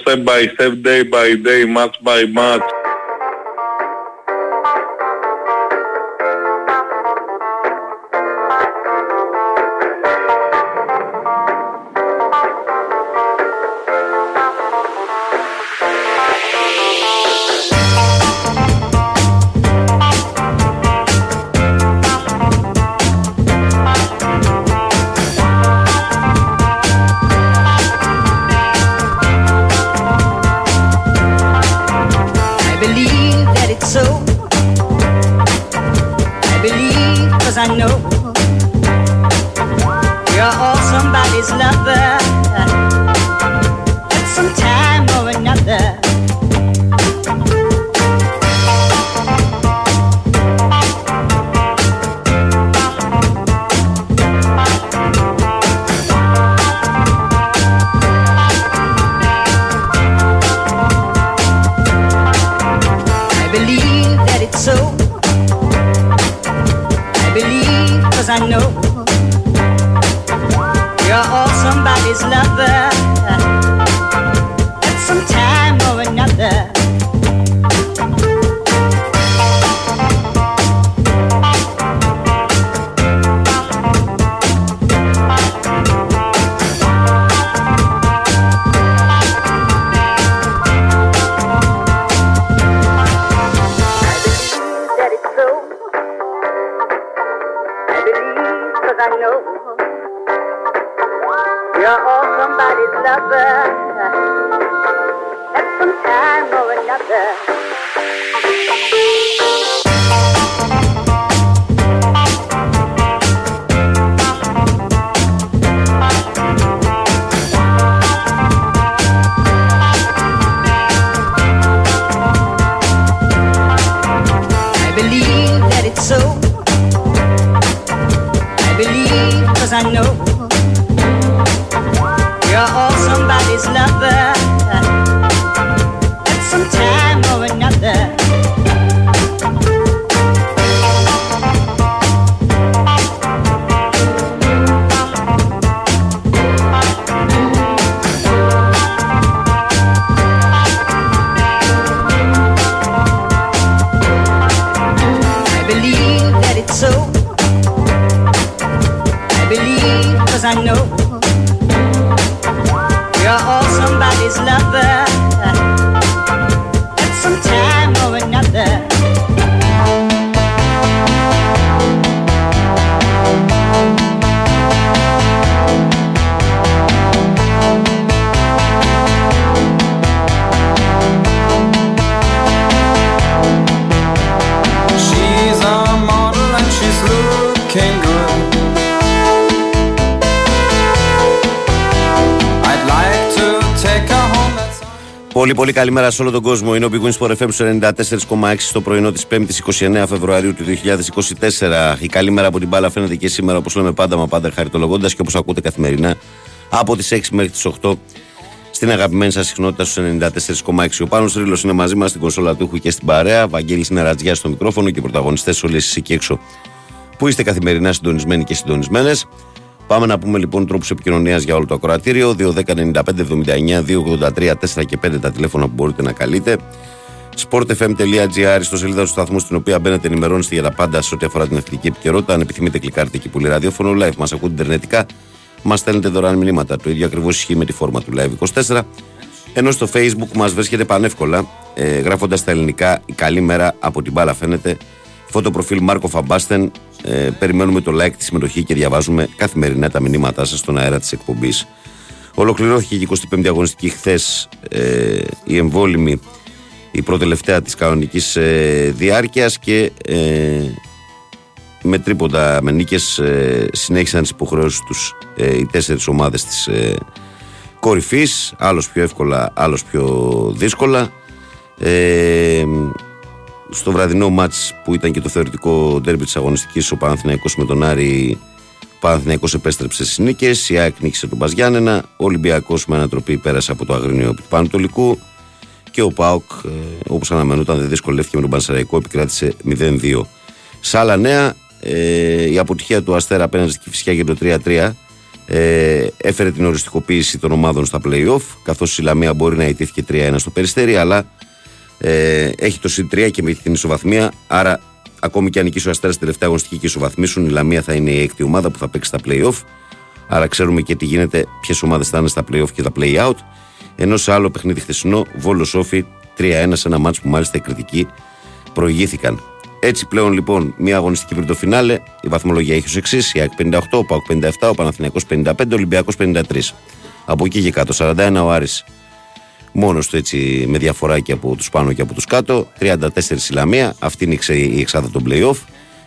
step by step, day by day, match by match. Πολύ πολύ καλημέρα σε όλο τον κόσμο. Είναι ο Big Wins for FM στο 94,6 στο πρωινό της 5η 29 Φεβρουαρίου του 2024. Η καλή μέρα από την μπάλα φαίνεται και σήμερα όπως λέμε πάντα, μα πάντα χαριτολογώντας και όπως ακούτε καθημερινά από τις 6 μέχρι τις 8 στην αγαπημένη σας συχνότητα στους 94,6. Ο Πάνος Ρήλο είναι μαζί μας στην κονσόλα του ήχου και στην παρέα. Βαγγέλης είναι ρατζιά στο μικρόφωνο και πρωταγωνιστές όλε εσείς εκεί έξω που είστε καθημερινά συντονισμένοι και συντονισμένες. Πάμε να πούμε λοιπόν τρόπους επικοινωνίας για όλο το ακροατήριο. 2.10.95.79, 2.83, 4 και 5 τα τηλέφωνα που μπορείτε να καλείτε. sportfm.gr στο σελίδα του σταθμού στην οποία μπαίνετε ενημερώνεστε για τα πάντα σε ό,τι αφορά την εθνική επικαιρότητα. Αν επιθυμείτε, κλικάρετε εκεί που λέει ραδιόφωνο live. Μας ακούτε ιντερνετικά. Μας στέλνετε δωρεάν μηνύματα. Το ίδιο ακριβώς ισχύει με τη φόρμα του live 24. Ενώ στο facebook μας βρίσκεται πανεύκολα ε, γράφοντας τα ελληνικά η καλή μέρα από την μπάλα φαίνεται. Φωτοπροφίλ Μάρκο Φαμπάστεν. Ε, περιμένουμε το like, τη συμμετοχή και διαβάζουμε καθημερινά τα μηνύματά σας στον αέρα της εκπομπής. Ολοκληρώθηκε η 25η αγωνιστική χθες ε, η εμβόλυμη, η προτελευταία της κανονικής ε, διάρκειας και ε, με τρίποντα με νίκες ε, συνέχισαν τις υποχρεώσεις τους ε, οι τέσσερις ομάδες της ε, κορυφής, άλλος πιο εύκολα, άλλος πιο δύσκολα. Ε, στο βραδινό μάτς που ήταν και το θεωρητικό ντέρμπι της αγωνιστικής ο Παναθηναϊκός με τον Άρη ο Παναθηναϊκός επέστρεψε στις νίκες η ΑΕΚ νίκησε τον Παζιάννενα ο Ολυμπιακός με ανατροπή πέρασε από το Αγρίνιο του Πανατολικού και ο ΠΑΟΚ ε, όπως αναμενόταν δεν δυσκολεύτηκε με τον Πανσεραϊκό επικράτησε 0-2 σε άλλα νέα ε, η αποτυχία του Αστέρα απέναντι στη Κηφισιά για το 3-3 Ε, έφερε την οριστικοποίηση των ομάδων στα play-off, καθώς η Λαμία μπορεί να ιτήθηκε 3-1 στο περιστέρι, αλλά ε, έχει το συν 3 και με την ισοβαθμία. Άρα, ακόμη και αν νικήσει ο Αστέρας στην τελευταία αγωνιστική και ισοβαθμίσουν, η Λαμία θα είναι η έκτη ομάδα που θα παίξει στα play-off. Άρα, ξέρουμε και τι γίνεται, ποιες ομάδες θα είναι στα play-off και τα play-out. Ενώ σε άλλο παιχνίδι χθεσινό, Βόλο Σόφι 3-1 σε ένα μάτσο που μάλιστα οι κριτικοί προηγήθηκαν. Έτσι πλέον λοιπόν μια αγωνιστική πριν το φινάλε, η βαθμολογία έχει ως εξής: η ΑΕΚ 58, ο ΠΑΟΚ 57, ο Παναθηναϊκός 55, ο Ολυμπιακός 53. Από εκεί και κάτω, 41 ο Άρης μόνος του έτσι με διαφορά και από τους πάνω και από τους κάτω. 34 η Λαμία, αυτή είναι η ξε- η εξάδα των playoff.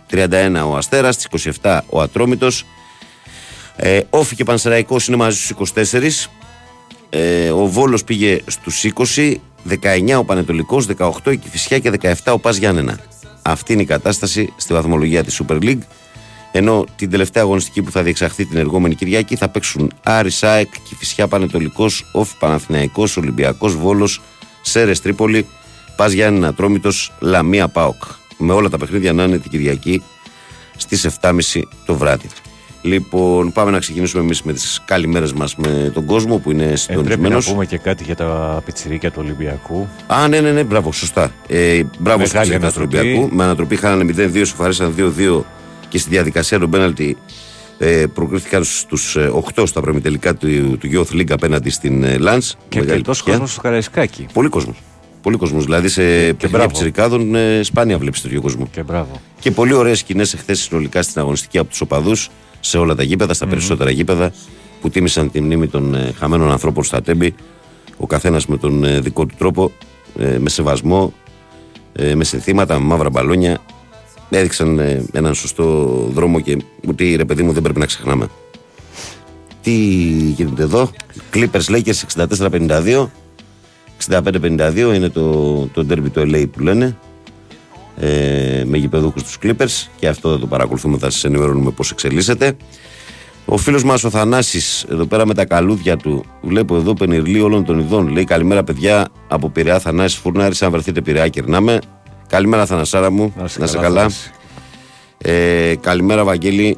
31 ο Αστέρας, 27 ο Ατρόμητος. Ε, Όφη και Πανσεραϊκός είναι μαζί στους 24. Ε, ο Βόλος πήγε στους 20. 19 ο Πανετολικός, 18 η Κηφισιά και 17 ο Πας Γιάννενα. Αυτή είναι η κατάσταση στη βαθμολογία της Super League. Ενώ την τελευταία αγωνιστική που θα διεξαχθεί την εργόμενη Κυριακή θα παίξουν Άρη Σάεκ, Κηφισιά Πανετολικός, Όφη Παναθηναϊκός, Ολυμπιακός Βόλος, Σέρες Τρίπολη, Πας Γιάννενα Τρόμητο, Λαμία Πάοκ. Με όλα τα παιχνίδια να είναι την Κυριακή στις 7.30 το βράδυ. Λοιπόν, πάμε να ξεκινήσουμε εμείς με τις καλημέρες μας με τον κόσμο που είναι Ε, πρέπει συντονισμένος. να πούμε και κάτι για τα πιτσιρίκια του Ολυμπιακού. Α, ναι, ναι, ναι, μπράβο, σωστά. Ε, μπράβο στου Μεγάλη ψυχικά του ανατροπή. Ολυμπιακού. Με ανατροπή χάνανε 0-2, σοφαρίσαν 2-2 και στη διαδικασία των πέναλτι ε, προκρίθηκαν στους 8 στα προημιτελικά του, του Youth League απέναντι στην ε, Lens. Και Μεγάλη αρκετό επιτυχία. κόσμο στο Καραϊσκάκι. Πολύ κόσμος. Πολύ κόσμος. Δηλαδή σε παιχνίδια μπράβο. ψηρικάδων ε, σπάνια βλέπεις τέτοιο κόσμο. Και μπράβο. Και πολύ ωραίες σκηνές εχθές συνολικά στην αγωνιστική από τους οπαδούς σε όλα τα γήπεδα, στα περισσότερα γήπεδα που τίμησαν τη μνήμη των ε, χαμένων ανθρώπων στα τέμπη. Ο καθένας με τον ε, δικό του τρόπο, ε, με σεβασμό, ε, με συνθήματα, με μαύρα μπαλόνια. Έδειξαν ε, έναν σωστό δρόμο και ότι ρε παιδί μου δεν πρέπει να ξεχνάμε. Τι γίνεται εδώ, Clippers Lakers 64-52. 65-52 είναι το, το derby του LA που λένε ε, με γηπεδούχους τους Clippers και αυτό θα το παρακολουθούμε, θα σας ενημερώνουμε πώς εξελίσσεται. Ο φίλος μας ο Θανάσης εδώ πέρα με τα καλούδια του βλέπω εδώ πενιρλί όλων των ειδών λέει καλημέρα παιδιά από Πειραιά Θανάσης Φουρνάρης αν βρεθείτε Πειραιά κερνάμε καλημέρα Θανασάρα μου να σε καλά, Θανάση. Ε, καλημέρα Βαγγέλη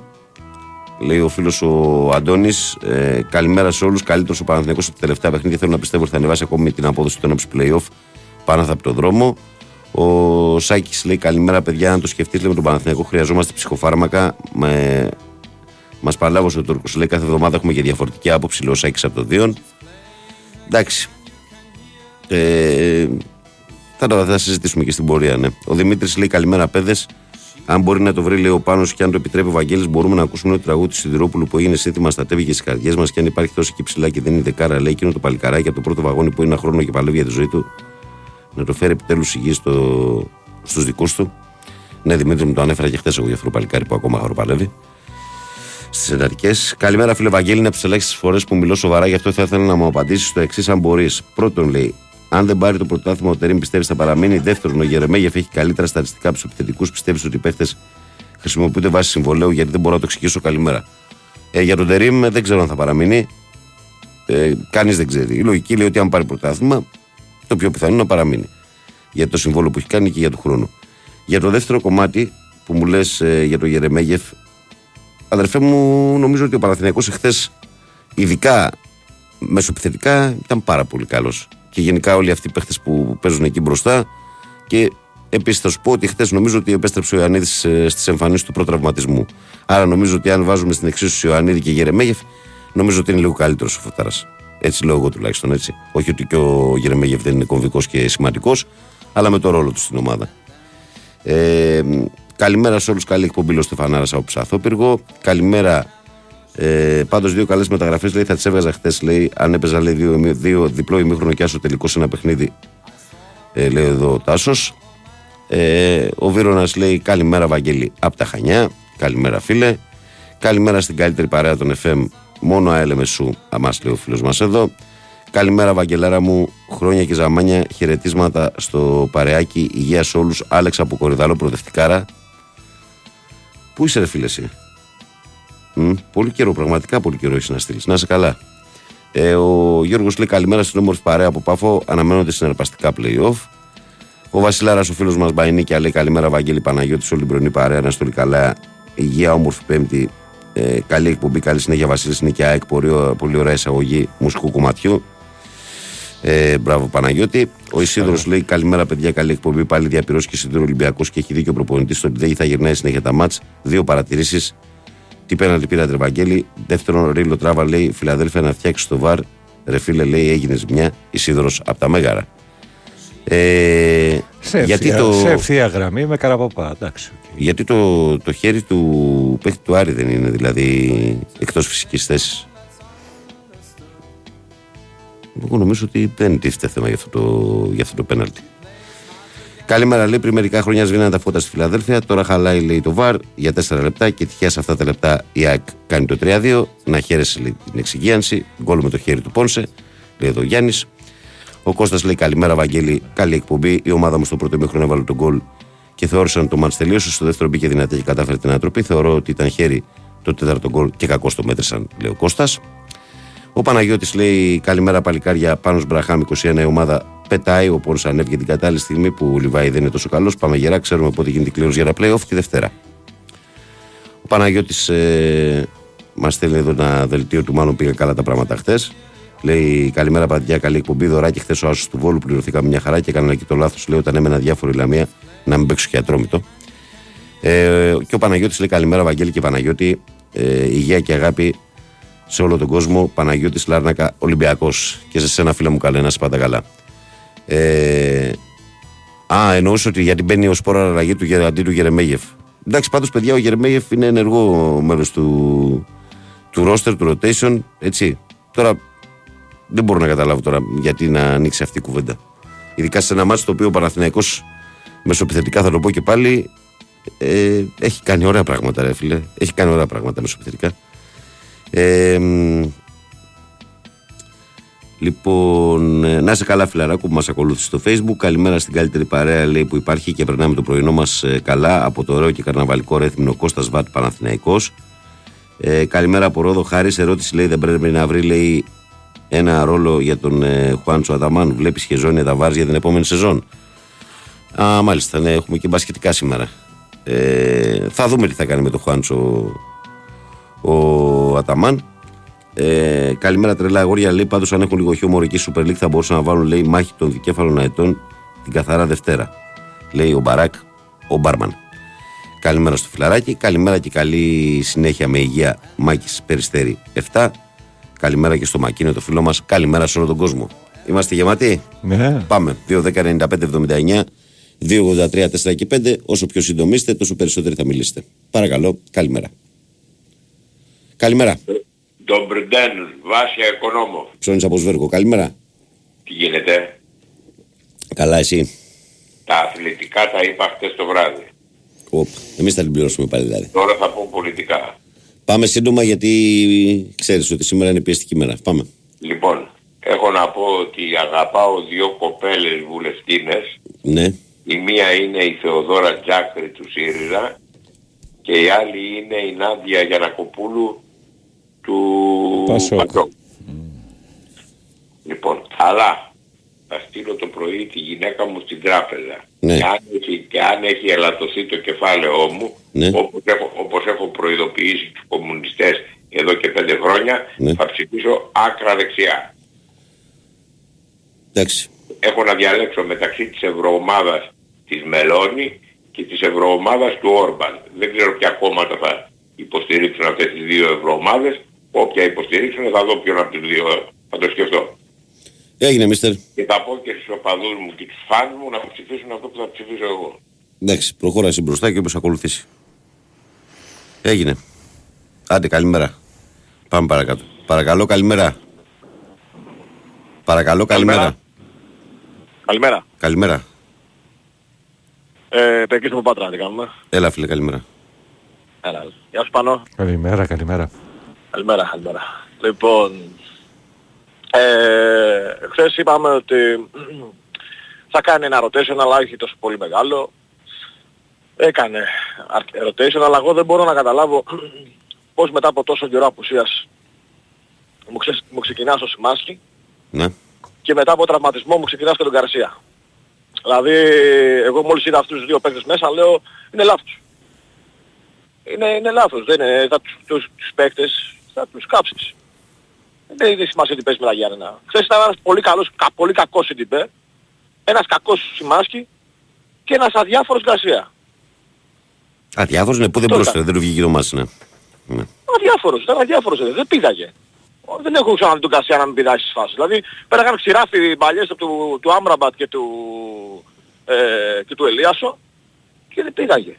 Λέει ο φίλος ο Αντώνης. Ε, καλημέρα σε όλους. Καλύτερος ο Παναθηναϊκός από τα τελευταία παιχνίδια. Θέλω να πιστεύω ότι θα ανεβάσει ακόμη την απόδοση του ενόψη playoff πάνω από τον δρόμο. Ο Σάκης λέει: Καλημέρα, παιδιά. Αν το σκεφτείτε, λέμε τον Παναθηναϊκό χρειαζόμαστε ψυχοφάρμακα. Με... Μας παλάβωσε ο Τούρκος. Λέει: Κάθε εβδομάδα έχουμε και διαφορετική άποψη. Λέει ο Σάκης από το Δίον. Εντάξει. Ε, θα τα θα συζητήσουμε και στην πορεία, ναι. Ο Δημήτρης λέει: Καλημέρα, παιδες. Αν μπορεί να το βρει, λέει ο Πάνος και αν το επιτρέπει ο Βαγγέλης, μπορούμε να ακούσουμε ένα τραγούδι του Σιδηρόπουλου που έγινε σύνθημα στα τέβη και στις καρδιές μας. Και αν υπάρχει τόσο εκεί ψηλά και δεν είναι δεκάρα, λέει εκείνο το παλικαράκι από το πρώτο βαγόνι που είναι ένα χρόνο και παλεύει για τη ζωή του, να το φέρει επιτέλους υγιής στο, στους δικούς του. Ναι, Δημήτρη μου το ανέφερα και χθες εγώ για αυτό το παλικάρι που ακόμα χαροπαλεύει. Στις εντατικές. Καλημέρα, φίλε Βαγγέλη. Είναι από τις ελάχιστες φορές που μιλώ σοβαρά, γι' αυτό θα ήθελα να μου απαντήσεις το εξής, αν μπορείς. Πρώτον, λέει, αν δεν πάρει το πρωτάθλημα, ο Τερήμ πιστεύει θα παραμείνει. Δεύτερον, ο Γερεμέγεφ έχει καλύτερα στατιστικά από τους επιθετικούς. Πιστεύεις ότι οι παίχτε χρησιμοποιούνται βάσει συμβολέου, γιατί δεν μπορώ να το εξηγήσω. Καλημέρα. Ε, για τον Τερήμ δεν ξέρω αν θα παραμείνει. Ε, Κανείς δεν ξέρει. Η λογική λέει ότι αν πάρει πρωτάθλημα, το πιο πιθανό είναι να παραμείνει. Για το συμβόλαιο που έχει κάνει και για τον χρόνο. Για το δεύτερο κομμάτι που μου λες για τον Γερεμέγεφ, αδερφέ μου, νομίζω ότι ο Παναθηναϊκός εχθές ειδικά μεσοπιθετικά ήταν πάρα πολύ καλός και γενικά όλοι αυτοί οι παίχτες που παίζουν εκεί μπροστά και επίσης θα σου πω ότι χθες νομίζω ότι επέστρεψε ο Ιωαννίδης ε, στις εμφανίσεις του προτραυματισμού άρα νομίζω ότι αν βάζουμε στην εξίσωση Ιωαννίδη και Γερεμέγεφ νομίζω ότι είναι λίγο καλύτερος ο Φωτάρας έτσι λέω εγώ τουλάχιστον έτσι όχι ότι και ο Γερεμέγεφ δεν είναι κομβικός και σημαντικός αλλά με το ρόλο του στην ομάδα ε, καλημέρα σε όλους. Καλή εκπομπή, ο Στεφανάρα από Ψαθόπυργο. Καλημέρα. Ε, Πάντως, δύο καλές μεταγραφές λέει θα τις έβγαζα χθες. Λέει, αν έπαιζα λέει, δύο, ημί- δύο διπλό ημίχρονο και άσο τελικό σε ένα παιχνίδι. Ε, λέει εδώ ο Τάσος. Ε, ο Βίρονας λέει καλημέρα, Βαγγέλη, από τα Χανιά. Καλημέρα, φίλε. Καλημέρα στην καλύτερη παρέα των FM. Μόνο αέλεμε σου, αμάς λέει ο φίλος μας εδώ. Καλημέρα, Βαγγελάρα μου. Χρόνια και ζαμάνια. Χαιρετίσματα στο παρεάκι. Υγεία σε όλους. Άλεξ από Κορυδαλό, προοδευτικάρα. Πού είσαι, ρε φίλε, εσύ; Μ, πολύ καιρό, πραγματικά πολύ καιρό έχεις να στείλεις. Να είσαι καλά. Ε, ο Γιώργος λέει καλημέρα στην όμορφη παρέα από Πάφο. Αναμένονται συναρπαστικά playoff. Ο Βασιλάρας, ο φίλος μας Μπαϊνίκια, λέει καλημέρα, Βαγγέλη Παναγιώτης, όλη την πρωινή παρέα. Να στολεί καλά. Υγεία, όμορφη Πέμπτη. Ε, καλή εκπομπή, καλή συνέχεια Βασίλης Νικιά, ΑΕΚ, πολύ, ω- πολύ ωραία εισαγωγή μουσικού κομματιού. Ε, μπράβο Παναγιώτη. Ο Ισίδωρος λέει: Καλημέρα, παιδιά. Καλή εκπομπή. Πάλι διαπυρώσει και συντήρου Ολυμπιακός και έχει δίκιο ο προπονητής στο ότι δεν θα γυρνάει συνέχεια τα μάτς. Δύο παρατηρήσεις. Τι πέναλτι πήρα Τρεβαγγέλη. Δεύτερον, Ρίλο Τράβα λέει: Φιλαδέλφια να φτιάξεις το βαρ. Ρε φίλε, λέει: Έγινες μια. Ισίδωρο από τα Μέγαρα. Ε, Σε γιατί ευθεία, το, σε ευθεία γραμμή με καραποπά. Εντάξει. οκ. γιατί το, το χέρι του παίχτη του Άρη δεν είναι δηλαδή εκτός φυσικής θέσης. Εγώ νομίζω ότι δεν τίθεται θέμα για αυτό το, για αυτό το πέναλτι. Καλημέρα, λέει. Πριν μερικά χρόνια σβήνανε τα φώτα στη Φιλαδέλφια. Τώρα χαλάει, λέει, το βαρ για 4 λεπτά και τυχαία σε αυτά τα λεπτά η ΑΕΚ κάνει το 3-2. Να χαίρεσαι, λέει, την εξυγίανση. Γκολ με το χέρι του Πόνσε, λέει εδώ Γιάννης. Ο Κώστας λέει καλημέρα, Βαγγέλη. Καλή εκπομπή. Η ομάδα μου στο πρώτο ημίχρονο έβαλε τον γκολ και θεώρησαν το μάτς τελείωσε. Στο δεύτερο μπήκε δυνατή και κατάφερε την ανατροπή. Θεωρώ ότι ήταν χέρι το τέταρτο γκολ και κακό το μέτρησαν, λέει ο Κώστας. Ο Παναγιώτης λέει καλημέρα παλικάρια πάνω Μπραχάμ 21 η ομάδα πετάει. Ο Πόρος ανέβηκε την κατάλληλη στιγμή που ο Λιβάη δεν είναι τόσο καλός. Πάμε γερά, ξέρουμε πότε γίνεται η κλήρωση για τα playoff τη Δευτέρα. Ο Παναγιώτης ε, μας στέλνει εδώ ένα δελτίο του, μάλλον πήγα καλά τα πράγματα χθες. Λέει καλημέρα παιδιά, καλή εκπομπή. Δωράκι χθες ο Άσος του Βόλου πληρωθήκαμε μια χαρά και έκανα εκεί το λάθος. Λέει όταν έμενα διάφορη λαμία να μην παίξω και ατρόμητο. Ε, και ο Παναγιώτης λέει καλημέρα, Βαγγέλη και Παναγιώτη. Ε, υγεία και αγάπη σε όλο τον κόσμο. Παναγιώτης Λάρνακα, Ολυμπιακός. Και σε σένα, φίλα μου, καλά, να είσαι πάντα καλά. Ε, α, εννοούσε ότι γιατί μπαίνει ο σπόρα αλλαγή του Γερ- αντί του Γερεμέγεφ. Εντάξει, πάντως, παιδιά, ο Γερεμέγεφ είναι ενεργό μέρο του, του roster, του rotation. Έτσι. Τώρα δεν μπορώ να καταλάβω τώρα γιατί να ανοίξει αυτή η κουβέντα. Ειδικά σε ένα μάτσο το οποίο ο Παναθηναϊκός μεσοπιθετικά θα το πω και πάλι ε, έχει κάνει ωραία πράγματα, ρε φίλε. Έχει κάνει ωραία πράγματα μεσοπιθετικά. Ε, μ, λοιπόν, ε, να είσαι καλά, φιλαράκου που μας ακολούθησε στο Facebook. Καλημέρα στην καλύτερη παρέα λέει, που υπάρχει και περνάμε το πρωινό μας καλά από το ωραίο και καρναβαλικό ρέθμινο Κώστας Βάτ Παναθηναϊκός. Ε, καλημέρα από Ρόδο. Χάρης, ερώτηση λέει: Δεν πρέπει να βρει λέει, ένα ρόλο για τον ε, Χουάντσο Αδαμάν. Βλέπεις χεζόνια τα βάρ για την επόμενη σεζόν. Α, μάλιστα, ναι, έχουμε και μπασκετικά σήμερα. Ε, θα δούμε τι θα κάνει με τον Χουάντσο ο Αταμάν. Ε, καλημέρα τρελά αγόρια. Λέει πάντως αν έχουν λίγο χιούμορ εκεί Super League θα μπορούσαν να βάλουν λέει, μάχη των δικέφαλων αετών την καθαρά Δευτέρα. Λέει ο Μπαράκ, ο Μπάρμαν. Καλημέρα στο φιλαράκι. Καλημέρα και καλή συνέχεια με υγεία Μάκης Περιστέρη 7. Καλημέρα και στο Μακίνο το φίλο μας. Καλημέρα σε όλο τον κόσμο. Είμαστε γεμάτοι; Ναι. Πάμε. 2-10-95-79, 2-83-4 και 5. Όσο πιο συντομίστε, τόσο περισσότεροι θα μιλήσετε. Παρακαλώ, καλημέρα. Καλημέρα. Τον Μπρντέν, Βάσια Οικονόμο. Ψώνης από Σβέργο. Καλημέρα. Τι γίνεται; Καλά, εσύ; Τα αθλητικά τα είπα χτες το βράδυ. Οπ. Εμείς θα την πληρώσουμε πάλι δηλαδή. Τώρα θα πω πολιτικά. Πάμε σύντομα γιατί ξέρεις ότι σήμερα είναι πιεστική μέρα. Πάμε. Λοιπόν, έχω να πω ότι αγαπάω δύο κοπέλες βουλευτίνες. Ναι. Η μία είναι η Θεοδόρα Τζάκρη του ΣΥΡΙΖΑ και η άλλη είναι η Νάντια Γιανακοπούλου του Πασόκ. Λοιπόν, αλλά θα στείλω το πρωί τη γυναίκα μου στην τράπεζα. Ναι. Και, αν έχει, και αν έχει ελαττωθεί το κεφάλαιό μου, Ναι. όπως, έχω, όπως έχω προειδοποιήσει τους κομμουνιστές εδώ και πέντε χρόνια, Ναι. θα ψηφίσω άκρα δεξιά. Εντάξει. Έχω να διαλέξω μεταξύ της ευρωομάδας της Μελώνη και της ευρωομάδας του Όρμπαν. Δεν ξέρω ποια κόμματα θα υποστηρίξουν αυτές τις δύο ευρωομάδες. Όποια υποστηρίξουν θα δω ποιον από τους δύο θα το σκεφτώ. Έγινε, μίστερ. Και θα πω και στους οπαδούς μου και τους φαν μου να ψηφίσουν αυτό που θα ψηφίσω εγώ. Εντάξει, προχώρα εσύ μπροστά και όπως ακολουθήσει. Έγινε. Άντε, καλημέρα. Πάμε παρακάτω. Παρακαλώ, καλημέρα. Παρακαλώ, καλημέρα. Καλημέρα. Καλημέρα. Ε, Πεκής από Πάτρα, τι κάνουμε; Έλα, φίλε, καλημέρα. Έλα. Γεια σου Πάνο. Καλημέρα, καλημέρα. Καλημέρα, καλημέρα. Λοιπόν, ε, χθες είπαμε ότι θα κάνει ένα rotation αλλά όχι τόσο πολύ μεγάλο. Έκανε αρκε- rotation αλλά εγώ δεν μπορώ να καταλάβω πώς μετά από τόσο καιρό απουσίας μου, ξε, μου ξεκινά στο Σιμάσκι Ναι. και μετά από τραυματισμό μου ξεκινάς και τον Καρσία. Δηλαδή, εγώ μόλις είδα αυτούς τους δύο παίκτες μέσα, λέω, είναι λάθος. είναι, είναι λάθος. Δεν είναι, θα τους, τους, τους παίκτες θα τους κάψεις. Δεν έχει σημασία τι παίζεις με τα Γιάννενα. Χθες ήταν ένας πολύ καλός, κα, πολύ κακός Σιντιμπέ, ένας κακός Σιμάσκι και ένας αδιάφορος Γκαρσία. Αδιάφορος είναι που δεν Αυτό μπορούσε, ήταν. δεν του βγήκε το μάτι, ναι. ναι. Αδιάφορος, ήταν αδιάφορος, ε, δεν πήδαγε. Δεν έχω ξαναδεί τον Γκαρσία να μην πηδάει στις φάσεις. Δηλαδή πέραγαν ξηράφι οι παλιές του, του Άμραμπατ και του, ε, και του Ελίασο και δεν πήδαγε.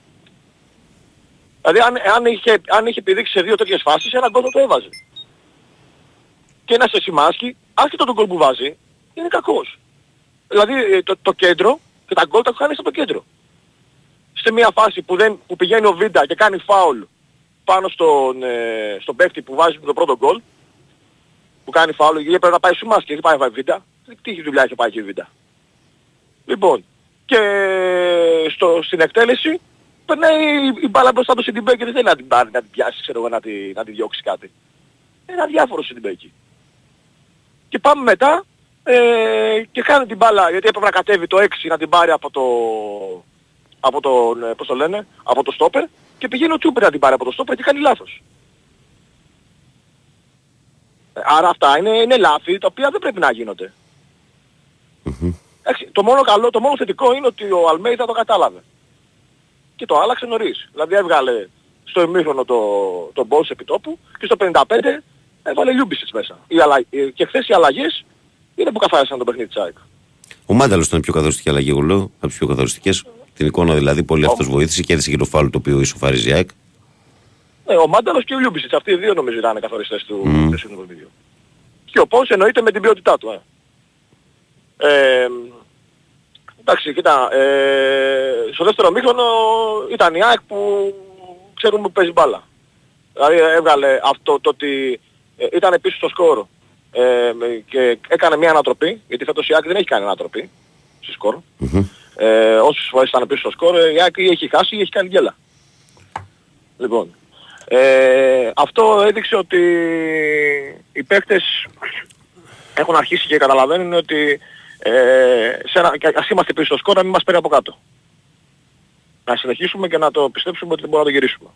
Δηλαδή αν, αν, είχε, αν είχε πηδήξει σε δύο τέτοιες φάσεις ένα γκολ θα το έβαζε. Και ένας Σιμάνσκι, άσχετο τον γκολ που βάζει, είναι κακός. Δηλαδή ε, το, το κέντρο και τα γκολ τα χάνεις στο κέντρο. Σε μια φάση που, δεν, που πηγαίνει ο Βίντα και κάνει φάουλ πάνω στον, ε, στον παίκτη που βάζει το πρώτο γκολ, που κάνει φάουλ, γιατί πρέπει να πάει ο Σιμάνσκι, δεν πάει να πάει Βίντα. Τι έχει δουλειά έχει πάει και η Βίντα. Λοιπόν, και στο, στην εκτέλεση περνάει η- η μπάλα μπροστά του Σιντιμπέ και δεν θέλει να την πάρει, να την πιάσει, ξέρω εγώ, να τη, να τη διώξει κάτι. Είναι αδιάφορο Σιντιμπέ εκεί. Και πάμε μετά ε, και κάνει την μπάλα, γιατί έπρεπε να κατέβει το 6 να την πάρει από το, από τον, ε, πώς το λένε, από το στόπερ και πηγαίνει ο Τσούπερ να την πάρει από το στόπερ και κάνει λάθος. Ε, Άρα αυτά είναι, είναι λάθη τα οποία δεν πρέπει να γίνονται. Εντάξει, το μόνο καλό, το μόνο θετικό είναι ότι ο Αλμέιδα το κατάλαβε. Και το άλλαξε νωρίς. Δηλαδή έβγαλε στο ημίχρονο το, το boss επιτόπου και στο 55 έβαλε Λιούμπισιτς μέσα. Οι αλλα... ε, Και χθες οι αλλαγές είναι που καθάρισαν το παιχνίδι της ΑΕΚ. Ο Μάνταλος ήταν η πιο καθοριστική αλλαγή, εγώ λέω, από τις πιο καθοριστικές. Την εικόνα δηλαδή, πολύ αυτός βοήθησε και έδειξε και το φάουλ το οποίο ισοφαρίζει η ΑΕΚ. Ναι, ο Μάνταλος και ο Λιούμπισιτς, αυτοί οι δύο νομίζω ήταν καθοριστές του Μμμ. mm. του παιχνιδιού. Και ο Πόνς εννοείται με την ποιότητά του. Ε. Ε, εντάξει, κοίτα, ε, στο δεύτερο μήχρονο ήταν η ΑΕΚ που ξέρουμε που παίζει μπάλα. Δηλαδή έβγαλε αυτό το ότι ε, ήταν πίσω στο σκορ ε, με- και έκανε μια ανατροπή, γιατί φέτος η ΑΕΚ δεν έχει κάνει ανατροπή στη σκορ. Μμμ. Ε, όσες φορές ήταν πίσω στο σκορ, ε, η ΑΕΚ ή έχει χάσει ή έχει κάνει γκέλα. Λοιπόν, ε, αυτό έδειξε ότι οι παίκτες έχουν αρχίσει και καταλαβαίνουν ότι ε, σε ένα, και ας είμαστε πίσω στο σκορ να μην μας παίρνει από κάτω. Να συνεχίσουμε και να το πιστέψουμε ότι δεν μπορούμε να το γυρίσουμε.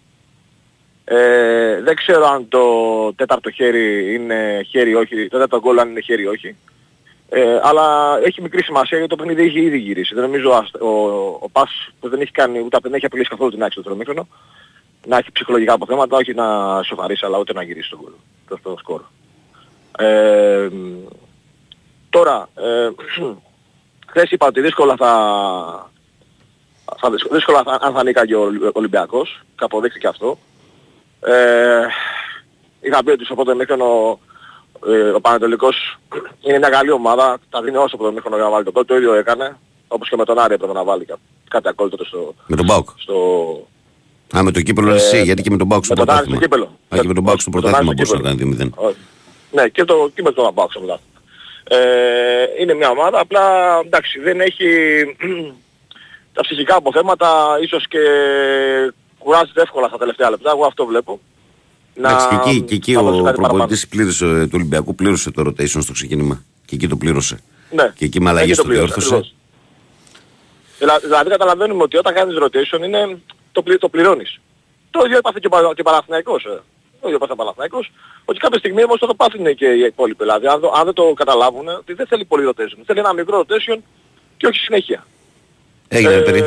Ε, δεν ξέρω αν το τέταρτο χέρι είναι χέρι ή όχι, το τέταρτο γκολ αν είναι χέρι ή όχι. Ε, αλλά έχει μικρή σημασία γιατί το παιχνίδι έχει ήδη γυρίσει. Δεν νομίζω ας- ο, ο Πας που δεν έχει κάνει ούτε δεν έχει απειλήσει καθόλου την άξιο του τρομήχρονο να έχει ψυχολογικά αποθέματα, όχι να σοφαρίσει αλλά ούτε να γυρίσει τον γκολ, το, το σκορ. Ε, τώρα, ε, χθες είπα ότι δύσκολα θα, θα δυσκ- δύσκολα θα, αν θα νίκαγε ο Ολυ- Ολυμπιακός, και αποδείχθηκε αυτό. Ε, είχα πει ότι στο πρώτο μήχρονο ε, ο Πανατολικός είναι μια καλή ομάδα, τα δίνει όσο πρώτο μήχρονο για να βάλει το γκολ, το ίδιο έκανε, όπως και με τον Άρη έπρεπε να βάλει κα- κάτι ακόλουθο τότε στο, Με τον Μπάουκ. στο, Α, με το κύπελο εσύ, Ε, γιατί και με τον Μπάουκ στο με τον Άρη πρωτάθλημα. στο κύπελο. Α, και με τον Μπάουκ στο Με τον πρωτάθλημα Άρη στο μπορούσε να κάνει 2-0. Όχι. Ναι, και το και με τον Αμπάουκ στο πρωτάθλημα. Ε, είναι μια ομάδα, απλά εντάξει, δεν έχει τα ψυχικά αποθέματα, ίσως και κουράζεται εύκολα στα τελευταία λεπτά, εγώ αυτό βλέπω. Εντάξει, και εκεί, και εκεί να δώσει ο κάτι παραπάνω. προπονητής πλήρωσε, του Ολυμπιακού πλήρωσε το rotation στο ξεκίνημα. Και εκεί το πλήρωσε. Ναι. Και εκεί με αλλαγές Εκεί το πλήρωσε, διόρθωσε. ακριβώς. Δηλαδή, δηλαδή καταλαβαίνουμε ότι όταν κάνεις rotation είναι το, πλη, το πληρώνεις. Το ίδιο έπαθε και ο, Πα- και ο Παναθηναϊκός. Ε. Το ίδιος έπαθε ο Παναθηναϊκός. Ότι κάποια στιγμή όμως θα το πάθουν και οι υπόλοιποι. Δηλαδή αν, το- αν δεν το καταλάβουν ότι δεν θέλει πολύ rotation. Θέλει ένα μικρό rotation και όχι συνέχεια. Έγινε, Ε, περί.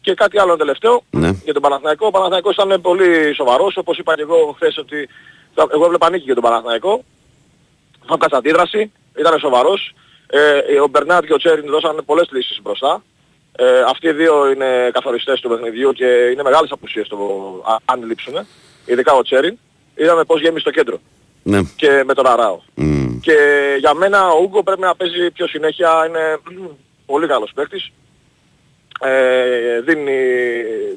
και κάτι άλλο τελευταίο Ναι. για τον Παναθηναϊκό. Ο Παναθηναϊκός ήταν πολύ σοβαρός, όπως είπα και εγώ χθες ότι θα- εγώ έβλεπα νίκη για τον Παναθηναϊκό. Θα βγάζει αντίδραση, ήταν σοβαρός. Ε, ο Μπερνάτ και ο Τσέριν δώσαν πολλές λύσεις μπροστά. Ε, αυτοί οι δύο είναι καθοριστές του παιχνιδιού και είναι μεγάλες απουσίες το, α- αν λείψουν. Ειδικά ο Τσέριν. Είδαμε πώς γέμισε το κέντρο Ναι. και με τον Αράο. Μμ. Και για μένα ο Ούγκο πρέπει να παίζει πιο συνέχεια, είναι πολύ καλός παίκτης. Ε, δίνει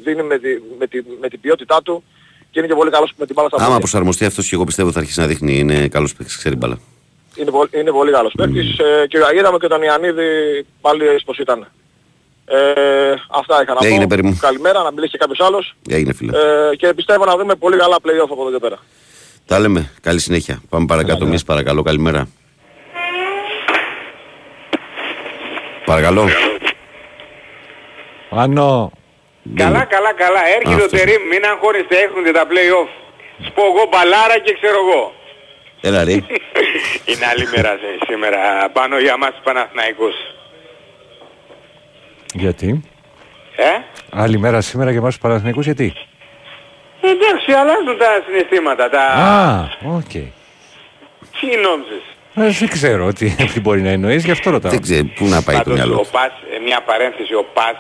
δίνει με, τη, με, τη, με την ποιότητά του και είναι και πολύ καλός με την μπάλα στα Άμα πόδια. προσαρμοστεί αυτός και εγώ πιστεύω θα αρχίσει να δείχνει. Είναι καλός παίκτης, ξέρει μπάλα. Είναι, πολύ- είναι πολύ καλός παίκτης ε, και είδαμε και τον Ιαννίδη πάλι έτσι πως ήταν. Ε, αυτά είχα να Έγινε, πω. παιδί μου. Καλημέρα, να μιλήσει και κάποιος άλλος. Έγινε φίλε. Ε, και πιστεύω να δούμε πολύ καλά play-off από εδώ και πέρα. Τα λέμε. Καλή συνέχεια. Πάμε παρακάτω εμείς παρακαλώ. Καλημέρα. Παρακαλώ. Άνω, Καλά, καλά, καλά. Έρχεται ο Αυτός. Τερίμ, μην αγχώνεστε, έρχονται τα play-off. Σπω εγώ μπαλάρα και ξέρω εγώ. Έλα ρε. Είναι άλλη μέρα σε- σήμερα πάνω για μας τους Παναθηναϊκούς. Γιατί; Ε; Άλλη μέρα σήμερα για εμάς τους Παναθηναϊκούς γιατί; Εντάξει, αλλάζουν τα συναισθήματα. Τα... Α, οκ. Τι νόμιζες; Ε, Δεν ξέρω τι, τι μπορεί να εννοείς, γι' αυτό ρωτάω. Δεν ξέρω πού να πάει το Πάντως μυαλό ο του. Πας, ε, μια παρένθεση, ο Πας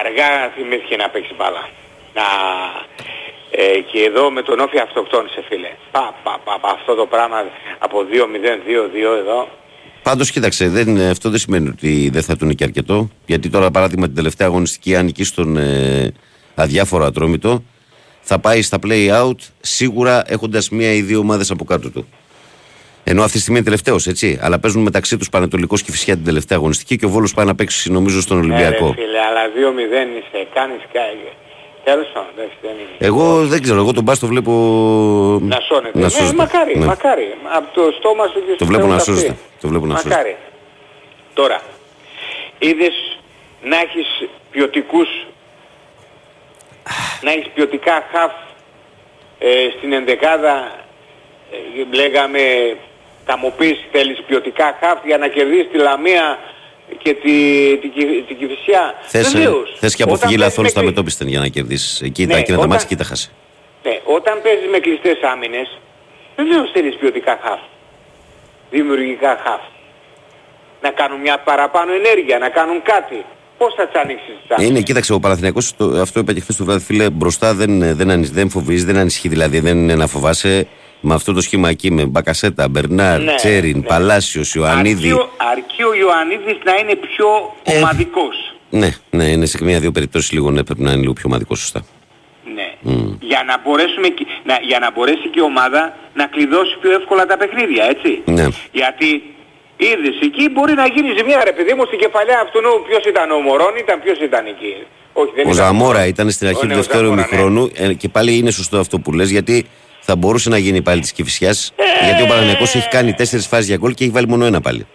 αργά θυμήθηκε να παίξει μπάλα. Να, ε, και εδώ με τον Όφη αυτοκτόνησε φίλε. Πα, πα, πα, πα, αυτό το πράγμα από 2-0-2-2 εδώ. Πάντως, κοίταξε, δεν, αυτό δεν σημαίνει ότι δεν θα του είναι και αρκετό. Γιατί τώρα, παράδειγμα, την τελευταία αγωνιστική, αν νικήσει τον ε, αδιάφορο ατρόμητο, θα πάει στα play out σίγουρα έχοντας μία ή δύο ομάδες από κάτω του. Ενώ αυτή τη στιγμή είναι τελευταίος, έτσι. Αλλά παίζουν μεταξύ τους Πανετολικός και Φυσιά την τελευταία αγωνιστική και ο Βόλος πάει να παίξει, νομίζω, στον Ε, Ολυμπιακό. ρε, φίλε, αλλά 2-0 είσαι, κάνεις κάτι. Τέλος πάντων, εντάξει, δεν είναι. Εγώ δεν ξέρω, εγώ τον Μπάς το βλέπω. Να σώνεται. Να ναι, σώζεται. μακάρι, Ναι. μακάρι. Από το στόμα σου και Το στο βλέπω Θεό να τα σώζεται. Αυτή. Το βλέπω να σώζεται. Μακάρι. Τώρα, είδες να έχεις ποιοτικούς, να έχεις ποιοτικά χαφ ε, στην ενδεκάδα, ε, λέγαμε, θα μου πεις θέλεις ποιοτικά χαφ για να κερδίσεις τη Λαμία και τη, τη, Κυ- την Κηφισιά. Θες, ε, Βεβαίως. θες και αποφυγή Όταν λαθών παίζεις στα με- μετόπιστα για να κερδίσεις. Εκεί Ναι, τα εκείνα τα όταν- μάτια και τα χάσει. ναι, όταν παίζεις με κλειστές άμυνες, βεβαίως θέλεις ποιοτικά χαφ. Δημιουργικά χαφ. Να κάνουν μια παραπάνω ενέργεια, να κάνουν κάτι. Πώς θα τις ανοίξεις τις άμυνες. Είναι, κοίταξε, ο Παναθηναϊκός, το, αυτό είπα και χθες το βράδυ, φίλε, μπροστά δεν, δεν, ανησ- δεν φοβίζει, δεν ανησυχεί. Δηλαδή δεν είναι να φοβάσαι με αυτό το σχήμα εκεί, με Μπακασέτα, Μπερνάρ, Ναι, Τσέριν, ναι. Παλάσιος, Ιωαννίδη. Αρκεί, ο- αρκεί ο Ιωαννίδης να είναι πιο Ε, ομαδικός. Ναι, ναι, είναι σε μία-δύο περιπτώσεις λίγο, ναι, πρέπει να είναι λίγο πιο ομαδικός, σωστά. Ναι. Για, να μπορέσουμε, και- να, για να μπορέσει και η ομάδα να κλειδώσει πιο εύκολα τα παιχνίδια, έτσι. Ναι. Γιατί είδες εκεί μπορεί να γίνει ζημιά ρε παιδί μου στην κεφαλιά αυτού νου ποιος ήταν ο Μωρόν, ήταν ποιος ήταν εκεί. Όχι, δεν Ο ήταν Ζαμόρα ήταν στην αρχή Ο, του ναι, ο δεύτερου Ζαμόρα, ναι. ημιχρόνου ε, και πάλι είναι σωστό αυτό που λες γιατί θα μπορούσε να γίνει πάλι της Κηφισιάς γιατί ο Παναθηναϊκός έχει κάνει τέσσερις φάσεις για γκολ και έχει βάλει μόνο ένα πάλι.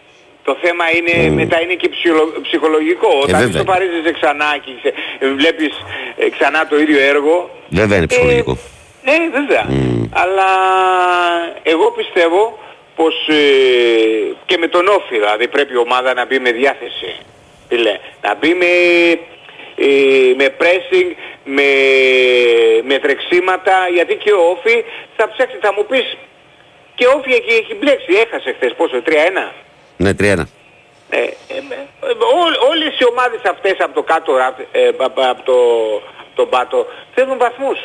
Το θέμα είναι, μετά είναι και ψυχολο- ψυχολογικό. Όταν βέβαια. ισοπαρίζεσαι ξανά και ξε- βλέπεις ε, ξανά το ίδιο έργο. Βέβαια είναι ψυχολογικό. Ε, ναι, βέβαια. Αλλά εγώ πιστεύω πως ε, και με τον Όφη δηλαδή πρέπει η ομάδα να μπει με διάθεση. Φίλε, να μπει με, ε, με pressing, με, με τρεξίματα, γιατί και ο Όφη θα ψάξει, θα μου πεις και ο Όφη έχει, έχει μπλέξει, έχασε χθες πόσο, 3-1. Ναι, 3-1. Ε, ε, ε, ό- όλες οι ομάδες αυτές από το κάτω, ρα- ε, απ- από το, τον πάτο, θέλουν βαθμούς.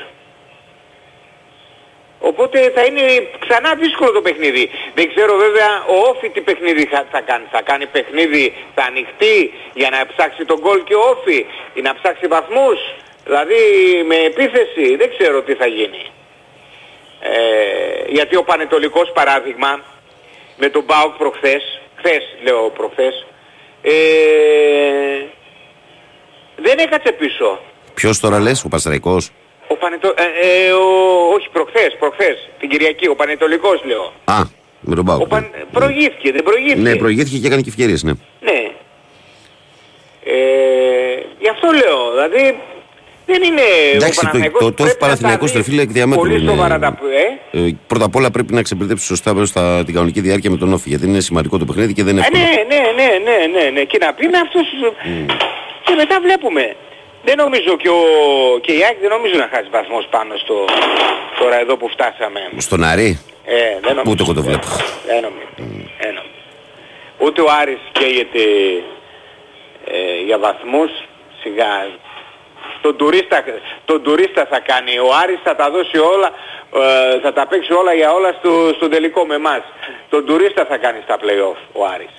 Οπότε θα είναι ξανά δύσκολο το παιχνίδι. Δεν ξέρω βέβαια ο Όφη τι παιχνίδι θα, θα κάνει. Θα κάνει παιχνίδι, θα ανοιχτεί για να ψάξει τον γκολ και ο Όφη ή να ψάξει βαθμούς. Δηλαδή με επίθεση δεν ξέρω τι θα γίνει. Ε, γιατί ο Πανετολικός παράδειγμα με τον Μπάουκ προχθές, χθες λέω προχθές, ε, δεν έκατσε πίσω. Ποιος τώρα λες, ο Παστραϊκός; Ο Πανετο... ε, ε, ο... όχι προχθές, προχθές, την Κυριακή, ο Πανετολικός λέω. Α, με τον Πάο. Ο Παν... Προηγήθηκε, δεν προηγήθηκε. Ναι, προηγήθηκε και έκανε και ευκαιρίες, ναι. Ναι. Ε, γι' αυτό λέω, δηλαδή δεν είναι Εντάξει, ο το, Παναθηναϊκός το, το πρέπει να Παναθηναϊκός τα δεις τρεφίλε εκ διαμέτρου Πολύ είναι. σοβαρά τα... Ε; Ε, πρώτα απ' όλα πρέπει να ξεπερδέψει σωστά μέσα στα, την κανονική διάρκεια με τον Όφη. Γιατί είναι σημαντικό το παιχνίδι και δεν είναι Ε, εύκολο. ναι, ναι, ναι, ναι, ναι, ναι. Και να πει με αυτούς... Και μετά βλέπουμε. Δεν νομίζω και, ο... και η Άκη δεν νομίζω να χάσει βαθμούς πάνω στο... Τώρα εδώ που φτάσαμε. Στον Αρή, Ε, δεν νομίζω. Ούτε εγώ το βλέπω. Δεν νομίζω. Δεν νομίζω. Ούτε ο Άρης καίγεται ε, για βαθμούς. Σιγά. Τον τουρίστα, τον τουρίστα θα κάνει. Ο Άρης θα τα δώσει όλα, ε, θα τα παίξει όλα για όλα στο, στον τελικό με εμάς. Τον τουρίστα θα κάνει στα play-off ο Άρης.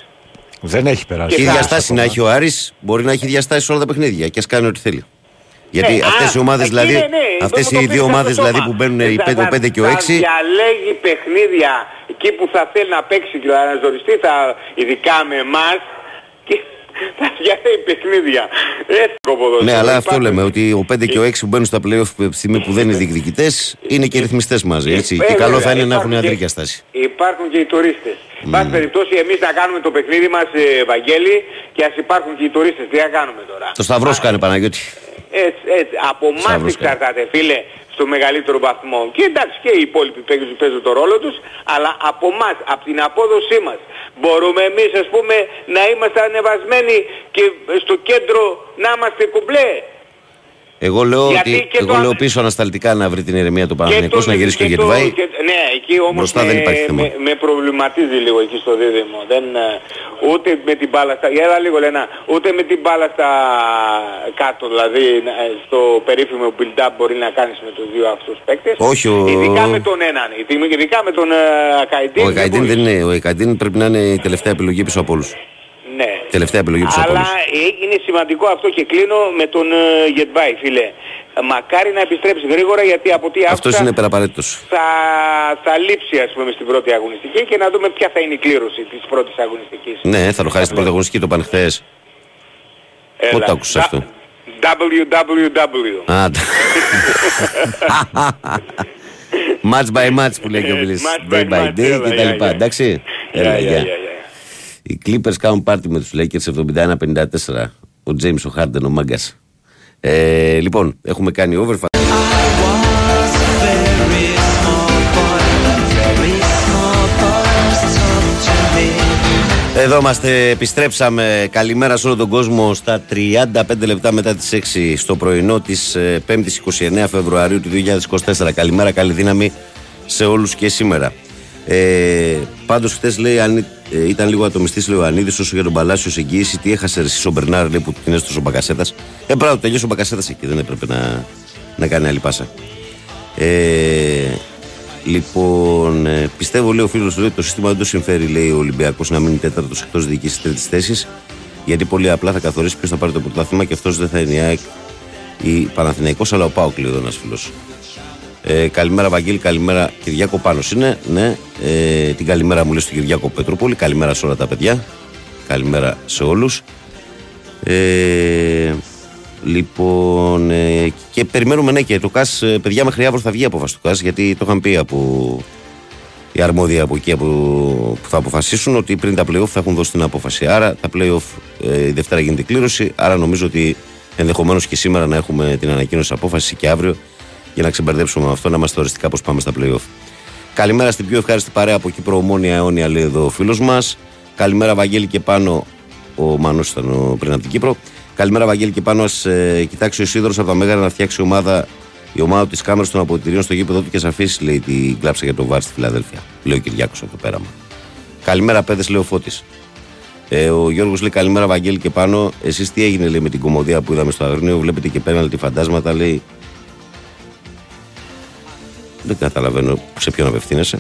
Δεν έχει περάσει. τι θα- διαστάσει να έχει ο Άρης, μπορεί να έχει διαστάσει σε όλα τα παιχνίδια και ας κάνει ό,τι θέλει. Γιατί Ναι, αυτές α, οι ομάδες εκεί δηλαδή, είναι, ναι, αυτές μου το οι δύο πήρες ομάδες από το δηλαδή σώμα. που μπαίνουν οι Θα- 5, θα- 5 και ο Θα 6, διαλέγει παιχνίδια εκεί που θα θέλει να παίξει και να ζοριστεί, θα, ειδικά με εμάς, και θα διαλέγει παιχνίδια. Έτσι το ποδόσφαιρο. Ναι, αλλά αυτό Υπάρχουν- λέμε ότι ο 5 και ο 6 που μπαίνουν στα playoff από τη στιγμή που δεν είναι διεκδικητές είναι και ρυθμιστές μαζί. Έτσι. Ε, Και καλό βέβαια, θα είναι να έχουν υπάρχουν αντρίκια και- στάση. Υπάρχουν και οι τουρίστες. Εν πάση περιπτώσει εμείς να κάνουμε το παιχνίδι μας, ε, Βαγγέλη, και ας υπάρχουν και οι τουρίστες. Τι θα κάνουμε τώρα; Το σταυρός σου κάνει Παναγιώτη. Έτσι, έτσι. Από εμάς Σταύρος εξαρτάται φίλε στο μεγαλύτερο βαθμό. Και εντάξει και οι υπόλοιποι παίζουν, παίζουν το ρόλο τους, αλλά από εμάς, από την απόδοσή μας. Μπορούμε εμείς ας πούμε να είμαστε ανεβασμένοι και στο κέντρο να είμαστε κουμπλέ. Εγώ λέω, Γιατί ότι, και εγώ το- λέω πίσω ανασταλτικά να βρει την ηρεμία του Και Παναθηναϊκός, το- να γυρίσει και ο και το- Γετβάη. και- Ναι, εκεί όμως Μπροστά με, δεν υπάρχει θέμα. με, με προβληματίζει λίγο εκεί στο δίδυμο. Δεν, ε, ούτε με την μπάλα στα... Για έλα λίγο Λένα. Ούτε με την μπάλα στα κάτω, δηλαδή ε, στο περίφημο build-up μπορεί να κάνεις με τους δύο αυτούς παίκτες. Όχι, ο- Ειδικά με τον έναν. Ειδικά με τον ε, Ακαϊντίν. Ο Εκαϊντίν μπορείς. δεν είναι. Ο Εκαϊντίν πρέπει να είναι η τελευταία επιλογή πίσω από όλους. Ναι. Τελευταία επιλογή πίσω από Αλλά όλους. ε, είναι σημαντικό αυτό και κλείνω με τον ε, Γετβάη, φίλε. Μακάρι να επιστρέψει γρήγορα γιατί από τι Αυτός άκουσα είναι περαπαραίτητο. θα, θα λείψει ας πούμε στην πρώτη αγωνιστική και να δούμε ποια θα είναι η κλήρωση της πρώτης αγωνιστικής. Ναι, θα το χάσει την πρωταγωνιστική το πάνε χθες. Έλα. Πότε το άκουσες Δα- αυτό; www. Α, τα- Match by match που λέει και ο Μπιλής. Match Day by by match, day έλα, και τα γεια, λοιπά. γεια. Εντάξει. Γεια, Έλα, γεια, γεια. γεια, γεια. Οι Clippers κάνουν πάρτι με τους Lakers 71-54. Ο James ο Harden ο Μάγκας. Ε, λοιπόν, έχουμε κάνει over. Εδώ είμαστε, επιστρέψαμε. Καλημέρα σε όλο τον κόσμο στα 35 λεπτά μετά τις 6 στο πρωινό της ε, 5ης 29 Φεβρουαρίου του 2024. Καλημέρα, καλή δύναμη σε όλους και σήμερα. Ε, Πάντως, χτες λέει αν ε, ήταν λίγο ατομιστής λέει ο Ανίδη όσο για τον Παλάσιος εγγύηση. Τι έχασε εσύ ο Μπερνάρ λέει, που την έστωσε ο Μπακασέτας. Ε, πράγματι, τελείωσε ο Μπακασέτας εκεί. Δεν έπρεπε να, να κάνει άλλη πάσα. Ε, λοιπόν, ε, πιστεύω, λέει ο φίλος του, ότι το σύστημα δεν το συμφέρει, λέει ο Ολυμπιακός, να μείνει τέταρτος εκτός διοίκησης τρίτης θέσης. Γιατί πολύ απλά θα καθορίσει ποιος θα πάρει το πρωτάθλημα και αυτός δεν θα είναι η ΑΕΚ ή Παναθηναϊκός, αλλά ο Πάοκ, λέει εδώ ένας φίλος. Ε, καλημέρα, Βαγγέλη, καλημέρα. Κυριάκο Πάνος είναι, ναι. Ε, την καλημέρα μου λέει στον Κυριάκο Πετρούπολη. Καλημέρα σε όλα τα παιδιά. Καλημέρα σε όλους. Ε, λοιπόν, ε, και περιμένουμε ναι και το ΚΑΣ, ε, παιδιά μέχρι αύριο θα βγει η απόφαση του ΚΑΣ, γιατί το είχαν πει από οι αρμόδια από εκεί από, που θα αποφασίσουν ότι πριν τα playoff θα έχουν δώσει την απόφαση. Άρα τα playoff ε, η Δευτέρα γίνεται η κλήρωση, άρα νομίζω ότι ενδεχομένως και σήμερα να έχουμε την ανακοίνωση απόφαση και αύριο για να ξεμπερδέψουμε με αυτό, να είμαστε οριστικά πώς πάμε στα playoff. Καλημέρα στην πιο ευχάριστη παρέα από Κύπρο, Ομόνια αιώνια, λέει εδώ ο φίλος μας. Καλημέρα, Βαγγέλη και πάνω. Ο Μάνο ήταν ο, πριν από την Κύπρο. Καλημέρα, Βαγγέλη και πάνω. Ας, ε, κοιτάξει ο Σίδωρο από τα Μέγαρα να φτιάξει ομάδα, η ομάδα της κάμερας των αποδητηρίων στο γήπεδο του και σα αφήσει, λέει, την κλάψα για το βάρ στη Φιλαδέλφια. Λέει ο Κυριάκος από το πέραμα. Καλημέρα, παιδε, λέει ο Φώτης. Ε, ο Γιώργος λέει καλημέρα, Βαγγέλη και πάνω. Εσείς τι έγινε, λέει, με την κομμωδία που είδαμε στο Αγρίνιο; Βλέπετε και πέναλτι φαντάσματα, λέει. Δεν καταλαβαίνω σε ποιον απευθύνεσαι.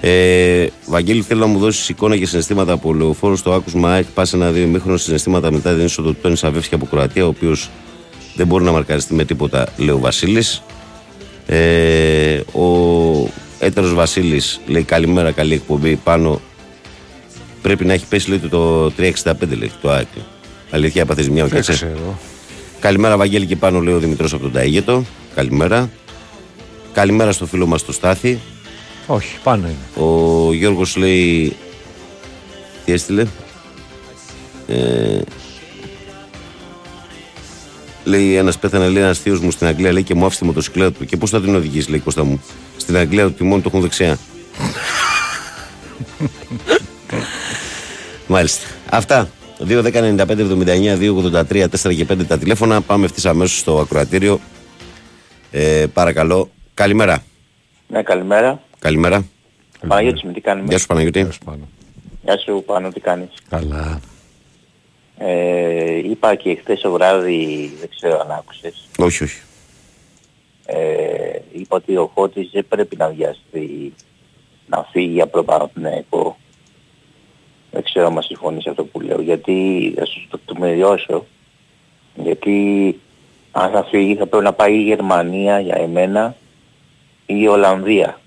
Ε, Βαγγέλη, θέλω να μου δώσεις εικόνα και συναισθήματα από λεωφόρο στο άκουσμα ΑΕΚ. Πας ένα δύο μήχρονο συναισθήματα μετά την είσοδο του Τόνι Σαβεύσκη από Κροατία, ο οποίος δεν μπορεί να μαρκαριστεί με τίποτα, λέει ο Βασίλης. Ε, ο έτερος Βασίλης λέει καλημέρα, καλή εκπομπή. Πάνω πρέπει να έχει πέσει λέει, το 365 λέει, το ΑΕΚ. Αλήθεια, έπαθες μια Δεν κάτσε. ξέρω. Καλημέρα, Βαγγέλη, και πάνω λέει ο Δημητρός από τον Ταίγετο. Καλημέρα. Καλημέρα στο φίλο μας το Στάθη. Όχι, πάνω είναι. Ο Γιώργος λέει. Τι έστειλε; Ε, λέει ένας πέθανε, λέει ένας θείος μου στην Αγγλία, λέει και μου άφησε τη μοτοσυκλέτα του. Και πώς θα την οδηγήσει, λέει Κώστα μου; Στην Αγγλία το τιμόνι το έχουν δεξιά. Μάλιστα. Αυτά. 2.10.95.79, 2.83, 4 και 5 τα τηλέφωνα. Πάμε ευθύς αμέσως στο ακροατήριο. Ε, παρακαλώ. Καλημέρα. Ναι, καλημέρα. Καλημέρα. Παναγιώτης με τι κάνουμε. Γεια σου Παναγιώτη. Τέλος πάντων. Γεια σου Πάνο, τι κάνεις; Καλά. Ε, είπα και χθες το βράδυ, δεν ξέρω αν άκουσες, Όχι, όχι. ε, είπα ότι ο Φώτης δεν πρέπει να βιαστεί να φύγει από το Παναθηναϊκό. Δεν ξέρω αν συμφωνείς αυτό που λέω, γιατί θα σου το, το μεριώσω, γιατί αν θα φύγει θα πρέπει να πάει η Γερμανία για εμένα ή η Ολλανδία,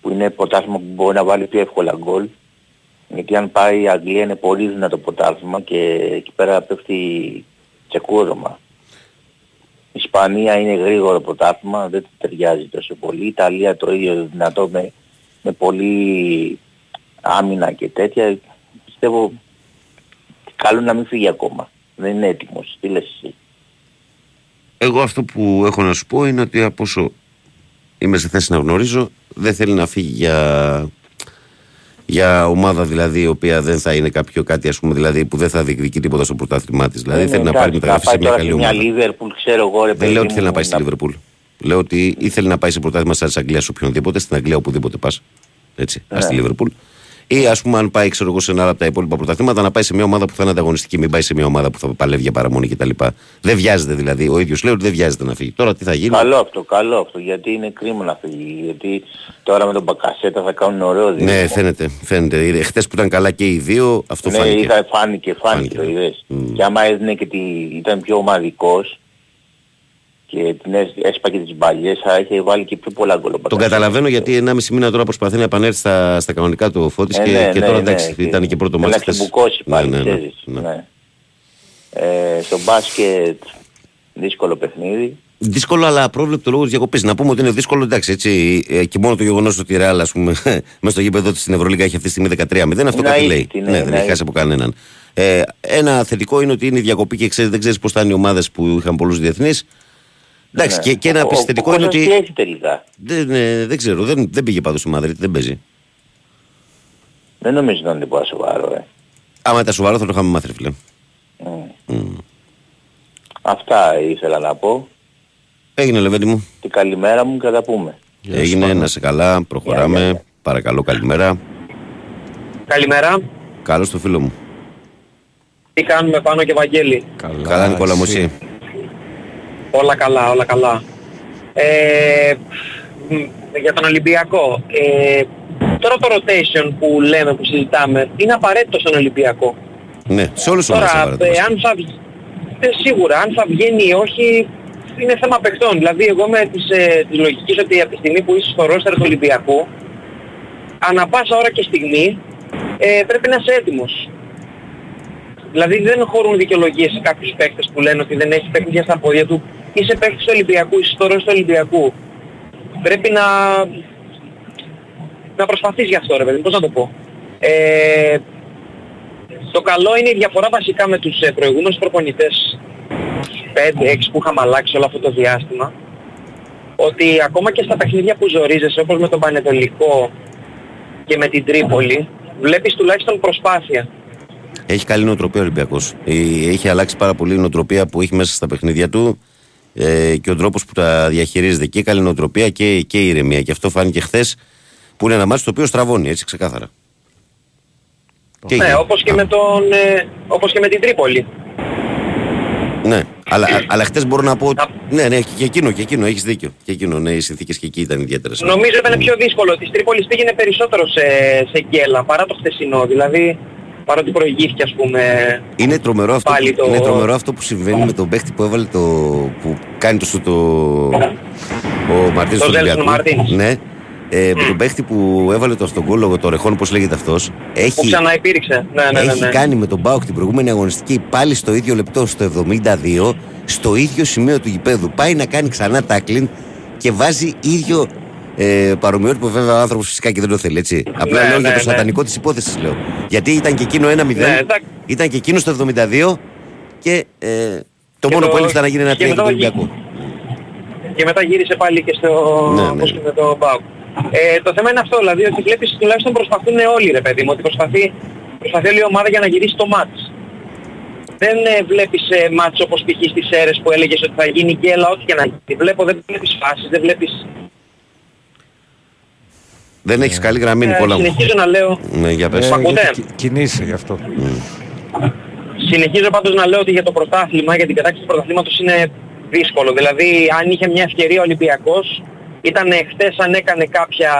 που είναι ποτάσμα που μπορεί να βάλει πιο εύκολα γκολ γιατί αν πάει η Αγγλία είναι πολύ δυνατό πρωτάθλημα και εκεί πέρα πέφτει τσεκούρωμα. Η Ισπανία είναι γρήγορο πρωτάθλημα, δεν του ταιριάζει τόσο πολύ. Η Ιταλία το ίδιο δυνατό με, με πολύ άμυνα και τέτοια. Πιστεύω καλό να μην φύγει ακόμα. Δεν είναι έτοιμος. Τι λες εσύ; Εγώ αυτό που έχω να σου πω είναι ότι από όσο είμαι σε θέση να γνωρίζω, δεν θέλει να φύγει για, για ομάδα δηλαδή η οποία δεν θα είναι κάποιο κάτι ας πούμε δηλαδή που δεν θα διεκδικεί τίποτα στο πρωτάθλημά της. Δηλαδή Ναι, θέλει να εντάξει, πάρει μεταγραφή σε πάει μια τώρα καλή σε μια ομάδα. Λίβερπουλ, ξέρω εγώ ρε Δεν παιδί λέω ότι μου, θέλει να πάει στη Λίβερπουλ. Λέω ότι ή θέλει να πάει σε πρωτάθλημα σαν της Αγγλίας οποιονδήποτε, στην Αγγλία οπουδήποτε πας. Έτσι, Ναι. ας στη Λίβερπουλ. Ή ας πούμε, αν πάει ξέρω εγώ, σε ένα από τα υπόλοιπα πρωταθλήματα, να πάει σε μια ομάδα που θα είναι ανταγωνιστική, μην πάει σε μια ομάδα που θα παλεύει για παραμονή κτλ. Δεν βιάζεται δηλαδή. Ο ίδιος λέει ότι δεν βιάζεται να φύγει. Τώρα τι θα γίνει; Καλό αυτό, καλό αυτό, γιατί είναι κρίμα να φύγει. Γιατί τώρα με τον Μπακασέτα θα κάνουν ωραίο Ναι, δίδυμο. φαίνεται. φαίνεται. Χθες που ήταν καλά και οι δύο, αυτό ναι, φάνηκε. είδα, φάνηκε, φάνηκε, Φάνηκε, το ναι. είδες. Μμ. Και άμα έδινε και τη, ήταν πιο ομαδικός και την έσ- έσπαγε τις μπαλιές θα είχε βάλει και πιο πολλά γκολ. ο Τον Μπακασέτας. καταλαβαίνω γιατί 1,5 μήνα τώρα προσπαθεί να επανέλθει στα, στα κανονικά του φώτης Ε, και, ναι, και ναι, τώρα ναι, εντάξει, και- ήταν και πρώτο και μάτι. να ξεμπουκώσει πάλι, ναι, ναι, ξέρεις. ναι. Ναι. Ε, στο μπάσκετ δύσκολο παιχνίδι. Δύσκολο, αλλά απρόβλεπτο λόγο διακοπής. Να πούμε ότι είναι δύσκολο, εντάξει, έτσι. ε, Και μόνο το γεγονός ότι η Ρεάλ, ας πούμε, μέσα στο γήπεδο της στην Ευρωλίγα έχει αυτή τη στιγμή 13-0, αυτό Είναι κάτι λέει. αίτητη, ναι, ναι, είναι δεν έχει χάσει αίτητη. από κανέναν. Ε, ένα θετικό είναι ότι είναι η διακοπή και ξέρεις, δεν ξέρεις πώς θα είναι οι ομάδες που είχαν πολλούς διεθνείς. Εντάξει, Ναι. και, και ένα Ο- επίσης ο θετικό είναι Κώστας ότι. τι έχει τελικά; Δεν, ε, δεν ξέρω, δεν, δεν πήγε πάντως στη Μαδρίτη, δεν παίζει. Δεν νομίζω να είναι τίποτα σοβαρό, ε. Άμα ήταν σοβαρό θα το είχαμε μάθει, ρε φίλε. Μμ. Αυτά ήθελα να πω. Έγινε, Λεβέντι μου. Την καλημέρα μου και θα τα πούμε. Έγινε, να σε καλά, προχωράμε. Γεια, γεια, γεια. Παρακαλώ, καλημέρα. Καλημέρα. Καλώς το φίλο μου. Τι κάνουμε πάνω και Βαγγέλη; Καλά, Καλά, Νικόλα μου, εσύ. εσύ. Όλα καλά, όλα καλά. Ε, μ, για τον Ολυμπιακό. Ε, τώρα το rotation που λέμε, που συζητάμε, είναι απαραίτητο στον Ολυμπιακό. Ναι, σε όλους του Τώρα, ε, αν θα βγει, ε, σίγουρα, αν θα βγαίνει ή όχι, είναι θέμα παιχτών. Δηλαδή, εγώ με της, ε, της λογικής ότι από τη στιγμή που είσαι στο ρόστερ του Ολυμπιακού, ανά πάσα ώρα και στιγμή, ε, πρέπει να είσαι έτοιμος. Δηλαδή δεν χωρούν δικαιολογίες σε κάποιους παίκτες που λένε ότι δεν έχει παιχνίδια στα πόδια του. Είσαι παίκτης του Ολυμπιακού, είσαι στο ρόστερ του Ολυμπιακού. Πρέπει να, να προσπαθείς γι' αυτό ρε παιδί, πώς να το πω. Ε, το καλό είναι η διαφορά βασικά με τους ε, προηγούμενους προπονητές 5-6 που είχαμε αλλάξει όλο αυτό το διάστημα ότι ακόμα και στα παιχνίδια που ζορίζεσαι όπως με τον Πανετολικό και με την Τρίπολη βλέπεις τουλάχιστον προσπάθεια. Έχει καλή νοοτροπία ο Ολυμπιακός. Έχει αλλάξει πάρα πολύ η νοοτροπία που έχει μέσα στα παιχνίδια του ε, και ο τρόπος που τα διαχειρίζεται. Και η καλή νοοτροπία και, και η ηρεμία. Και αυτό φάνηκε χθες που είναι ένα μάτι το οποίο στραβώνει έτσι ξεκάθαρα. Και Ναι, είχε- όπως και, Α, με τον, ε, όπως και με την Τρίπολη. Ναι, αλλά, α- αλλά χθες μπορώ να πω. ότι- Α. Ναι, ναι, και εκείνο, και εκείνο, έχεις δίκιο. Και εκείνο, ναι, οι συνθήκες και εκεί ήταν ιδιαίτερες. Νομίζω ήταν πιο δύσκολο. Της Τρίπολης πήγαινε περισσότερο σε, σε γκέλα παρά το χθεσινό. Δηλαδή παρότι προηγήθηκε ας πούμε Είναι τρομερό, αυτό, Πάλι που- το- είναι τρομερό αυτό που συμβαίνει με τον παίχτη που έβαλε το. που κάνει το σου το. Ο Μαρτίνς Το του Ζέλσον Ολυμπιακού. Μαρτίνς. Ναι. Ε, με τον παίχτη που έβαλε το στον κόλλο, το Ρεχόν, πώς λέγεται αυτός, που έχει, ξαναυπήρξε. Ναι, ναι, ναι, έχει ναι. κάνει με τον Μπάουκ την προηγούμενη αγωνιστική πάλι στο ίδιο λεπτό, στο 72, στο ίδιο σημείο του γηπέδου. Πάει να κάνει ξανά τάκλιν και βάζει ίδιο ε, παρομοιότυπο βέβαια ο άνθρωπος φυσικά και δεν το θέλει έτσι. Απλά Ναι, λέω για ναι, το ναι. σατανικό της υπόθεσης λέω. Γιατί ήταν και εκείνο 1-0, Ναι, εντάξει. ήταν και εκείνο στο 72 και ε, το Και μόνο το- που έλειψε ήταν να γίνει ένα και τρία για μετά τον Ολυμπιακό. Και μετά γύρισε πάλι και στο... Ναι, ναι, όπως ναι. και με το Μπάουκ. Ε, το θέμα είναι αυτό, δηλαδή ότι βλέπεις τουλάχιστον προσπαθούν όλοι ρε παιδί μου, ότι προσπαθεί, προσπαθεί όλη η ομάδα για να γυρίσει το μάτς. Δεν ε, βλέπεις ε, μάτς όπως π.χ. στις αίρες που έλεγες ότι θα γίνει και έλα ό,τι και να γίνει. Βλέπω, δεν βλέπεις φάσεις, δεν βλέπεις... Δεν έχεις καλή γραμμή, Ε, Νικόλα μου. συνεχίζω να λέω, Ναι, για πες. Μ' ακούτε; γιατί κι- κινείσαι γι' αυτό. συνεχίζω πάντως να λέω ότι για το πρωτάθλημα, για την κατάκτηση του πρωταθλήματος είναι δύσκολο. Δηλαδή αν είχε μια ευκαιρία ο Ολυμπιακός, ήταν χτες αν έκανε κάποια,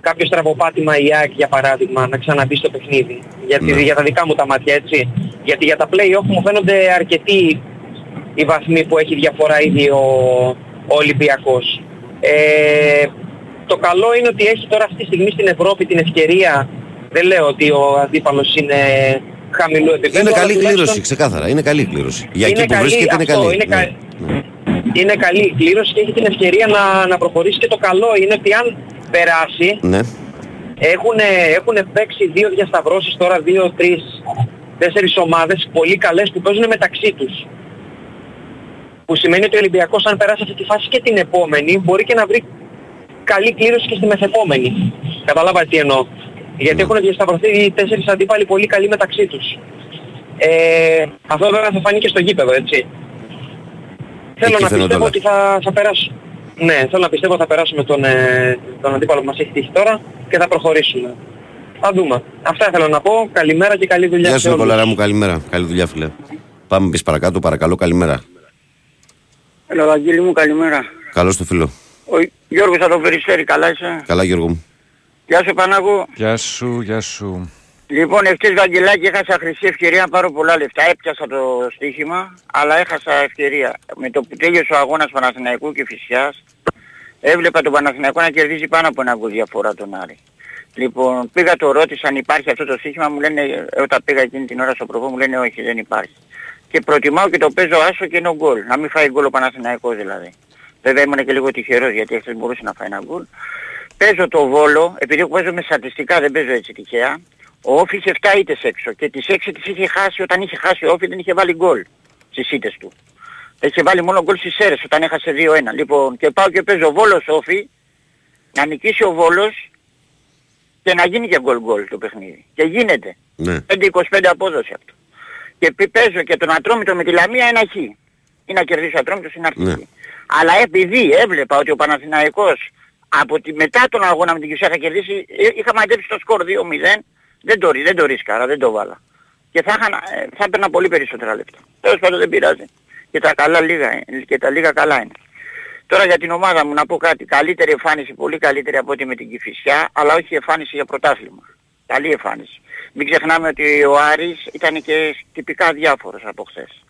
κάποιο στραβοπάτημα η ΑΕΚ για παράδειγμα να ξαναμπεί στο παιχνίδι. Γιατί, Ναι. Για τα δικά μου τα μάτια έτσι. Γιατί για τα play-off μου φαίνονται αρκετοί οι βαθμοί που έχει διαφορά ήδη ο, ο Ολυμπιακός. Ε, το καλό είναι ότι έχει τώρα αυτή τη στιγμή στην Ευρώπη την ευκαιρία, δεν λέω ότι ο αντίπαλος είναι χαμηλού επίπεδου. Είναι αλλά καλή τουλάχιστον κλήρωση, ξεκάθαρα. Είναι καλή κλήρωση. Για είναι εκεί που καλή βρίσκεται είναι αυτό, καλή. είναι Ναι, κα- ναι. είναι καλή η κλήρωση και έχει την ευκαιρία να, να προχωρήσει και το καλό είναι ότι αν περάσει Ναι. έχουν, έχουν παίξει δύο διασταυρώσεις τώρα, δύο, τρεις, τέσσερις ομάδες πολύ καλές που παίζουν μεταξύ τους. Που σημαίνει ότι ο Ολυμπιακός αν περάσει αυτή τη φάση και την επόμενη μπορεί και να βρει καλή κλήρωση και στη μεθεπόμενη. Καταλάβατε τι εννοώ. Γιατί έχουν διασταυρωθεί οι τέσσερις αντίπαλοι πολύ καλοί μεταξύ τους. Ε, αυτό βέβαια θα φανεί και στο γήπεδο, έτσι. Θέλω Εκεί να φαίνονται πιστεύω όλα. ότι θα, θα περάσω. Ναι, θέλω να πιστεύω ότι θα περάσουμε τον, ε, τον αντίπαλο που μας έχει τύχει τώρα και θα προχωρήσουμε. Θα δούμε. Αυτά θέλω να πω. Καλημέρα και καλή δουλειά Γεια σε σου, όλους. Νικολάρα μου, καλημέρα. Καλή δουλειά, φίλε. Πάμε πει παρακάτω, παρακαλώ, καλημέρα. Έλα, Βαγγέλη μου, καλημέρα. Καλώς το φίλο. Ο Γιώργος από το Περιστέρι, καλά είσαι; Καλά, Γιώργο μου. Γεια σου Πανάγο. Γεια σου, γεια σου. Λοιπόν, εχθές Βαγγελάκη έχασα χρυσή ευκαιρία να πάρω πολλά λεφτά. Έπιασα το στοίχημα, αλλά έχασα ευκαιρία. Με το που τέλειωσε ο αγώνας Παναθηναϊκού και Φυσιάς, έβλεπα τον Παναθηναϊκό να κερδίζει πάνω από ένα γκολ διαφορά τον Άρη. Λοιπόν, πήγα το ρώτησα αν υπάρχει αυτό το στοίχημα, μου λένε, ε, όταν πήγα εκείνη την ώρα στο προβό μου λένε όχι δεν υπάρχει. Και προτιμάω και το παίζω άσο και no γκολ, να μην φάει γκολ ο Παναθηναϊκός δηλαδή. Βέβαια ήμουν και λίγο τυχερός γιατί εχθές μπορούσε να φάει ένα γκολ. Παίζω το Βόλο, επειδή παίζω με στατιστικά δεν παίζω έτσι τυχαία. Ο Όφης 7 ήτες έξω και τις 6 τις είχε χάσει όταν είχε χάσει ο Όφη δεν είχε βάλει γκολ στις ήτες του. Είχε βάλει μόνο γκολ στις αίρες όταν έχασε 2-1. Λοιπόν και πάω και παίζω Βόλος Όφη να νικήσει ο Βόλος και να γίνει και γκολ γκολ το παιχνίδι. Και γίνεται. Ναι. 5-25 απόδοση αυτό. Και πι- παίζω και τον Ατρόμητο με τη Λαμία ένα χ. Ή να κερδίσει ο Ατρόμητος ή να έρθει Ναι. Χ. Αλλά επειδή έβλεπα ότι ο Παναθηναϊκός από τη, μετά τον αγώνα με την Κυσιά θα κερδίσει, ε, είχα μαντέψει το σκορ 2-0, δεν το, ρι- δεν το ρίσκαρα, δεν το βάλα. Και θα, είχα, να- ε, θα έπαιρνα πολύ περισσότερα λεπτά. Τέλος πάντων δεν πειράζει. Και τα καλά λίγα, είναι. και τα λίγα καλά είναι. Τώρα για την ομάδα μου να πω κάτι. Καλύτερη εμφάνιση, πολύ καλύτερη από ό,τι με την Κηφισιά, αλλά όχι εμφάνιση για πρωτάθλημα. Καλή εμφάνιση. Μην ξεχνάμε ότι ο Άρης ήταν και τυπικά διάφορος από χθες.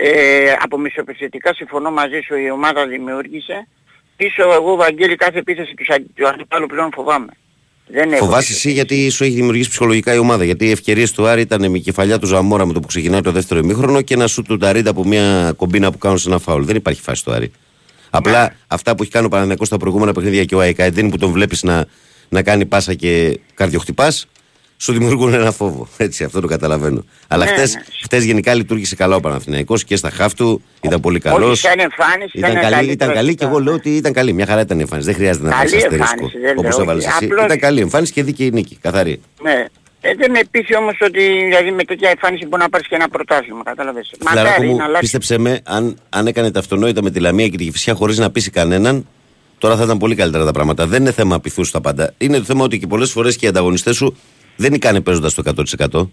Ε, από μισοπαιδευτικά συμφωνώ μαζί σου η ομάδα δημιούργησε. Πίσω εγώ Βαγγέλη κάθε επίθεση του, σα- του αντιπάλου πλέον φοβάμαι. Δεν έχω Φοβάσαι εσύ γιατί σου έχει δημιουργήσει ψυχολογικά η ομάδα. Γιατί οι ευκαιρίες του Άρη ήταν με κεφαλιά του Ζαμόρα με το που ξεκινάει το δεύτερο ημίχρονο και ένα σου του Ταρίντα από μια κομπίνα που κάνουν σε ένα φάουλ. Δεν υπάρχει φάση του Άρη. Απλά αυτά που έχει κάνει ο Παναγενικό στα προηγούμενα παιχνίδια και ο Αϊκαεντίν που τον βλέπεις να, να κάνει πάσα και καρδιοχτυπάς, σου δημιουργούν ένα φόβο. Έτσι, αυτό το καταλαβαίνω. Αλλά Ναι, χτες, ναι. χτες γενικά λειτουργήσε καλά ο Παναθηναϊκός και στα χάφ του ήταν πολύ καλός. Όχι σαν εμφάνιση Ήταν ήταν καλή, καλύτερος. ήταν καλή και εγώ λέω ότι ήταν καλή. Μια χαρά ήταν η εμφάνιση. Δεν χρειάζεται να Καλή πάρει αστερίσκο εμφάνιση, δεν όπως λέω, έβαλες όχι. εσύ. Απλώς- Ήταν καλή εμφάνιση και δίκαιη νίκη. Καθαρή. Ναι. Ε, δεν με πείθει όμως ότι δηλαδή με τέτοια εμφάνιση μπορεί να πάρεις και ένα πρωτάθλημα, κατάλαβες. Φιλαράκο Μακάρι μου, να αλλάξει. πίστεψε με, αν, αν έκανε τα αυτονόητα με τη Λαμία και τη Γυφσιά χωρίς να πείσει κανέναν, τώρα θα ήταν πολύ καλύτερα τα πράγματα. Δεν είναι θέμα πειθού στα πάντα. Είναι το θέμα ότι και πολλές φορές και οι ανταγωνιστές σου δεν νικάνε παίζοντας το 100%.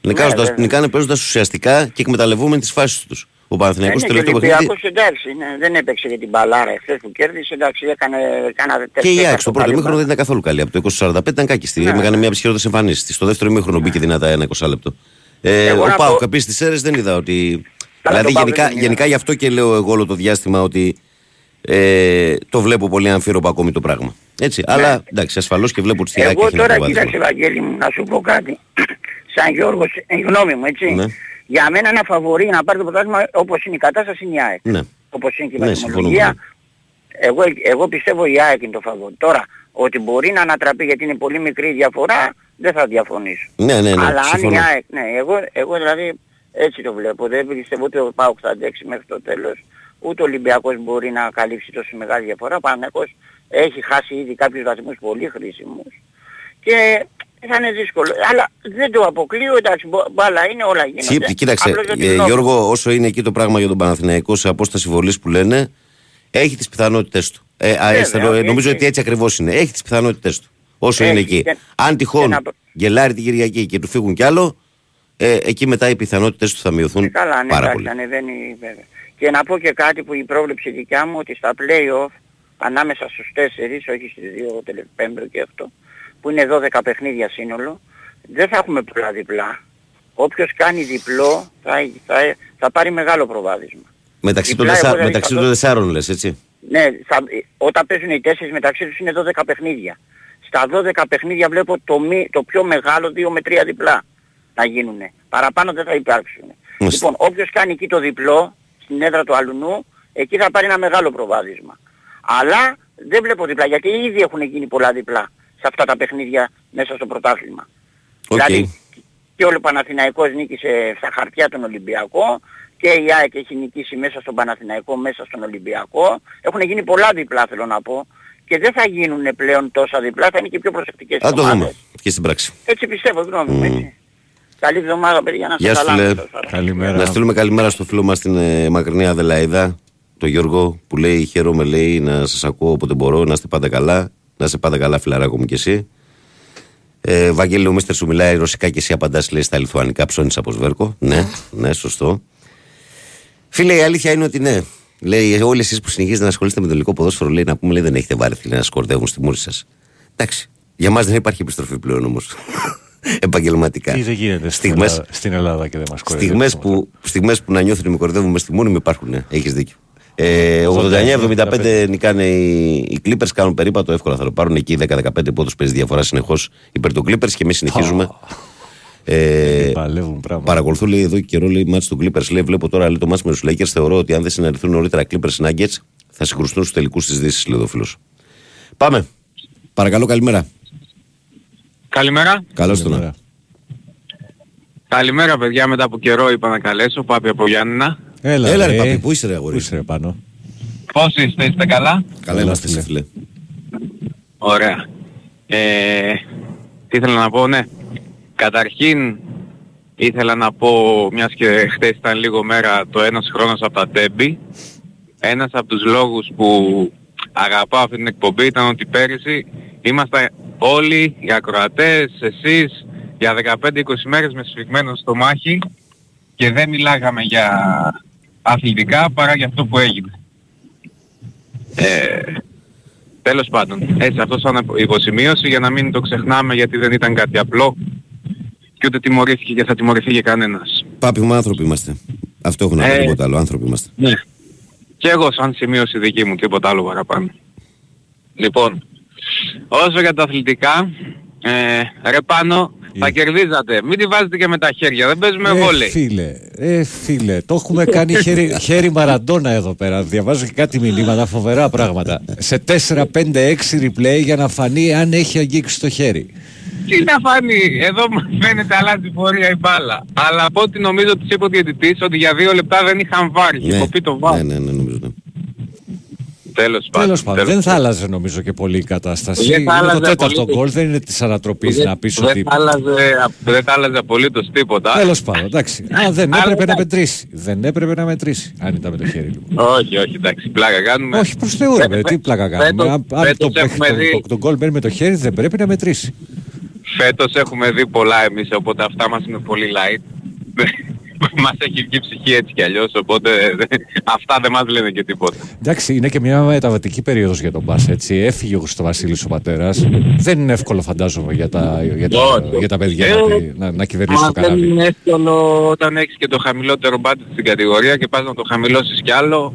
Νικάνε βέβαια. νικάνε παίζοντας ουσιαστικά και εκμεταλλευόμενοι τις φάσεις τους. Ο Παναθηναϊκός Ναι, στο και ο τελευταίο παιχνίδι. Ολυμπιακός εντάξει, ναι, δεν έπαιξε για την μπαλάρα εχθές που κέρδισε, εντάξει, έκανε, κάνα Και η τέσσερα ΑΕΚ στο πρώτο πάλι ημίχρονο δεν μπάλα. ήταν καθόλου καλή. Από το 2045 ήταν κάκιστη. Ναι. Ναι. Έκανε μια από τις χειρότερες εμφανίσεις. Στο δεύτερο ημίχρονο μπήκε δυνατά ένα 20 λεπτό. Ε, Εγώ ο να Πάοκ πω- επίσης στι αίρε δεν είδα ότι. Καλά, δηλαδή τον Πάοκ γενικά, δεν τον είδα. γενικά γι' αυτό και λέω εγώ όλο το διάστημα ότι ε, το βλέπω πολύ αμφίροπο ακόμη το πράγμα. Έτσι. Αλλά εντάξει, ασφαλώς και βλέπω ότι στη ΑΕΚ Ναι. Εγώ έχει τώρα ένα κοίταξε προβάδισμα. Βαγγέλη μου να σου πω κάτι. Σαν Γιώργος, ε, γνώμη μου έτσι. Ναι. Για μένα ένα φαβορή να πάρει το πρωτάθλημα όπως είναι η κατάσταση είναι η ΑΕΚ. Ναι. Όπως είναι και η Ναι, βαθμολογία. συμφωνούμε. Εγώ, εγώ πιστεύω η ΑΕΚ είναι το φαβορή. Τώρα, ότι μπορεί να ανατραπεί γιατί είναι πολύ μικρή η διαφορά, δεν θα διαφωνήσω. Ναι, ναι, ναι. Αλλά αν συμφωνώ. η ΑΕΚ, ναι, εγώ, εγώ δηλαδή έτσι το βλέπω. Δεν πιστεύω ούτε ο ΠΑΟΚ θα αντέξει μέχρι το τέλος. Ούτε ο Ολυμπιακός μπορεί να καλύψει τόσο μεγάλη διαφορά. Ο Παναγιακός έχει χάσει ήδη κάποιους βαθμούς πολύ χρήσιμους. Και θα είναι δύσκολο. Αλλά δεν το αποκλείω, εντάξει, μπο- μπάλα είναι, όλα γίνονται. Τσίπ, κοίταξε, Απλώς δεν ε, την Γιώργο, όσο είναι εκεί το πράγμα για τον Παναθηναϊκό σε απόσταση βολής που λένε, έχει τις πιθανότητε του. Ε, α, Βέβαια, αισθανο- ε, έχει. νομίζω ότι έτσι ακριβώς είναι. Έχει τις πιθανότητε του. Όσο Έχει είναι εκεί. και- Αν και τυχόν να- γελάρει την Κυριακή και του φύγουν κι άλλο, ε, εκεί μετά οι πιθανότητε του θα μειωθούν Καλά, ναι, πάρα εντάξει, πολύ. ανεβαίνει βέβαια. Και να πω και κάτι που η πρόβλεψη δικιά μου ότι στα play-off ανάμεσα στους 4, όχι στις 2 τελεπέμπρο και αυτό, που είναι 12 παιχνίδια σύνολο, δεν θα έχουμε πολλά διπλά. Όποιος κάνει διπλό θα, θα, θα πάρει μεγάλο προβάδισμα. Μεταξύ, των, Διπλά, τεσσά- εγώ δηλαδή μεταξύ θα των το- τεσσάρων λες, έτσι. Ναι, θα, όταν παίζουν οι 4 μεταξύ τους είναι 12 παιχνίδια. Στα 12 παιχνίδια βλέπω το, μη, το πιο μεγάλο 2 με 3 διπλά να γίνουν. Παραπάνω δεν θα υπάρξουν. Μάλιστα. Λοιπόν, όποιος κάνει εκεί το διπλό, στην έδρα του αλουνού, εκεί θα πάρει ένα μεγάλο προβάδισμα. Αλλά δεν βλέπω διπλά, γιατί ήδη έχουν γίνει πολλά διπλά σε αυτά τα παιχνίδια μέσα στο πρωτάθλημα. Οκ. Δηλαδή και ο Παναθηναϊκός νίκησε στα χαρτιά τον Ολυμπιακό και η ΑΕΚ έχει νικήσει μέσα στον Παναθηναϊκό, μέσα στον Ολυμπιακό. Έχουν γίνει πολλά διπλά θέλω να πω. Και δεν θα γίνουν πλέον τόσα διπλά, θα είναι και πιο προσεκτικές Θα το ομάδες. δούμε και στην πράξη. Έτσι πιστεύω, γνώμη μου, έτσι. Καλή εβδομάδα, παιδιά, να Γεια σας σου, καλά. φίλε. να σας- Καλημέρα. Να στείλουμε καλημέρα στο φίλο μας στην ε, μακρινή Αδελαίδα, τον Γιώργο, που λέει χαίρομαι, λέει να σας ακούω όποτε μπορώ, να είστε πάντα καλά. Να είστε πάντα καλά, φιλαράκο μου κι εσύ. Ε, Βαγγέλη, ο Μίστερ σου μιλάει ρωσικά και εσύ απαντάς, λέει στα λιθουανικά, ψώνεις από σβέρκο. Ναι, ναι, σωστό. Φίλε, η αλήθεια είναι ότι ναι. Λέει, όλοι εσείς που συνεχίζετε να ασχολείστε με το ελληνικό ποδόσφαιρο, λέει να πούμε, λέει, δεν έχετε βάρεθει να σκορδεύουν στη μούρη σας. Εντάξει. Για μας δεν υπάρχει επιστροφή πλέον όμως. Επαγγελματικά. Τι δεν γίνεται στην, Στιγμές, Ελλάδα, στην Ελλάδα και δεν μας κοροϊδεύουν. στιγμές, που, στιγμές που να νιώθουν ότι με κορδεύουν μες στη μούρη μου υπάρχουν. Ναι. Έχεις δίκιο. Ε, 89-75 νικάνε οι, οι Clippers, κάνουν περίπατο εύκολα. Θα το πάρουν εκεί 10-15 πόντους παίζει διαφορά συνεχώς υπέρ των Clippers και εμείς συνεχίζουμε. Ε, Παλεύουν πράγματα. Παρακολουθώ λέει, εδώ και καιρό λέει μάτς του Clippers. Λέει, βλέπω τώρα λέει, το μάτς με τους Lakers. Θεωρώ ότι αν δεν συναντηθούν νωρίτερα Clippers Nuggets θα συγκρουστούν στους τελικούς της Δύσης, λέει ο φίλος. Πάμε. Παρακαλώ, καλημέρα. Καλημέρα. Καλώς το να. Καλημέρα παιδιά, μετά από καιρό είπα να καλέσω, Πάπη από Γιάννηνα. Έλα, Έλα, ρε, ρε. παπί, πού είσαι, ρε, αγόρι; Πού είσαι, ρε, πάνω; Πώς είστε, είστε καλά; Καλά είμαστε, σε φίλε. Ωραία. Ε, τι ήθελα να πω, ναι. Καταρχήν ήθελα να πω, μιας και χθες ήταν λίγο μέρα το ένας χρόνος από τα τέμπη, ένας από τους λόγους που αγαπάω αυτή την εκπομπή ήταν ότι πέρυσι ήμασταν όλοι οι ακροατές, εσείς, για 15-20 μέρες με σφιγμένο στο μάχη και δεν μιλάγαμε για αθλητικά παρά για αυτό που έγινε. Ε, τέλος πάντων, έτσι αυτό σαν υποσημείωση για να μην το ξεχνάμε γιατί δεν ήταν κάτι απλό και ούτε τιμωρήθηκε και θα τιμωρηθεί για κανένας. Πάπι μου, άνθρωποι είμαστε. Αυτό έχω να πω Ε. τίποτα άλλο. Άνθρωποι είμαστε. Ναι. Και εγώ σαν σημείωση δική μου, τίποτα άλλο παραπάνω. Λοιπόν, όσο για τα αθλητικά, ε, ρε πάνω, θα κερδίζατε. Μην τη βάζετε και με τα χέρια, δεν παίζουμε Ε, βόλεϊ. φίλε, ε, φίλε, το έχουμε κάνει χέρι, χέρι μαραντόνα εδώ πέρα. Διαβάζω και κάτι μηνύματα, φοβερά πράγματα. Σε 4, 5, 6 replay για να φανεί αν έχει αγγίξει το χέρι. Τι να φάνει, εδώ μου φαίνεται αλλάζει πορεία η μπάλα. Αλλά από ό,τι νομίζω της είπε ο διαιτητής ότι για δύο λεπτά δεν είχαν βάρει. Είχε Ναι, κοπεί το βάρ. ναι, ναι, ναι, νομίζω. Ναι. Τέλος πάντων. Τέλος πάντων, τέλος δεν θα άλλαζε νομίζω και πολύ η κατάσταση. Δεν θα Είναι το άλλαζε τέταρτο πολύ. γκολ, δεν είναι της ανατροπής Δεν- να πεις δεν ότι. θα άλλαζε, δεν θα άλλαζε απολύτως τίποτα. Τέλος πάντων, εντάξει. Α, δεν Αλλά έπρεπε να εντάξει. μετρήσει. Δεν έπρεπε να μετρήσει. Αν ήταν με το χέρι λοιπόν. Όχι, όχι, εντάξει, πλάκα κάνουμε. Όχι, προς Θεού, ρε, Φε- παιδί, τι πλάκα φέτος- κάνουμε. Αν- Αν φέτος το έχουμε παίχνει δει- το- το γκολ μπαίνει με το χέρι, δεν πρέπει να μετρήσει. Φέτος έχουμε δει πολλά εμείς, οπότε αυτά μας είναι πολύ light. μας έχει βγει ψυχή έτσι κι αλλιώς, οπότε αυτά δεν μας λένε και τίποτα. Εντάξει, είναι και μια μεταβατική περίοδος για τον Μπας. Έτσι. Έφυγε ο Χρυστοβασίλη ο πατέρας. Δεν είναι εύκολο, φαντάζομαι, για τα, για τα, Όχι. για τα παιδιά Ε, να, να, να κυβερνήσουν Μα το δεν καράβι. είναι εύκολο όταν έχεις και το χαμηλότερο μπάτι στην κατηγορία και πας να το χαμηλώσεις κι άλλο.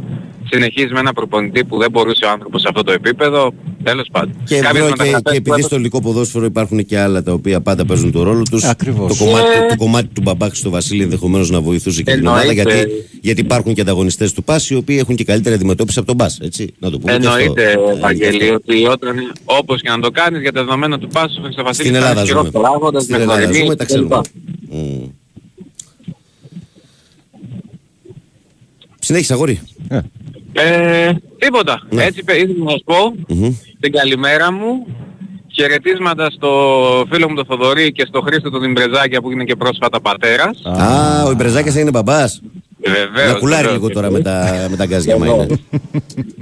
Συνεχίζεις με ένα προπονητή που δεν μπορούσε ο άνθρωπος σε αυτό το επίπεδο. Τέλος πάντων. Και, Κάποιες εδώ, και, μεταγραφές και που επειδή έδωσε- στο ελληνικό ποδόσφαιρο υπάρχουν και άλλα τα οποία πάντα παίζουν το ρόλο τους. Ακριβώς. Το κομμάτι, Ε. το κομμάτι του μπαμπάκ στο Βασίλη ενδεχομένως να βοηθούσε και την ομάδα Εννοείται. γιατί, γιατί υπάρχουν και ανταγωνιστές του Πας οι οποίοι έχουν και καλύτερη αντιμετώπιση από τον Πας. Έτσι, να το πούμε. και αυτό. Εννοείται, Ε, Βαγγέλη, και αυτό. ότι όταν, όπως και να το κάνεις για τα δεδομένα του Πάσου, ο Χρυστοφασίλης Στην ήταν Ελλάδα ισχυρός ζούμε. παράγοντας, Στην με Ελλάδα χωρινή ζούμε, τα κλπ. ξέρουμε. Μμ. Συνέχισε αγόρι. Ε, τίποτα. Ναι. Έτσι παι- ήθελα να σου πω Μμμ. την καλημέρα μου. Χαιρετίσματα στο φίλο μου τον Θοδωρή και στο Χρήστο τον Ιμπρεζάκια που είναι και πρόσφατα πατέρας. Α, ο Ιμπρεζάκης είναι μπαμπάς. Βεβαίως. Να κουλάρει βεβαίως. λίγο τώρα με τα, με τα γκάζια μα είναι.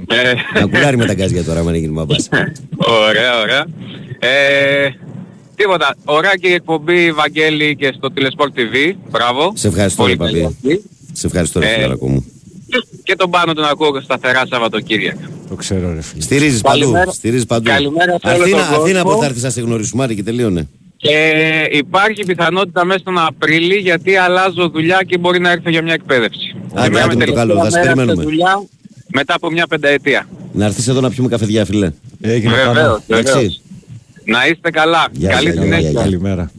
Ε, Να κουλάρει με τα γκάζια τώρα αν γίνει μπαμπάς. Ωραία, ωραία. Ε, τίποτα. Ωραία και η εκπομπή Βαγγέλη και στο Telesport TV. Μπράβο. Σε ευχαριστώ Πολύ ρε καλή παπί. αυτή. Σε ευχαριστώ ρε Ε, φιλαράκο μου. Και τον πάνω τον ακούω σταθερά Σαββατοκύριακα. Το ξέρω, ρε φίλε. Στηρίζεις παντού. Καλημέρα. Στηρίζεις παντού. Καλημέρα σε όλο Αθήνα, τον κόσμο. Αθήνα πότε θα έρθεις να σε γνωρίσουμε άντε και τελείωνε. Και υπάρχει πιθανότητα μέσα στον Απρίλη γιατί αλλάζω δουλειά και μπορεί να έρθω για μια εκπαίδευση. Άντε, Είμαι άντε με το καλό, θα σε μέρα σε περιμένουμε. δουλειά μετά από μια πενταετία. Να έρθεις εδώ να πιούμε καφεδιά φίλε. Έγινε Βεβαίως, πάνω. βεβαίως. Εντάξει. Να είστε καλά. Γεια, Καλή γεια, γεια, συνέχεια. γεια. Καλημέρα.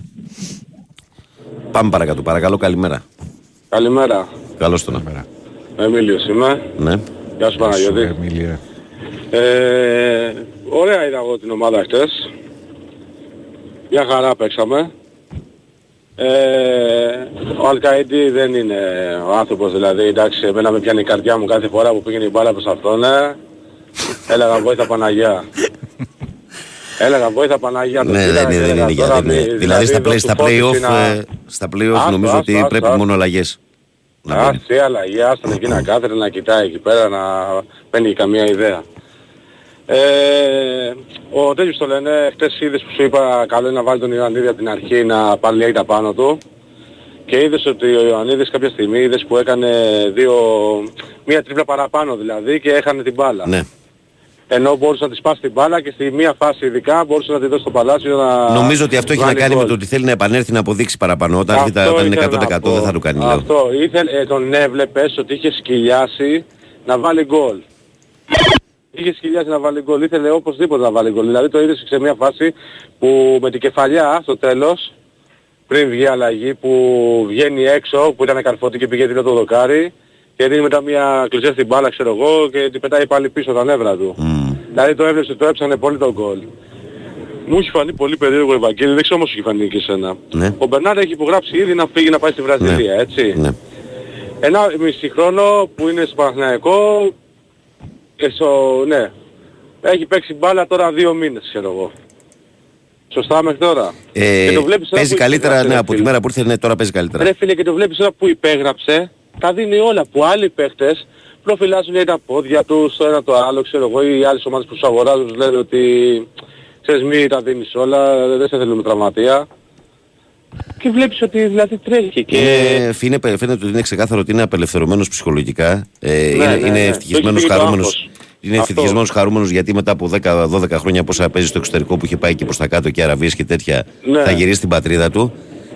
Πάμε παρακάτω. Παρακαλώ καλημέρα. Καλημέρα. Καλώς το να. Καλημέρα. Εμίλιος είμαι. Ναι. Γεια σου Παναγιώτη. Εμίλη, ρε. Ε, ωραία είδα εγώ την ομάδα χτες. Μια χαρά παίξαμε. Ε, ο Αλκαϊντή δεν είναι ο άνθρωπος δηλαδή, εντάξει, εμένα με πιάνει η καρδιά μου κάθε φορά που πήγαινε η μπάλα προς αυτόν, ε. έλεγα βοήθα Παναγιά. έλεγα βοήθα Παναγιά. τον Ναι, κοίταγα δεν και είναι, δεν έλεγα, είναι τώρα γιατί. ναι. μη- Δηλαδή στα εδώ play- του στα φώτιση play-off, να- ε, στα play-off Άστο, νομίζω άστο, ότι άστο, πρέπει άστο. μόνο αλλαγές. Να Α, μπαίνει. τι αλλαγή, άστον εκεί να κάθεται να κοιτάει εκεί πέρα να παίρνει καμία ιδέα. Ε, ο τέτοιος το λένε, χτες είδες που σου είπα καλό είναι να βάλει τον Ιωαννίδη από την αρχή να πάρει λίγα τα πάνω του και είδες ότι ο Ιωαννίδης κάποια στιγμή είδες που έκανε δύο, μία τρίπλα παραπάνω δηλαδή και έχανε την μπάλα. Ναι. Ενώ μπορούσε να της σπάσει την μπάλα και στη μία φάση ειδικά μπορούσε να τη δώσει στο παλάτσιο να Νομίζω ότι αυτό έχει να βάλει κάνει με γκολ. το ότι θέλει να επανέλθει να αποδείξει παραπάνω. Όταν, έρθει τα- Αυτό όταν είναι ήθελα 100% να δεν πω. θα του κάνει λέω. Αυτό ήθελε, ε, τον έβλεπες ότι είχε σκυλιάσει να βάλει γκολ. Είχε σκυλιάσει να βάλει γκολ, ήθελε οπωσδήποτε να βάλει γκολ. Δηλαδή το είδες σε μια φάση που με την κεφαλιά στο τέλος, πριν βγει αλλαγή, που βγαίνει έξω, που ήταν καρφώτη και πήγε δίπλα το δοκάρι και δίνει μετά μια κλεισιά στην μπάλα, ξέρω εγώ, και την πετάει πάλι πίσω τα νεύρα του. Δηλαδή το έβλεψε, το έψανε πολύ τον γκολ. Μου έχει φανεί πολύ περίεργο Ευαγγέλη, δεν ξέρω όμως σου έχει φανεί και εσένα. Ναι. Ο Μπερνάρ έχει υπογράψει ήδη να φύγει να πάει στη Βραζιλία, έτσι. Ναι. Ένα μισή χρόνο που είναι στο Παναθηναϊκό, και στο, ναι, έχει παίξει μπάλα τώρα δύο μήνες, ξέρω εγώ. Σωστά μέχρι τώρα. Ε, Και το βλέπεις τώρα παίζει που καλύτερα, υπέγραψε, ναι, ρε από τη φίλε. μέρα που ήρθε, ναι, τώρα παίζει καλύτερα. Ρε φίλε και το βλέπεις τώρα που υπέγραψε, τα δίνει όλα που άλλοι παίχτες προφυλάζουν για τα πόδια τους, το ένα το άλλο, ξέρω εγώ, οι άλλες ομάδες που τους αγοράζουν τους λένε ότι ξέρεις μη τα δίνεις όλα, δεν σε θέλουμε τραυματία. Και βλέπεις ότι δηλαδή τρέχει και... Είναι, φαίνε- φαίνεται ότι είναι ξεκάθαρο ότι είναι απελευθερωμένος ψυχολογικά. Ε, είναι ναι, είναι ναι. ευτυχισμένος, Το έχει φύγει το χαρούμενος. άγχος. Είναι Αυτό. ευτυχισμένος, χαρούμενος γιατί μετά από 10-12 χρόνια πόσα παίζει στο εξωτερικό που είχε πάει και προς τα κάτω και Αραβίες και τέτοια Ναι. θα γυρίσει στην πατρίδα του.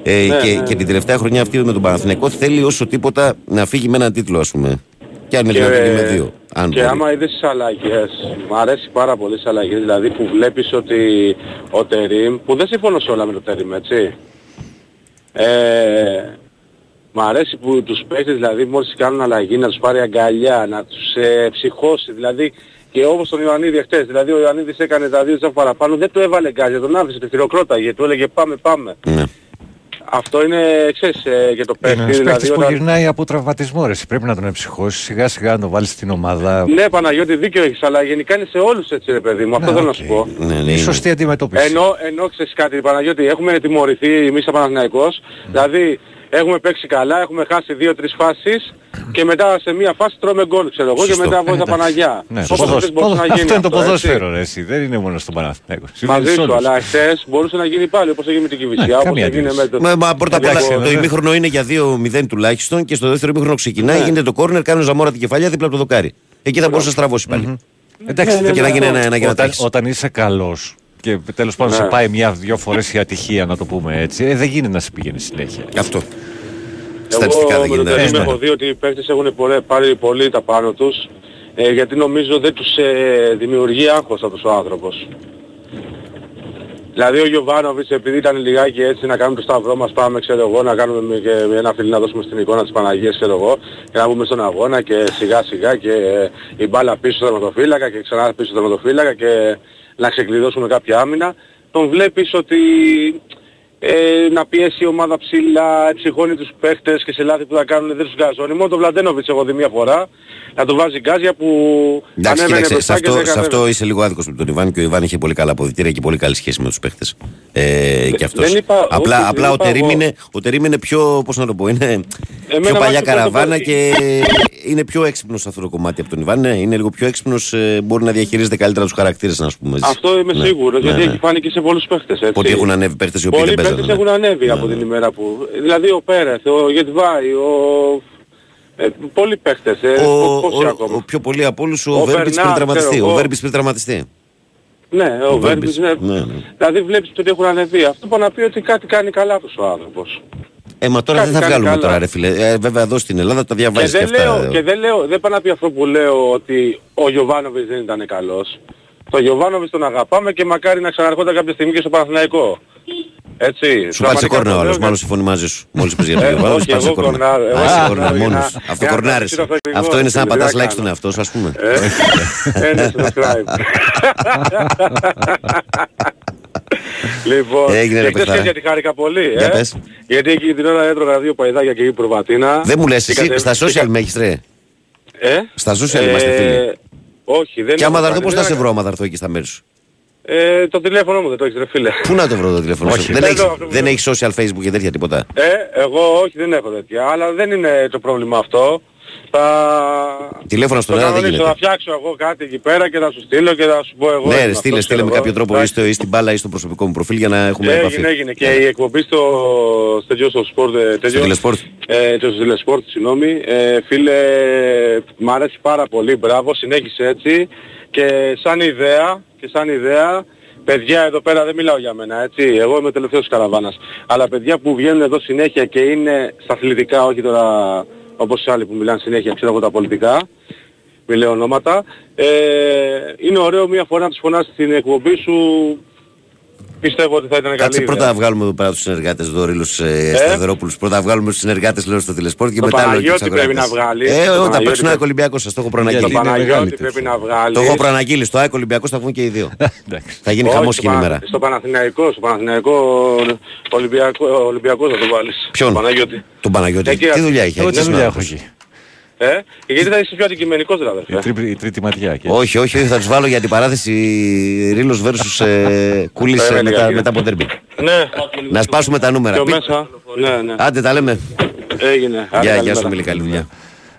Ε, Ναι, και, ναι. και την τελευταία χρονιά αυτή με τον Παναθηναϊκό θέλει όσο τίποτα να φύγει με έναν τίτλο ας πούμε. Και αν είναι Και- δυνατόν και με δύο. Αν και μπορεί. άμα είδες τις αλλαγές, μου αρέσει πάρα πολύ τις αλλαγές, δηλαδή που βλέπεις ότι ο Τερίμ, που δεν συμφωνώ σε όλα με το Τερίμ, έτσι. Ε, μ' αρέσει που τους παίχτες δηλαδή μόλις κάνουν αλλαγή να τους πάρει αγκαλιά, να τους ε, ψυχώσει, δηλαδή και όπως τον Ιωαννίδη χτες, δηλαδή ο Ιωαννίδης έκανε τα δύο τζαφ παραπάνω, δεν του έβαλε γκάζια, τον άφησε, τη χειροκρόταγε, του έλεγε πάμε πάμε. Ναι. Αυτό είναι, ξέρεις, ε, για το Είναι παίχτη, ένας δηλαδή παίκτης που όταν... γυρνάει από τραυματισμό, ρε. εσύ Πρέπει να τον εψυχώσεις, σιγά σιγά να τον βάλεις στην ομάδα. Ναι, Παναγιώτη, δίκιο έχεις, αλλά γενικά είναι σε όλους έτσι ρε παιδί μου, αυτό Ναι, θέλω οκ. να σου πω. Ναι, ναι, Η είναι. σωστή αντιμετώπιση. Ενώ, ενώ ξέρεις κάτι, Παναγιώτη, έχουμε τιμωρηθεί εμείς σαν Παναθηναϊκός, δηλαδή έχουμε παίξει καλά, έχουμε χάσει δύο-τρεις φάσεις και μετά σε μία φάση τρώμε γκολ, ξέρω εγώ, και Σωστό. μετά βοήθα εντάξει. Παναγιά. Ναι, Όπως ποδόσ- χθες μπορούσε ποδο- να γίνει αυτό είναι το έτσι. ποδόσφαιρο, ρε, εσύ. Δεν είναι μόνο στον Παναθηναϊκό. Συμβαίνει Μαζί σε σου, όλους. αλλά χθες μπορούσε να γίνει πάλι, όπως έγινε με την Κιβισιά, όπως καμία έγινε με αντίρρηση. το... Μα, μα πρώτα απ' όλα Εντάξει, το βέβαια. ημίχρονο είναι για 2-0 τουλάχιστον και στο δεύτερο ημίχρονο ξεκινάει, Ναι. γίνεται το κόρνερ, κάνει ο Ζαμόρα την κεφαλιά δίπλα από το δοκάρι. Εκεί θα μπορούσε να στραβώσει πάλι. Εντάξει, ναι, Και να γίνει ένα, ένα και να όταν, τρέχεις. όταν είσαι καλός και τέλος πάντων Ναι. σε πάει μια-δυο φορές η ατυχία, να το πούμε έτσι, ε, δεν γίνεται να σε πηγαίνει συνέχεια. Αυτό. Στατιστικά δεν Εγώ με τον γίνεται. Τερίμ Ε, ναι. έχω δει ότι οι παίκτες έχουν πολλέ- πάρει πολύ τα πάνω τους, ε, γιατί νομίζω δεν τους ε, δημιουργεί άγχος αυτός ο άνθρωπος. Δηλαδή ο Γιωβάνοβιτς επειδή ήταν λιγάκι έτσι να κάνουμε το σταυρό μας πάμε ξέρω εγώ να κάνουμε με- και με ένα φιλί να δώσουμε στην εικόνα της Παναγίας ξέρω εγώ και να μπούμε στον αγώνα και σιγά σιγά και ε, η μπάλα πίσω στο τερματοφύλακα και ξανά πίσω στο τερματοφύλακα και να ξεκλειδώσουμε κάποια άμυνα. Τον βλέπεις ότι ε, να πιέσει η ομάδα ψηλά, ψυχώνει τους παίχτες και σε λάθη που θα κάνουν δεν τους γκαζώνει. Μόνο τον Βλαντένοβιτς έχω δει μια φορά να του βάζει γκάζια που Εντάξει, ανέβαινε κοίταξε, σε μπροστά και αυτό, δεν σε κατέβαινε. αυτό είσαι λίγο άδικος με τον Ιβάν και ο Ιβάν είχε πολύ καλά αποδητήρια και πολύ καλή σχέση με τους παίχτες. Ε, και αυτός. δεν είπα- απλά όχι, απλά δεν ο, είπα Τερίμ εγώ. είναι, ο Τερίμ είναι πιο, πώς να το πω, είναι πιο μ' παλιά άρεσε πρώτο καραβάνα παιδί. και είναι πιο έξυπνος σε αυτό το κομμάτι από τον Ιβάν. Ναι, είναι λίγο πιο έξυπνος, ε, μπορεί να διαχειρίζεται καλύτερα τους χαρακτήρες, να πούμε. έτσι. Αυτό είμαι Ναι, σίγουρος, ναι, γιατί ναι. έχει φάνει και σε πολλούς παίχτες έτσι. Ότι έχουν ανέβει παίχτες οι οποίοι Πολλοί δεν παίχτες παίζανε. έχουν ανέβει από την ημέρα που... Δηλαδή ο Πέρεθ, ο Γετβάη, ο... Ε, πολλοί παίχτες, ε, Ο, πο- πόσοι ο, ακόμα. ο πιο πολύ από όλους ο, Ο Βέρμπιτς πριν Μπερνάρ, τραυματιστεί. ξέρω Ο εγώ. Βέρμπιτς πριν τραυματιστεί. Ναι, ο, ο Βέρμπιτς, ναι. Ναι, ναι. Δηλαδή βλέπεις ότι έχουν ανεβεί. Αυτό που να πει ότι κάτι κάνει καλά αυτός ο άνθρωπος. Ε, μα τώρα Κάτι δεν θα κάνει βγάλουμε καλά. τώρα ρε φίλε. Ε, βέβαια εδώ στην Ελλάδα τα Και διαβάζεις και, δεν, αυτά. λέω, και δεν λέω, δεν πάω να πει αυτό που λέω ότι ο Γιωβάνοβιτς δεν ήταν καλός. Το Γιωβάνοβιτς τον αγαπάμε και μακάρι να ξαναρχόταν κάποια στιγμή και στο Παναθηναϊκό. Έτσι. Σου πάτησε πραγματικά κόρνα ο το άλλος, λέω μάλλον συμφωνεί μαζί σου. Μόλις πες για τον Ε, Γιωβάνο, σου όχι, πάτησε εγώ κόρνα. κορνάρω, εγώ Α, εσύ κορνάρω κόρνα για μόνος. να- Αυτό για να κορνάρεις. πατήσω το ακριβώς, Αυτό είναι σαν να τι πατάς να like κάνω. στον εαυτό σου, ας πούμε. Ε, ε, ναι, subscribe. λοιπόν, Έγινε, ρε, και χτες παιχτάρα. γιατί χάρηκα πολύ, Για ε. πες. Γιατί εκεί την ώρα έτρωγα δύο παϊδάκια και η προβατίνα. Δεν μου λες, Και εσύ κατεβ- στα και social κα- με έχεις ρε; Ε; Στα social Ε, είμαστε φίλοι. Όχι, δεν Και άμα έχω θα έρθω, κάνει, πώς θα δεν σε έκανα. βρω άμα θα έρθω εκεί στα μέρη σου; Ε, το τηλέφωνο μου δεν το έχεις ρε φίλε. Πού να το βρω το τηλέφωνο σου; Όχι. Δεν Δεν έχεις- το έχω, Δεν δεν έχεις social Facebook και τέτοια τίποτα; Ε, εγώ όχι δεν έχω τέτοια, αλλά δεν είναι το πρόβλημα αυτό. Θα... Τηλέφωνο στον το αέρα δεν κανονίσω, γίνεται. Θα φτιάξω εγώ κάτι εκεί πέρα και θα σου στείλω και θα σου πω εγώ. Ναι, είμαι ρε, στείλε, αυτός, στείλε με ξέρω κάποιο εγώ. τρόπο ή στο- ή στην μπάλα ή στο προσωπικό μου προφίλ για να έχουμε επαφή. Έγινε, έγινε. Και η εκπομπή στο τέτοιο στο sport, ε, τέτοιο, Telesport. Ε, στο Telesport, συγγνώμη. Ε, φίλε, μ' αρέσει πάρα πολύ, μπράβο, συνέχισε έτσι. Και σαν ιδέα, και σαν ιδέα, παιδιά εδώ πέρα δεν μιλάω για μένα, έτσι. Εγώ είμαι ο τελευταίος της καραβάνας. Αλλά παιδιά που βγαίνουν εδώ συνέχεια και είναι στα αθλητικά, όχι τώρα όπως οι άλλοι που μιλάνε συνέχεια, ξέρω εγώ τα πολιτικά, μη λέω ονόματα. Ε, είναι ωραίο μία φορά να τους φωνάσεις στην εκπομπή σου. Πιστεύω ότι θα ήταν καλή Κάτσε ιδέα. πρώτα να βγάλουμε εδώ πέρα τους συνεργάτες εδώ, Ρήλους ε, Σταθερόπουλους. Πρώτα να βγάλουμε τους συνεργάτες λέω στο τηλεσπόρτ και Το μετά λέω και τους Παναγιώτη πρέπει αγοράτες. να βγάλει. Ε, Το όταν Παναγιώτη παίξουν πρέπει- ΑΕΚ Ολυμπιακός σας το έχω Το προαναγγείλει. Παναγιώτη πρέπει να βγάλει. Το έχω προαναγγείλει. Στο ΑΕΚ Ολυμπιακός θα βγουν και οι δύο. Θα γίνει Όχι, χαμός στο εκείνη η Πανα- μέρα. Στο Παναθηναϊκό, στο Παναθηναϊκό Ολυμπιακό, Ολυμπιακός θα το βάλεις. Ποιον; Το Παναγιώτη. Τον Παναγιώτη. Εκεί, Τι δουλειά έχει. Ε, γιατί θα είσαι πιο αντικειμενικός δηλαδή. Η, τρί- η τρίτη ματιά. Και... Όχι, όχι, όχι, θα τους βάλω για την παράθεση Ρήλος versus ε, Κούλης ε, Περίμενε, μετά, γιατί- μετά από τέρμπι. Ναι. Να σπάσουμε τα νούμερα. Πιο Πι- μέσα. Ναι, ναι. Άντε τα λέμε. Έγινε. Άντε, Γεια, γεια καλημέρα. σου, Μίλη, καλή δουλειά.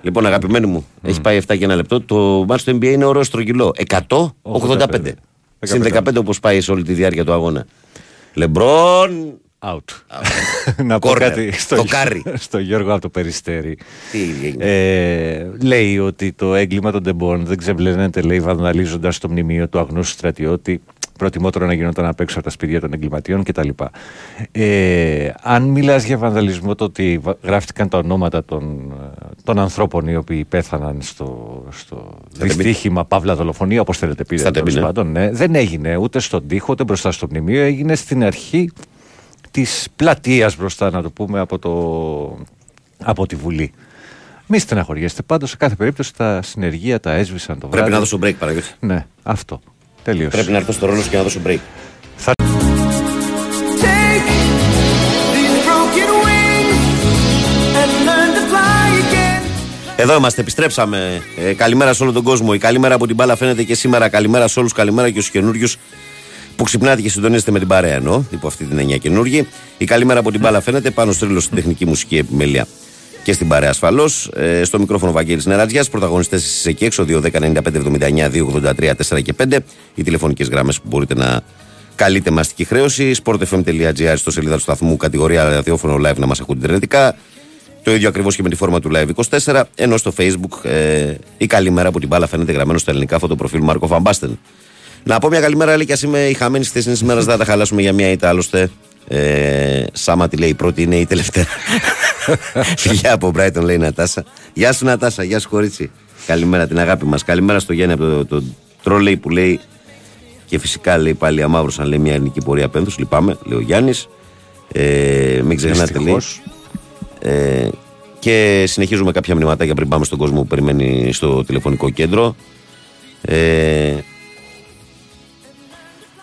Λοιπόν, αγαπημένοι μου, έχει πάει 7 και ένα λεπτό. Το μάτς του NBA είναι ωραίο στρογγυλό. 100-85. Συν 15 όπως πάει σε όλη τη διάρκεια του αγώνα. Λεμπρόν. Out. να πω Corner. κάτι στο, Το κάρι. στο Γιώργο από το Περιστέρι. Τι έγινε; Ε, λέει ότι το έγκλημα των τεμπών δεν ξεβλένεται, λέει, βανδαλίζοντας το μνημείο του αγνώστου στρατιώτη. Προτιμότερο να γινόταν απ' έξω από τα σπίτια των εγκληματιών κτλ. Ε, αν μιλάς για βανδαλισμό, το ότι βα- γράφτηκαν τα ονόματα των, ε, των ανθρώπων οι οποίοι πέθαναν στο, στο Τεμπή. δυστύχημα, παύλα δολοφονία, όπως θέλετε πείτε, Στα Τεμπή, τέλος ναι. πάντων, ναι, δεν έγινε ούτε στον τοίχο, ούτε μπροστά στο μνημείο, έγινε στην αρχή της πλατείας μπροστά, να το πούμε, από, το, από τη Βουλή. Μη στεναχωριέστε. Πάντως, σε κάθε περίπτωση, τα συνεργεία τα έσβησαν το βράδυ. Πρέπει να δώσω break, Παναγιώτη. Ναι, αυτό. Τελείωσε. Πρέπει να έρθω στο ρόλο σου και να δώσω break. Θα... Εδώ είμαστε, επιστρέψαμε. Ε, καλημέρα σε όλο τον κόσμο. Η καλημέρα από την μπάλα φαίνεται και σήμερα. Καλημέρα σε όλους. Καλημέρα και στους καινούριους που ξυπνάτε και συντονίζετε με την παρέα εννοώ, υπό αυτή την εννιά καινούργη. Η καλημέρα από την μπάλα φαίνεται πάνω στο τρίλο στην τεχνική μουσική επιμέλεια και στην παρέα ασφαλώς. Ε, στο μικρόφωνο Βαγγέλης Νερατζιάς. Πρωταγωνιστές εσείς εκεί έξω, 2-10-95-79-283 4 και 5. Οι τηλεφωνικές γραμμέ που μπορείτε να καλείτε μαστική χρέωση. sportfm.gr στο σελίδα του σταθμού, κατηγορία ραδιόφωνο live να μας ακούτε ιντερνετικά. Το ίδιο ακριβώς και με τη φόρμα του Live 24. Ενώ στο Facebook ε, η καλημέρα από την μπάλα φαίνεται γραμμένο στα ελληνικά φωτοπροφίλ Μάρκο Φαμπάστεν. Να πω μια καλημέρα, λέει και ας είμαι η χαμένης στη θέσης τη ημέρας, δεν θα τα χαλάσουμε για μια ήττα. Άλλωστε, ε, Σάμα τη λέει η πρώτη είναι η τελευταία. Φιλιά από Μπράιτον, λέει η Νατάσα. Γεια σου, Νατάσα, γεια σου, κορίτσι. Καλημέρα, την αγάπη μας. Καλημέρα στο Γιάννη από το, το τρόλεϊ που λέει και φυσικά λέει πάλι αμαύρωσαν λέει μια ελληνική πορεία πένθου. Λυπάμαι, λέει ο Γιάννης. Ε, μην ξεχνάτε, λέει. Δυστυχώς. Ε, και συνεχίζουμε κάποια μηνυματάκια πριν πάμε στον κόσμο που περιμένει στο τηλεφωνικό κέντρο. Ε,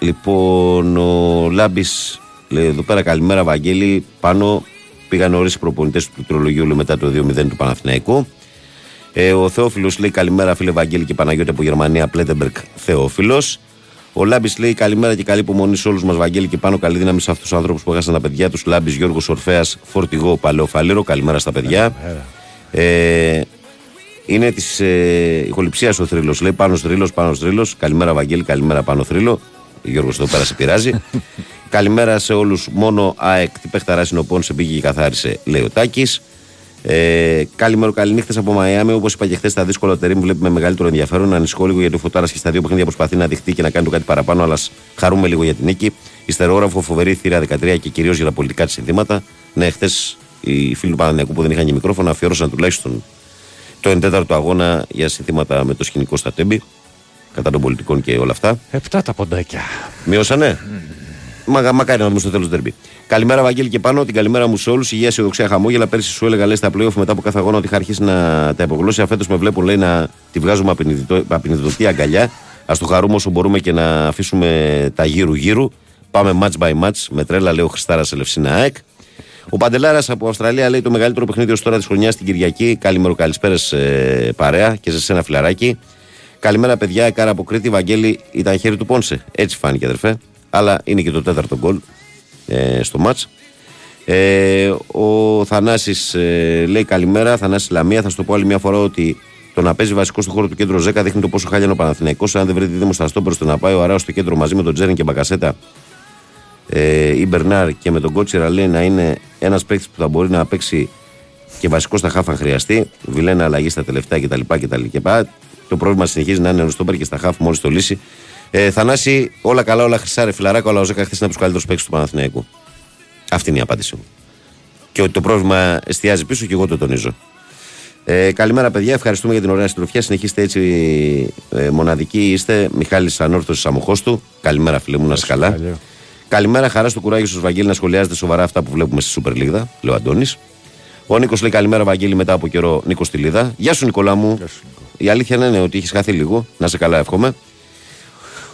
λοιπόν, ο Λάμπης λέει εδώ πέρα καλημέρα, Βαγγέλη. Πάνω πήγαν νωρίς οι προπονητές του πληκτρολογίου λέει, μετά το 2-0 του Παναθηναϊκού. Ε, ο Θεόφιλος λέει καλημέρα, φίλε Βαγγέλη και Παναγιώτη από Γερμανία, Πλέτεμπεργκ Θεόφιλος. Ο Λάμπης λέει καλημέρα και καλή υπομονή σε όλους μας, Βαγγέλη και πάνω. Καλή δύναμη σε αυτούς τους ανθρώπους που έχασαν τα παιδιά τους. Λάμπης Γιώργος Ορφαία, Φορτηγό, Παλαιό Φαλήρο. Καλημέρα στα παιδιά. Ε, είναι της ε, ηχοληψίας ο θρύλος. Λέει πάνω θρύλος, πάνω θρύλος. Καλημέρα, Βαγγέλη, καλημέρα, πάνω θρύλο. Ο Γιώργος εδώ πέρα σε πειράζει. καλημέρα σε όλους. Μόνο ΑΕΚ, τι παιχταράς συνοπών σε πήγε και καθάρισε, λέει ο Τάκης. Ε, καλημέρα, καληνύχτες από Μαϊάμι. Όπως είπα και χθες, τα δύσκολα τερίμ βλέπει με μεγαλύτερο ενδιαφέρον. Ανησυχώ λίγο γιατί ο Φωτάρας και στα δύο παιχνίδια προσπαθεί να δειχτεί και να κάνει το κάτι παραπάνω, αλλά ας χαρούμε λίγο για την νίκη. Ιστερόγραφο, φοβερή θύρα 13 και κυρίως για τα πολιτικά της συνθήματα. Ναι, χθες οι φίλοι του Παναναναϊκού που δεν είχαν και μικρόφωνα αφιέρωσαν τουλάχιστον το 1 τέταρτο αγώνα για συνθήματα με το σκηνικό στα τέμπη. Κατά των πολιτικών και όλα αυτά. Επτά τα ποντάκια. Μειώσανε; Μα, μακάρι να δούμε στο τέλος τερμπή. Καλημέρα, Βαγγέλη και πάνω. Την καλημέρα μου σε όλους. Υγεία, αισιοδοξία, χαμόγελα. Πέρσι σου έλεγα λέει στα playoff μετά από κάθε αγώνα ότι είχα αρχίσει να τα υπογλώσσει. Αφέτο με βλέπουν λέει να τη βγάζουμε απεινιδωτή αγκαλιά. Α το χαρούμε όσο μπορούμε και να αφήσουμε τα γύρου-γύρου. Πάμε match by match. Με τρέλα λέει ο Χριστάρα Ελευσίνα ΑΕΚ. Ο Παντελάρας από Αυστραλία λέει το μεγαλύτερο παιχνίδι ως τώρα της χρονιάς στην Κυριακή. Καλημέρο, καλησπέρα ε, παρέα και σε σένα φιλαράκι. Καλημέρα, παιδιά. Κάρα από Κρήτη. Βαγγέλη ήταν χέρι του Πόνσε. Έτσι φάνηκε, αδερφέ. Αλλά είναι και το τέταρτο γκολ ε, στο μάτς. Ε, ο Θανάσης ε, λέει καλημέρα. Θανάσης Λαμία. Θα σου το πω άλλη μια φορά ότι το να παίζει βασικό στο χώρο του κέντρου Ζέκα δείχνει το πόσο χάλια είναι ο Παναθηναϊκός. Αν δεν βρει δίδυμο στα στόπερ στο να πάει ο Αράο στο κέντρο μαζί με τον Τζέριν και Μπακασέτα ε, ή Μπερνάρ και με τον Κότσιρα λέει να είναι ένας παίκτης που θα μπορεί να παίξει και βασικό στα χάφ αν χρειαστεί. Βιλένα αλλαγή στα τελευταία κτλ. κτλ. Το πρόβλημα συνεχίζει να είναι ο Στόπερ και στα χάφ μόλις το λύσει. Ε, Θανάση, όλα καλά, όλα χρυσά, ρε φιλαράκο, αλλά ο Ζέκα χθες είναι από τους καλύτερους παίκτες του Παναθηναϊκού. Αυτή είναι η απάντησή μου. Και ότι το πρόβλημα εστιάζει πίσω και εγώ το τονίζω. Ε, καλημέρα, παιδιά. Ευχαριστούμε για την ωραία συντροφιά. Συνεχίστε έτσι ε, μοναδικοί. Είστε Μιχάλης Ανόρθωσης Αμοχώστου. Καλημέρα, φίλε μου, να είσαι καλά. Καλημέρα, χαρά στο κουράγιο σου, Βαγγέλη, να σχολιάζετε σοβαρά αυτά που βλέπουμε στη Σούπερ Λίγδα, λέει ο Αντώνης. Ο Νίκος λέει καλημέρα, Βαγγέλη, μετά από καιρό Νίκος στη Λίδα. Γεια σου, Νικολά μου. Η αλήθεια είναι ότι έχει χαθεί λίγο. Να σε καλά, εύχομαι.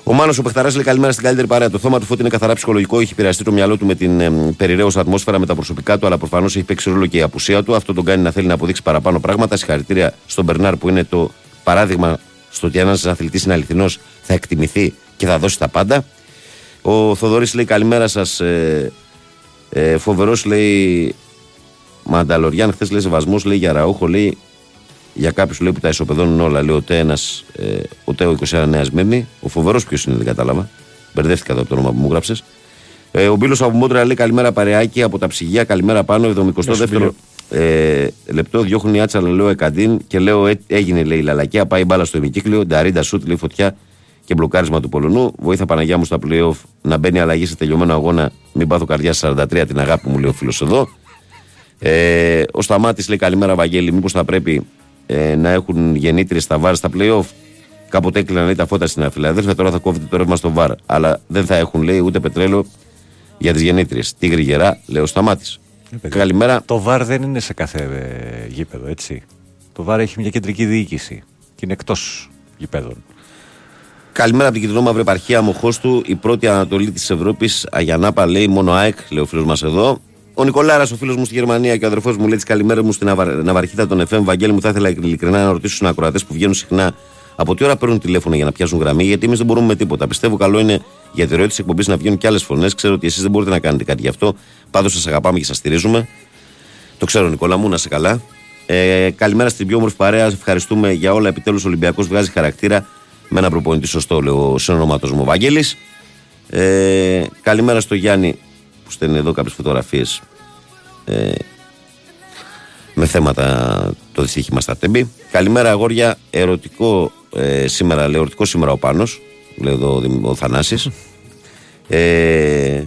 Ο Μάνος ο Πεχταρά λέει καλημέρα στην καλύτερη παρέα. Το θέμα του φώτη είναι καθαρά ψυχολογικό. Έχει επηρεαστεί το μυαλό του με την ε, περιραίωσα ατμόσφαιρα με τα προσωπικά του, αλλά προφανώς έχει παίξει ρόλο και η απουσία του. Αυτό τον κάνει να θέλει να αποδείξει παραπάνω πράγματα. Συγχαρητήρια στον Μπερνάρ που είναι το παράδειγμα στο ότι ένας αθλητής είναι αληθινός θα εκτιμηθεί και θα δώσει τα πάντα. Ο Θοδωρής λέει καλημέρα σας. Ε, ε, Φοβερός λέει Μανταλοριάν, χθες λέει σεβασμός, λέει για Ραούχο, λέει για κάποιους λέει που τα ισοπεδώνουν όλα. Λέει ο Τέ ε, ο Τέο 21 Νέας Σμύρνη. Ο φοβερός ποιος είναι, δεν κατάλαβα. Μπερδεύτηκα εδώ από το όνομα που μου γράψες. Ε, ο Μπίλος από Μόντρα λέει καλημέρα παρεάκι από τα ψυγεία, καλημέρα πάνω. 72 ε, λεπτό διώχνουν η άτσα, αλλά λέω Εκαντίν και λέω ε, έγινε λέει η λαλακία. Πάει μπάλα στο ημικύκλιο. Νταρίντα σουτ λέει φωτιά και μπλοκάρισμα του Πολωνού. Βοήθα Παναγιά μου στα playoff να μπαίνει αλλαγή σε τελειωμένο αγώνα. Μην πάθω καρδιά 43 την αγάπη μου λέει ο φίλος εδώ. Ε, ο Σταμάτης λέει καλημέρα Βαγγέλη. Μήπως θα πρέπει ε, να έχουν γεννήτριες στα βάρ στα playoff. Κάποτε έκλειναν λέει, τα φώτα στην Φιλαδέλφια, τώρα θα κόβεται το ρεύμα στο βάρ. Αλλά δεν θα έχουν λέει ούτε πετρέλαιο για τις γεννήτριες. Τι γρηγερά, λέει ο Σταμάτη. Ε, Καλημέρα. Το βάρ δεν είναι σε κάθε ε, γήπεδο, έτσι. Το βάρ έχει μια κεντρική διοίκηση και είναι εκτός γηπέδων. Καλημέρα από την κοινωνία Μαύρη Επαρχία Μοχώστου, η πρώτη Ανατολή της Ευρώπης. Αγιανάπα λέει μόνο ΑΕΚ, λέει ο φίλος μας εδώ. Ο Νικολάρας, ο φίλος μου στη Γερμανία και ο αδερφός μου λέει τις καλημέρα μου στην Ναυαρχίδα των FM. Βαγγέλη μου, θα ήθελα ειλικρινά να ρωτήσω στους ακροατές που βγαίνουν συχνά από τι ώρα παίρνουν τηλέφωνο για να πιάσουν γραμμή, γιατί εμείς δεν μπορούμε με τίποτα. Πιστεύω καλό είναι για τη ροή της εκπομπής να βγαίνουν και άλλες φωνές. Ξέρω ότι εσείς δεν μπορείτε να κάνετε κάτι γι' αυτό. Πάντως σας αγαπάμε και σας στηρίζουμε. Το ξέρω, Νικόλα μου, να σε καλά. Ε, καλημέρα στην πιο όμορφη παρέα. Ευχαριστούμε για όλα. Επιτέλους ο Ολυμπιακός βγάζει χαρακτήρα με ένα προπονητή σωστό, λέει ο συνονόματο μου Βαγγέλης. Ε, καλημέρα στο Γιάννη που στέλνει εδώ κάποιες φωτογραφίες ε, με θέματα το δυστύχημα στα τέμπη. Καλημέρα αγόρια, ερωτικό ε, σήμερα, λέει ερωτικό σήμερα ο Πάνος, λέει εδώ ο Θανάσης. Ε,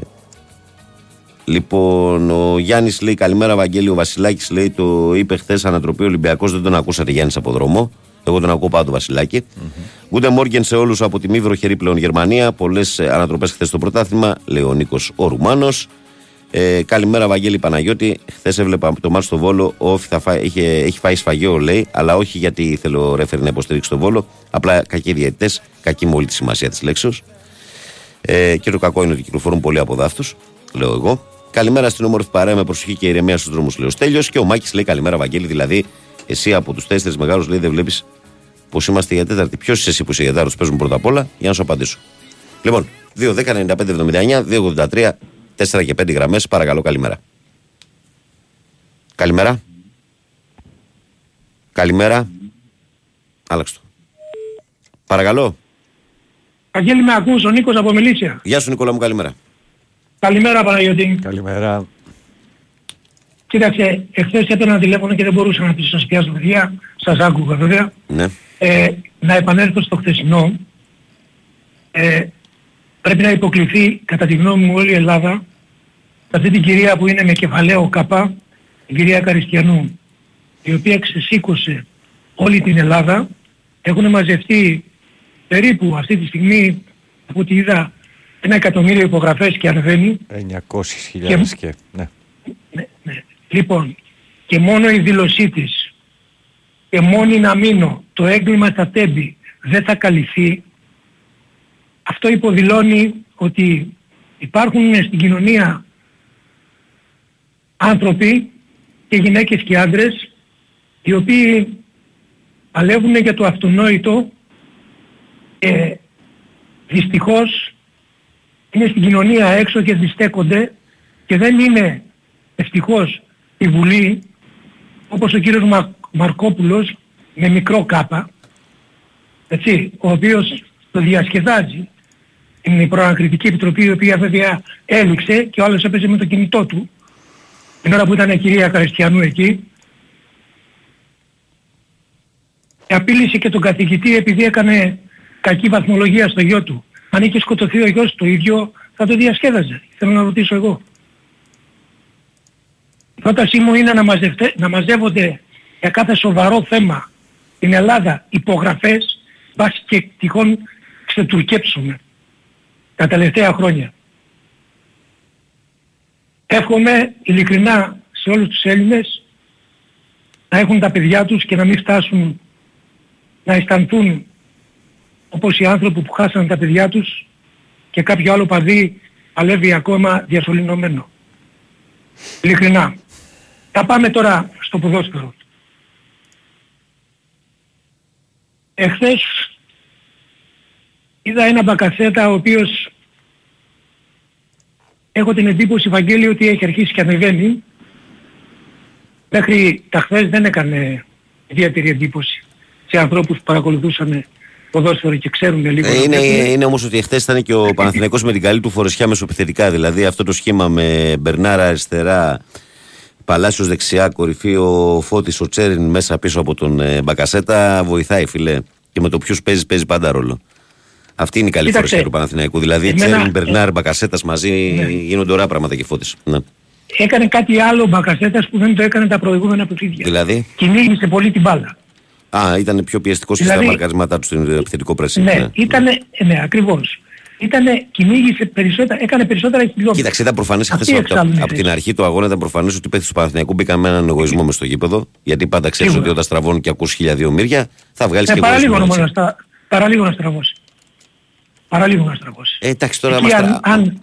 λοιπόν, ο Γιάννης λέει καλημέρα Βαγγέλη, ο Βασιλάκης λέει το είπε χθες ανατροπή Ολυμπιακός, δεν τον ακούσατε Γιάννης από δρόμο. Εγώ τον ακούω πάντο Βασιλάκη. Ούτε μόργεν σε όλους από τη μη βροχερή πλέον Γερμανία. Πολλές ανατροπές χθες στο πρωτάθλημα, λέει ο Νίκος ο Ρουμάνος. Ε, καλημέρα, Βαγγέλη Παναγιώτη. Χθες έβλεπα το μάτι στο Βόλο. Ο Όφη θα φά, είχε, έχει φάει σφαγείο, λέει, αλλά όχι γιατί ήθελε ο Ρέφερ να υποστηρίξει το Βόλο. Απλά κακοί διαιτητές, κακή με όλη τη σημασία της λέξεως. Ε, και το κακό είναι ότι κυκλοφορούν πολλοί από δάφτους, λέω εγώ. Καλημέρα στην όμορφη παρέα με προσοχή και ηρεμία στους δρόμους, λέει ο Στέλιος. Και ο Μάκης λέει καλημέρα, Βαγγέλη. Δηλαδή, εσύ από τους τέσσερις μεγάλους λέει δεν βλέπεις πως είμαστε για τέταρτη. Ποιος είσαι εσύ που είσαι για τέταρτο, παίζουν πρώτα απ' όλα, για να σου απαντήσω. Λοιπόν, 2, 10, 95, 79, 2, 83, 4 και 5 γραμμές. Παρακαλώ, καλημέρα. Καλημέρα. Καλημέρα. Άλλαξε το. Παρακαλώ. Αγγέλη με ακούς, ο Νίκος από Μελίσια. Γεια σου Νικόλα μου, καλημέρα. Καλημέρα Παναγιώτη. Καλημέρα. Κοίταξε, εχθές έπαιρνα τηλέφωνο και δεν μπορούσα να πεις σας πιάσω παιδιά, σας άκουγα βέβαια. Ναι. Ε, να επανέλθω στο χθεσινό. Ε, πρέπει να υποκληθεί κατά τη γνώμη μου όλη η Ελλάδα σε αυτή την κυρία που είναι με κεφαλαίο ΚΑΠΑ, την κυρία Καριστιανού, η οποία ξεσήκωσε όλη την Ελλάδα. Έχουν μαζευτεί περίπου αυτή τη στιγμή, από ό,τι είδα, ένα εκατομμύριο υπογραφές και ανεβαίνει. 900.000 και... και... Ναι. Ναι, ναι. Λοιπόν, και μόνο η δήλωσή της και μόνη να μείνω το έγκλημα στα τέμπη δεν θα καλυφθεί, αυτό υποδηλώνει ότι υπάρχουν στην κοινωνία άνθρωποι και γυναίκες και άντρες οι οποίοι παλεύουν για το αυτονόητο και δυστυχώς είναι στην κοινωνία έξω και δυστέκονται και δεν είναι ευτυχώς η Βουλή όπως ο κύριος Μα- Μαρκόπουλος με μικρό κάπα έτσι, ο οποίος το διασκεδάζει είναι η προανακριτική επιτροπή η οποία βέβαια έληξε και ο άλλος έπαιζε με το κινητό του την ώρα που ήταν η κυρία Καριστιανού εκεί και απείλησε και τον καθηγητή επειδή έκανε κακή βαθμολογία στο γιο του. Αν είχε σκοτωθεί ο γιος του το ίδιο θα το διασκέδαζε. Θέλω να ρωτήσω εγώ. Η πρότασή μου είναι να, μαζευτέ, να μαζεύονται για κάθε σοβαρό θέμα στην Ελλάδα υπογραφές βάσει και τυχόν ξετουρκέψουμε τα τελευταία χρόνια. Εύχομαι ειλικρινά σε όλους τους Έλληνες να έχουν τα παιδιά τους και να μην φτάσουν να αισθανθούν όπως οι άνθρωποι που χάσαν τα παιδιά τους και κάποιο άλλο παδί παλεύει ακόμα διασωληνωμένο. Ειλικρινά. Θα πάμε τώρα στο ποδόσφαιρο. Εχθές είδα ένα μπακασέτα ο οποίος έχω την εντύπωση Βαγγέλη ότι έχει αρχίσει και ανεβαίνει. Μέχρι τα χθες δεν έκανε ιδιαίτερη εντύπωση σε ανθρώπους που παρακολουθούσαν ποδόσφαιρο και ξέρουν λίγο. Ε, να είναι, βλέπουν. είναι όμως ότι εχθές ήταν και ο Παναθηναϊκός με την καλή του φορεσιά μεσοπιθετικά. Δηλαδή αυτό το σχήμα με Μπερνάρα αριστερά, Παλάσιος δεξιά, κορυφή ο Φώτης, ο Τσέριν μέσα πίσω από τον ε, Μπακασέτα βοηθάει φιλέ. Και με το ποιους παίζεις, παίζει πάντα ρόλο. Αυτή είναι η καλή Κοίταξε, φορεσιά του Παναθηναϊκού. Δηλαδή εμένα- Τσέριν, Μπερνάρ, Μπακασέτας μαζί Ναι. γίνονται ωραία πράγματα και Φώτης. Ναι. Έκανε κάτι άλλο ο Μπακασέτας που δεν το έκανε τα προηγούμενα παιχνίδια. Δηλαδή, Κυνήγησε πολύ την μπάλα. α, ήταν πιο πιεστικός και Δηλαδή- στα μαρκαρίσματά του στην επιθετικό πρέσβη. Ναι, ήτανε, ναι, ακριβώς. Ήτανε, κυνήγησε περισσότερα, έκανε περισσότερα χιλιόμετρα. Κοίταξε, ήταν προφανές Αυτή χθες από, εξάλλου είναι η από την θέση. αρχή του αγώνα. Ήταν προφανές ότι οι παίχτε του Παναθηναϊκού μπήκαν με έναν εγωισμό μες στο γήπεδο. Γιατί πάντα ξέρεις Σίγουρα. ότι όταν στραβώνουν και ακούς χίλια μύρια θα βγάλεις Ε, και παραλίγο εγωισμό. όμως να, έτσι. στρα... παραλίγο να στραβώσει. Παραλίγο να στραβώσει. Ε, εντάξει, τώρα εκεί, μας αν, τρα- αν,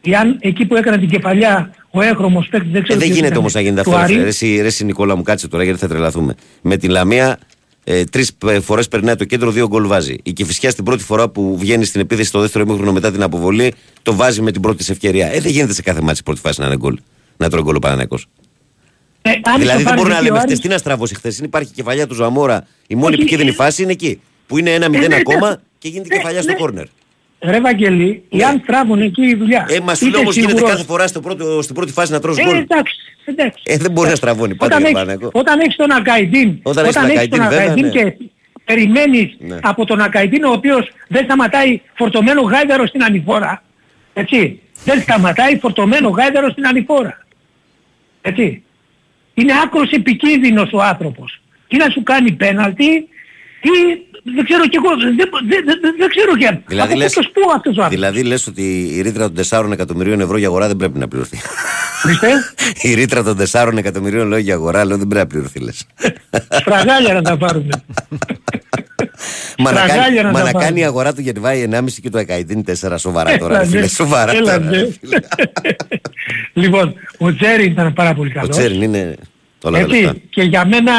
εάν εκεί που έκανε την κεφαλιά ο έγχρωμος παίκτης δεν Ε, ξέρω δεν ποιος γίνεται ήταν, όμως να γίνεται του αυτό. Άρη. Ρε, εσύ, ρε, εσύ, Νικόλα μου, κάτσε τώρα γιατί θα τρελαθούμε. Με τη Λαμία ε, τρεις φορές περνάει το κέντρο, δύο γκολ βάζει. Η Κηφισιά στην πρώτη φορά που βγαίνει στην επίθεση στο δεύτερο ημίχρονο μετά την αποβολή το βάζει με την πρώτη της ευκαιρία. Ε, δεν γίνεται σε κάθε μάτι πρώτη φάση να είναι γκολ. Να τρώει γκολ ο Παναναϊκός. Ε, αν Δηλαδή το δεν μπορούμε πάρει να εκεί λέμε ο χθε Άρης- τι να στραβώσεις χθες. Υπάρχει η κεφαλιά του Ζαμόρα. Η μόνη Όχι, επικίνδυνη ε, φάση είναι εκεί. Που είναι ένα μηδέν ναι, ακόμα ναι. και γίνεται Ναι, κεφαλιά στο ναι. κόρνερ. Ρε Βαγγέλη, εάν στράβουν εκεί η δουλειά. Ε, μα σου Είτε λέει όμως γίνεται σίγουρος- κάθε φορά στο πρώτο, στην πρώτη φάση να τρως Ε, γκολ. εντάξει, εντάξει. Ε, δεν μπορεί να στραβώνει πάντα Όταν για έχεις, Παναθηναϊκό. όταν έχεις τον Ακαϊντίν, Όταν έχεις τον έχεις τον Ακαϊντίν, βέβαια, Ακαϊντίν ναι. και περιμένεις Ναι. από τον Ακαϊντίν ο οποίος δεν σταματάει φορτωμένο γάιδαρο στην ανηφόρα. Έτσι. Δεν σταματάει φορτωμένο γάιδαρο στην ανηφόρα. Έτσι. Είναι άκρος επικίνδυνος ο άνθρωπος. Ή να σου κάνει πέναλτι ή δεν ξέρω κι εγώ, δεν, δεν, δεν, δεν ξέρω κι αν. Δηλαδή από λες, πού το σπούω αυτός ο άνθρωπος. δηλαδή λες ότι η ρήτρα των 4 εκατομμυρίων ευρώ για αγορά δεν πρέπει να πληρωθεί. Ορίστε, η ρήτρα των 4 εκατομμυρίων λέω για αγορά λέω δεν πρέπει να πληρωθεί λες. στραγάλια να τα πάρουμε. Μα να Στραγάλια κάνει, να μα τα να πάρουμε. κάνει η αγορά του γιατί βάει 1,5 και το Ακαϊντίν 4 σοβαρά τώρα. Έλα, ρε φίλε, ναι. σοβαρά Έλα, τώρα. ναι. ρε φίλε. λοιπόν, ο Τζέρι ήταν πάρα πολύ Ο καλός. Τσέριν είναι όλα τα λεφτά. έτσι, και για μένα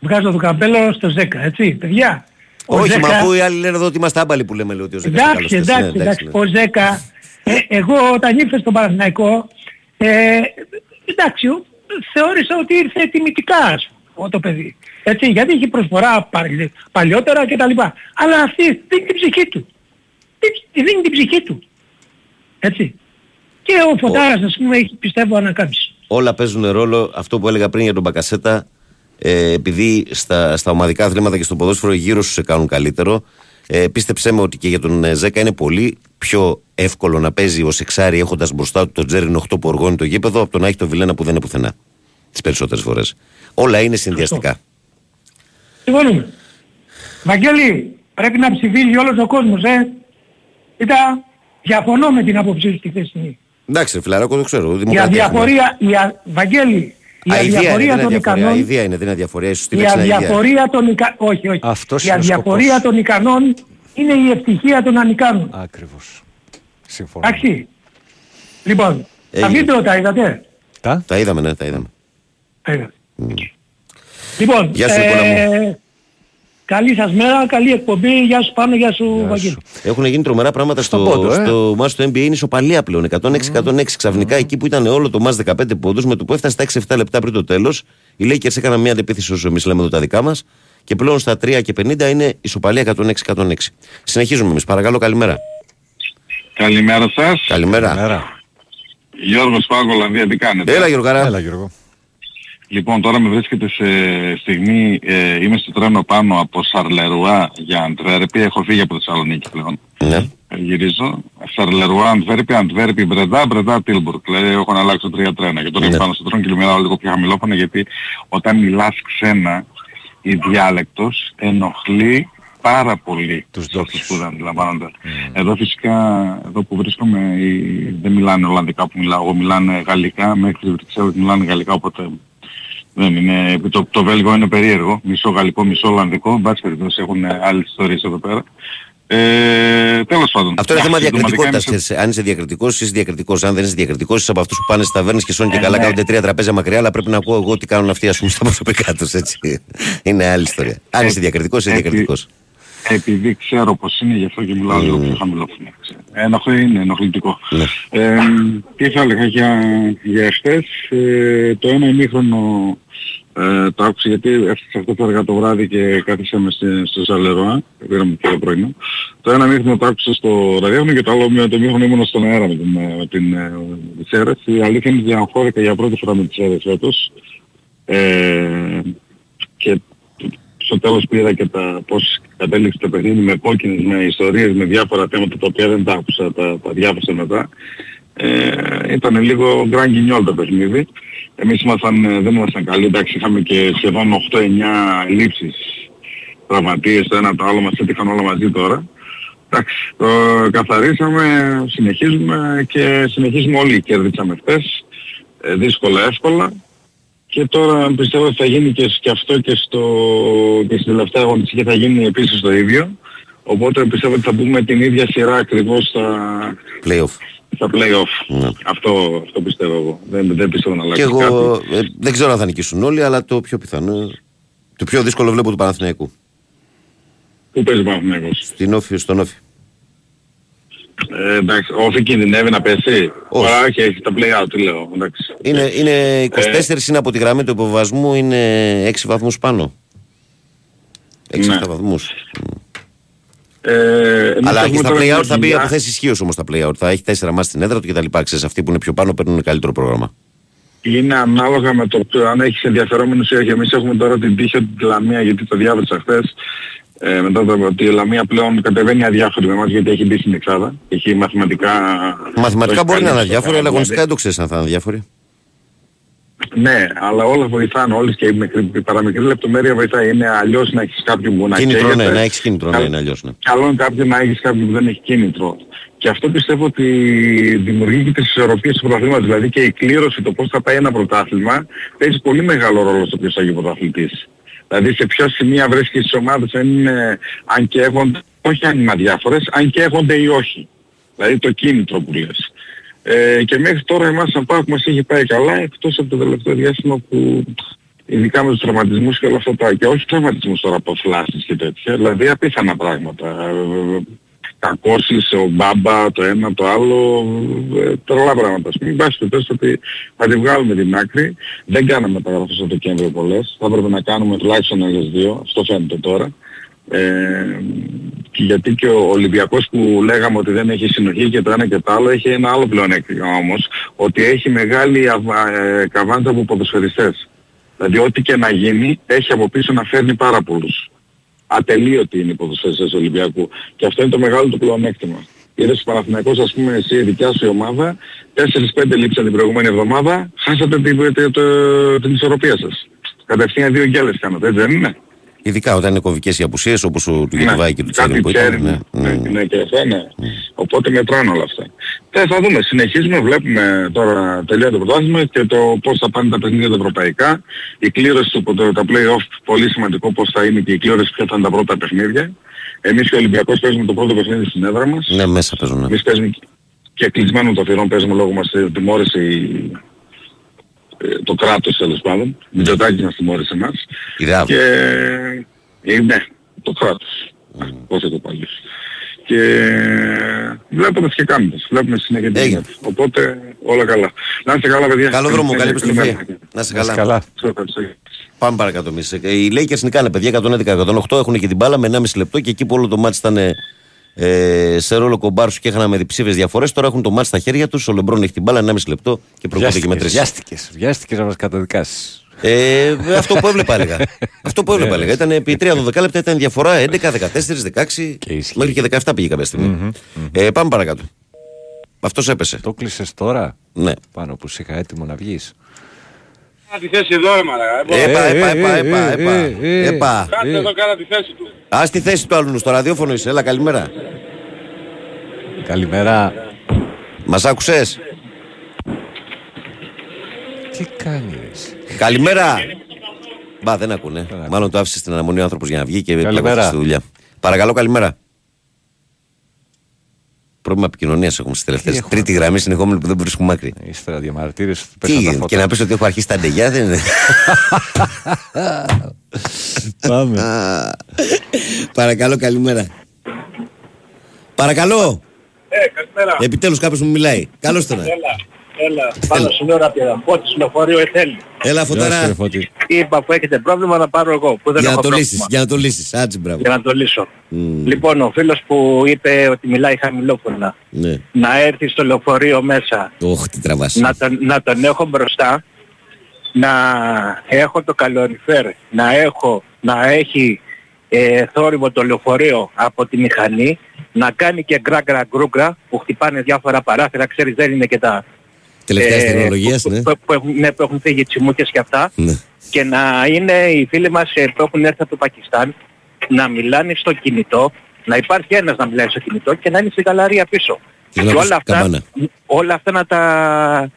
βγάζω το καπέλο στο 10, έτσι, παιδιά. Ο Όχι, μα Ζέκα- αφού οι άλλοι λένε εδώ ότι είμαστε άμπαλοι που λέμε λέω ότι ο Ζέκας είναι καλός Εντάξει, χθες. Ναι, εντάξει, εντάξει. ναι. Ο Ζέκα, ε, εγώ όταν ήρθε στον Παναθηναϊκό, ε, εντάξει, ο- θεώρησα ότι ήρθε τιμητικά ας πούμε, το παιδί. Έτσι, γιατί είχε προσφορά παλι- παλιότερα κτλ. Αλλά αυτή δίνει την ψυχή του. Δεν- Δίνει την ψυχή του. Έτσι. Και ο Φωτάρας, ας πούμε, έχει πιστεύω ανακάμψει. όλα παίζουν ρόλο. Αυτό που έλεγα πριν για τον Μπακασέτα, ε, επειδή στα, στα ομαδικά αθλήματα και στο ποδόσφαιρο γύρω σου σε κάνουν καλύτερο. Ε, πίστεψέ με ότι και για τον ε, Ζέκα είναι πολύ πιο εύκολο να παίζει ω εξάρι έχοντας μπροστά του τον Τζέριν 8 που οργώνει το γήπεδο από το να έχει το Βιλένα που δεν είναι πουθενά. Τις περισσότερες φορές. Όλα είναι συνδυαστικά. Συμφωνούμε. Βαγγέλη, πρέπει να ψηφίζει όλος ο κόσμος, ε. Κοίτα, διαφωνώ με την άποψή σου στη χθεσινή. Εντάξει, ρε φιλαράκο, το ξέρω. Η Δημοκρατία έχουμε. αδιαφορία, η α... Βαγγέλη, η Α, ιδέα είναι, αδιαφορία δεν είναι των αδιαφορία. ικανών, Ιδέα είναι, δεν είναι αδιαφορία. Ίσως τη η λέξη είναι ιδέα. αδιαφορία των ικανών, όχι, όχι, Αυτός η είναι ο αδιαφορία σκοπός. των ικανών είναι η ευτυχία των ανικάνων. Ακριβώς. Συμφωνώ. Εντάξει. Λοιπόν, τα Έγινε. βίντεο τα είδατε; Τα; Τα είδαμε, ναι, τα είδαμε. Τα είδατε. Λοιπόν, Γεια σου, Νικόλα μου. Καλή σας μέρα, καλή εκπομπή. Γεια σου Πάνο, γεια σου Βαγγέλη. Έχουν γίνει τρομερά πράγματα στο, Στον πόντο, ε. στο μάτς του NBA. Είναι ισοπαλία πλέον. 106-106. Ξαφνικά εκεί που ήταν όλο το μάτς 15 πόντους, με το που έφτασε στα 6-7 λεπτά πριν το τέλος, οι Lakers έκαναν μια αντεπίθεση όσο εμείς λέμε εδώ τα δικά μας και πλέον στα 3 και 50 είναι ισοπαλία 106-106. Συνεχίζουμε εμείς. Παρακαλώ, καλημέρα. Καλημέρα σας. Καλημέρα. Μέρα. Γιώργος Πάγκο, Ολλανδία, τι κάνετε; Έλα, Γιώργαρα. Έλα Γιώργο. Λοιπόν, τώρα με βρίσκεται σε στιγμή, ε, είμαι στο τρένο πάνω από Σαρλερουά για Αντβέρπη, έχω φύγει από Θεσσαλονίκη πλέον. Ναι. Ε, Γυρίζω. Σαρλερουά, Αντβέρπη, Αντβέρπη, Μπρεντά, Μπρεντά, Τίλμπουργκ. Δηλαδή έχω αλλάξει τρία τρένα και τώρα είμαι Ναι. πάνω στο τρένο και μιλάω λίγο πιο χαμηλόφωνα γιατί όταν μιλάς ξένα η διάλεκτος ενοχλεί πάρα πολύ Τους σε αυτούς ντόπιους. που δεν αντιλαμβάνονται. Εδώ φυσικά, εδώ που βρίσκομαι, οι- δεν μιλάνε Ολλανδικά που μιλάω, εγώ μιλάνε Γαλλικά, μέχρι τις Βρυξέλλες μιλάνε Γαλλικά, οπότε δεν είναι, το, το Βέλγο είναι περίεργο, μισό Γαλλικό, μισό Ολλανδικό, εν πάση περιπτώσει έχουν άλλες ιστορίες εδώ πέρα. Ε, τέλος πάντων. Αυτό είναι θέμα Εντάξει, συμπτωματικά διακριτικότητας. είμαι σε- Αν είσαι διακριτικός, είσαι διακριτικός. Αν δεν είσαι διακριτικός, είσαι από αυτούς που πάνε στι ταβέρνε και σώνουν και Ε, καλά, ναι. κάνονται τρία τραπέζια μακριά, αλλά πρέπει να ακούω εγώ τι κάνουν αυτοί, ας πούμε, στα προσωπικά τους. Έτσι. Είναι άλλη ιστορία. Αν είσαι διακριτικός, είσαι Επί- διακριτικός. Επειδή ξέρω πως είναι, γι' αυτό και μιλάω λίγο πιο χαμηλόφωνα. Ενοχλεί, είναι ενοχλητικό. Ναι. Ε, τι θα έλεγα για, για εχθές, ε, το ένα ημίχρονο ε, το άκουσα γιατί έφτασα αυτό το αργά το βράδυ και κάθισαμε στη- στο Σαλεροά, πήραμε και το πρωινό. Το ένα ημίχρονο το άκουσα στο ραδιόφωνο και το άλλο με το ημίχρονο ήμουν στον αέρα με την, με την, ε, τις αίρες. Η αλήθεια είναι ότι αγχώρηκα για πρώτη φορά με τις αίρες φέτος. Ε, και στο τέλος πήρα και τα πώς κατέληξε το παιχνίδι με κόκκινες, με ιστορίες, με διάφορα θέματα τα οποία δεν τα άκουσα, τα, τα διάβασα μετά. Ε, ήταν λίγο γκραν γκινιόλ το παιχνίδι. Εμείς ήμασταν, ε, δεν ήμασταν καλοί, εντάξει είχαμε και σχεδόν 8-9 λήψεις τραυματίες, το ένα το άλλο μας έτυχαν όλα μαζί τώρα. Εντάξει, το καθαρίσαμε, συνεχίζουμε και συνεχίζουμε όλοι. Κέρδισαμε χθες, ε, δύσκολα εύκολα. Και τώρα πιστεύω ότι θα γίνει και, και αυτό και, στο, και στην τελευταία αγωνιστική θα γίνει επίσης το ίδιο. Οπότε πιστεύω ότι θα μπούμε την ίδια σειρά ακριβώς στα, Playoff. στα play-off. Ναι. Αυτό, αυτό πιστεύω εγώ. Δεν, δεν πιστεύω να Και αλλάξει εγώ κάτι. ε, δεν ξέρω αν θα νικήσουν όλοι, αλλά το πιο πιθανό. Το πιο δύσκολο βλέπω του Παναθηναϊκού. Πού παίζει ο Παναθηναϊκός; Στην όφη, στον όφη. Ε, εντάξει, όχι κινδυνεύει να πέσει. Όχι. Ωραία, και έχει τα play-out, τι λέω. Εντάξει. Είναι, είναι 24 Ε. είναι από τη γραμμή του υποβασμού, είναι 6 βαθμούς πάνω. 6-7 Ναι. βαθμούς. Ε, εμείς Αλλά και έχουμε στα τώρα play-out την θα μπει κοιλιά. από θέση ισχύως όμως τα play-out. Θα έχει 4 μάτς στην έδρα του κτλ. Ξέρεις, αυτοί που είναι πιο πάνω παίρνουν καλύτερο πρόγραμμα. Είναι ανάλογα με το ποιο, αν έχεις ενδιαφερόμενους ή όχι. Εμείς έχουμε τώρα την τύχη ότι τη Λαμία, γιατί το διάβασα χθες, ε, μετά το ότι η Λαμία πλέον κατεβαίνει αδιάφορη με εμάς γιατί έχει μπει στην εξάδα. Έχει μαθηματικά... Μαθηματικά το μπορεί έχει να είναι κάνει στο αδιάφοροι, αλλά καλό, αγωνιστικά δηλαδή. δεν το ξέρεις αν θα είναι αδιάφοροι. Ναι, αλλά όλα βοηθάνε, όλες και η, μικρή, η παραμικρή λεπτομέρεια βοηθάει. Είναι αλλιώς να έχεις κάποιον που να Κίνητρο, ναι, καίγεται. να έχεις κίνητρο, ναι, Καλό- είναι αλλιώς. Ναι. Καλό είναι κάποιον να έχεις κάποιον που δεν έχει κίνητρο. Και αυτό πιστεύω ότι δημιουργεί και τις ισορροπίες του πρωταθλήματος. Δηλαδή και η κλήρωση, το πώς θα πάει ένα πρωτάθλημα, παίζει πολύ μεγάλο ρόλο στο ποιος θα γίνει πρωταθλητής. Δηλαδή σε ποια σημεία βρίσκεις τις ομάδες, αν, είναι, αν και έχονται, όχι αν είναι αδιάφορες, αν και έχονται ή όχι. Δηλαδή το κίνητρο που λες. Ε, και μέχρι τώρα εμάς σαν Πάοκ μας έχει πάει καλά, εκτός από το τελευταίο διάστημα που ειδικά με τους τραυματισμούς και όλα αυτά τα, και όχι τραυματισμούς τώρα από φλάσεις και τέτοια, δηλαδή απίθανα πράγματα. Ε, Κακώσεις, ο Μπάμπα, το ένα, το άλλο, ε, τρελά πράγματα. Ας πούμε, Εν πάση περιπτώσει ότι θα τη βγάλουμε την άκρη. Δεν κάναμε μεταγραφές το Δεκέμβριο πολλές. Θα έπρεπε να κάνουμε τουλάχιστον άλλες δύο. Αυτό φαίνεται τώρα. Ε, και γιατί και ο Ολυμπιακός που λέγαμε ότι δεν έχει συνοχή και το ένα και το άλλο έχει ένα άλλο πλεονέκτημα όμως ότι έχει μεγάλη αβα- ε, καβάντα από ποδοσφαιριστές. Δηλαδή ό,τι και να γίνει έχει από πίσω να φέρνει πάρα πολλούς. Ατελείωτοι είναι οι ποδοσφαιριστές του Ολυμπιακού και αυτό είναι το μεγάλο του πλεονέκτημα. Είδες ο Παναθηναϊκός ας πούμε εσύ η δικιά σου η ομάδα 4-5 λείψαν την προηγούμενη εβδομάδα χάσατε την, την, την, την ισορροπία σας. Κατευθείαν δύο γκέλες κάνατε, έτσι δεν είναι; Ειδικά όταν είναι κομβικές οι απουσίες όπως του Γετουβάη και του Τσέριν Κάτι που ήταν. ξέρει, Ναι, ναι, ναι. ναι, και αυτό, ναι. Οπότε μετράνε όλα αυτά. Ε, θα δούμε, συνεχίζουμε, βλέπουμε τώρα τελειώνει το πρωτάθλημα και το πώς θα πάνε τα παιχνίδια τα ευρωπαϊκά. Η κλήρωση του, το, τα play-off, πολύ σημαντικό πώς θα είναι και η κλήρωση ποια θα είναι τα πρώτα παιχνίδια. Εμείς και ο Ολυμπιακός παίζουμε το πρώτο παιχνίδι στην έδρα μας. Ναι, μέσα παίζουν. ναι. Εμείς παίζουμε, και κλεισμένο το θηρόν παίζουμε λόγω μας ε, τιμώρησε η- ε, το κράτος τέλος πάντων. Μητσοτάκης μας τιμώρησε εμάς. Η ΔΑΒ. Και ε, ναι, το κράτος. Πώς θα το πάλι. Και βλέπουμε και κάνουμε. Βλέπουμε συνέχεια τι Έγινε. γίνεται. Οπότε όλα καλά. Να είστε καλά παιδιά. Καλό δρόμο, καλή Καλημέρα. επιστροφή. Να είσαι Να είσαι καλά. καλά. Σε ευχαριστώ. Πάμε παρακάτω εμείς. Ε, Οι Lakers νικάνε παιδιά 111-108 έχουν και την μπάλα με 1,5 λεπτό και εκεί που όλο το μάτς ήταν ε, σε ρόλο κομπάρσου και είχαν με διψήφιες διαφορές τώρα έχουν το μάτς στα χέρια τους ο Λεμπρόν έχει την μπάλα 1,5 λεπτό και προχωρεί και με τρεις. Βιάστηκες, βιάστηκες να μας καταδικάσεις. Ε, αυτό που έβλεπα έλεγα. αυτό που έβλεπα έλεγα. Ήταν επί 3-12 λεπτά ήταν διαφορά 11, 14, 16 μέχρι και 17 πήγε κάποια στιγμή. Ε, πάμε παρακάτω. Αυτός έπεσε. Το κλείσες τώρα, Ναι. πάνω που σε είχα έτοιμο να βγεις. Κάνα τη θέση εδώ ρε μαλάκα. Έπα, Ε, έπα, ε, έπα, ε, έπα, ε, έπα. ε, ε. Έπα. Κάτσε εδώ κάνα τη θέση του. Α στη θέση του άλλου στο ραδιόφωνο είσαι. Έλα, καλημέρα. Καλημέρα. Μας άκουσες; Τι κάνεις; Καλημέρα. Μπα, δεν ακούνε. Μάλλον το άφησες στην αναμονή ο άνθρωπος για να βγει και πλακώθηκε στη δουλειά. Παρακαλώ, καλημέρα. Πρόβλημα επικοινωνίας έχουμε στις τελευταίες. έχουμε. Τρίτη γραμμή συνεχόμενη που δεν βρίσκουμε άκρη. Ύστερα διαμαρτύρες, Τι πέσαν τα γίνεται, φώτα. και να πεις ότι έχω αρχίσει τα ντεγιά δεν είναι; Πάμε. Παρακαλώ, καλημέρα. Παρακαλώ. Ε, καλημέρα. Επιτέλους κάποιος μου μιλάει. Καλώς τον. Έλα, έλα. Πάνω στην ώρα πια. Πότε λεωφορείο εθέλει. Έλα, φωταρά. Είπα που έχετε πρόβλημα να πάρω εγώ. Που δεν Για να έχω το πρόβλημα. λύσεις. Για να το λύσεις. Άτσε, μπράβο. Για να το λύσω. Μμ, Λοιπόν, ο φίλος που είπε ότι μιλάει χαμηλόφωνα, Ναι. να έρθει στο λεωφορείο μέσα, Όχι, τι τραβάς. να τον, να τον έχω μπροστά, να έχω το καλοριφέρ, να έχω, να έχει ε, θόρυβο το λεωφορείο από τη μηχανή, να κάνει και γκράγκρα γκρούγκρα που χτυπάνε διάφορα παράθυρα, ξέρεις δεν είναι και τα... Τελευταίας ε, τεχνολογίας, που, ναι. Που, που έχουν, ναι, που έχουν φύγει τσιμούκες και αυτά Ναι. και να είναι οι φίλοι μας ε, που έχουν έρθει από το Πακιστάν να μιλάνε στο κινητό, να υπάρχει ένας να μιλάει στο κινητό και να είναι στην καλαρία πίσω. Και να ακούς όλα αυτά, καμπάνα. όλα αυτά να τα,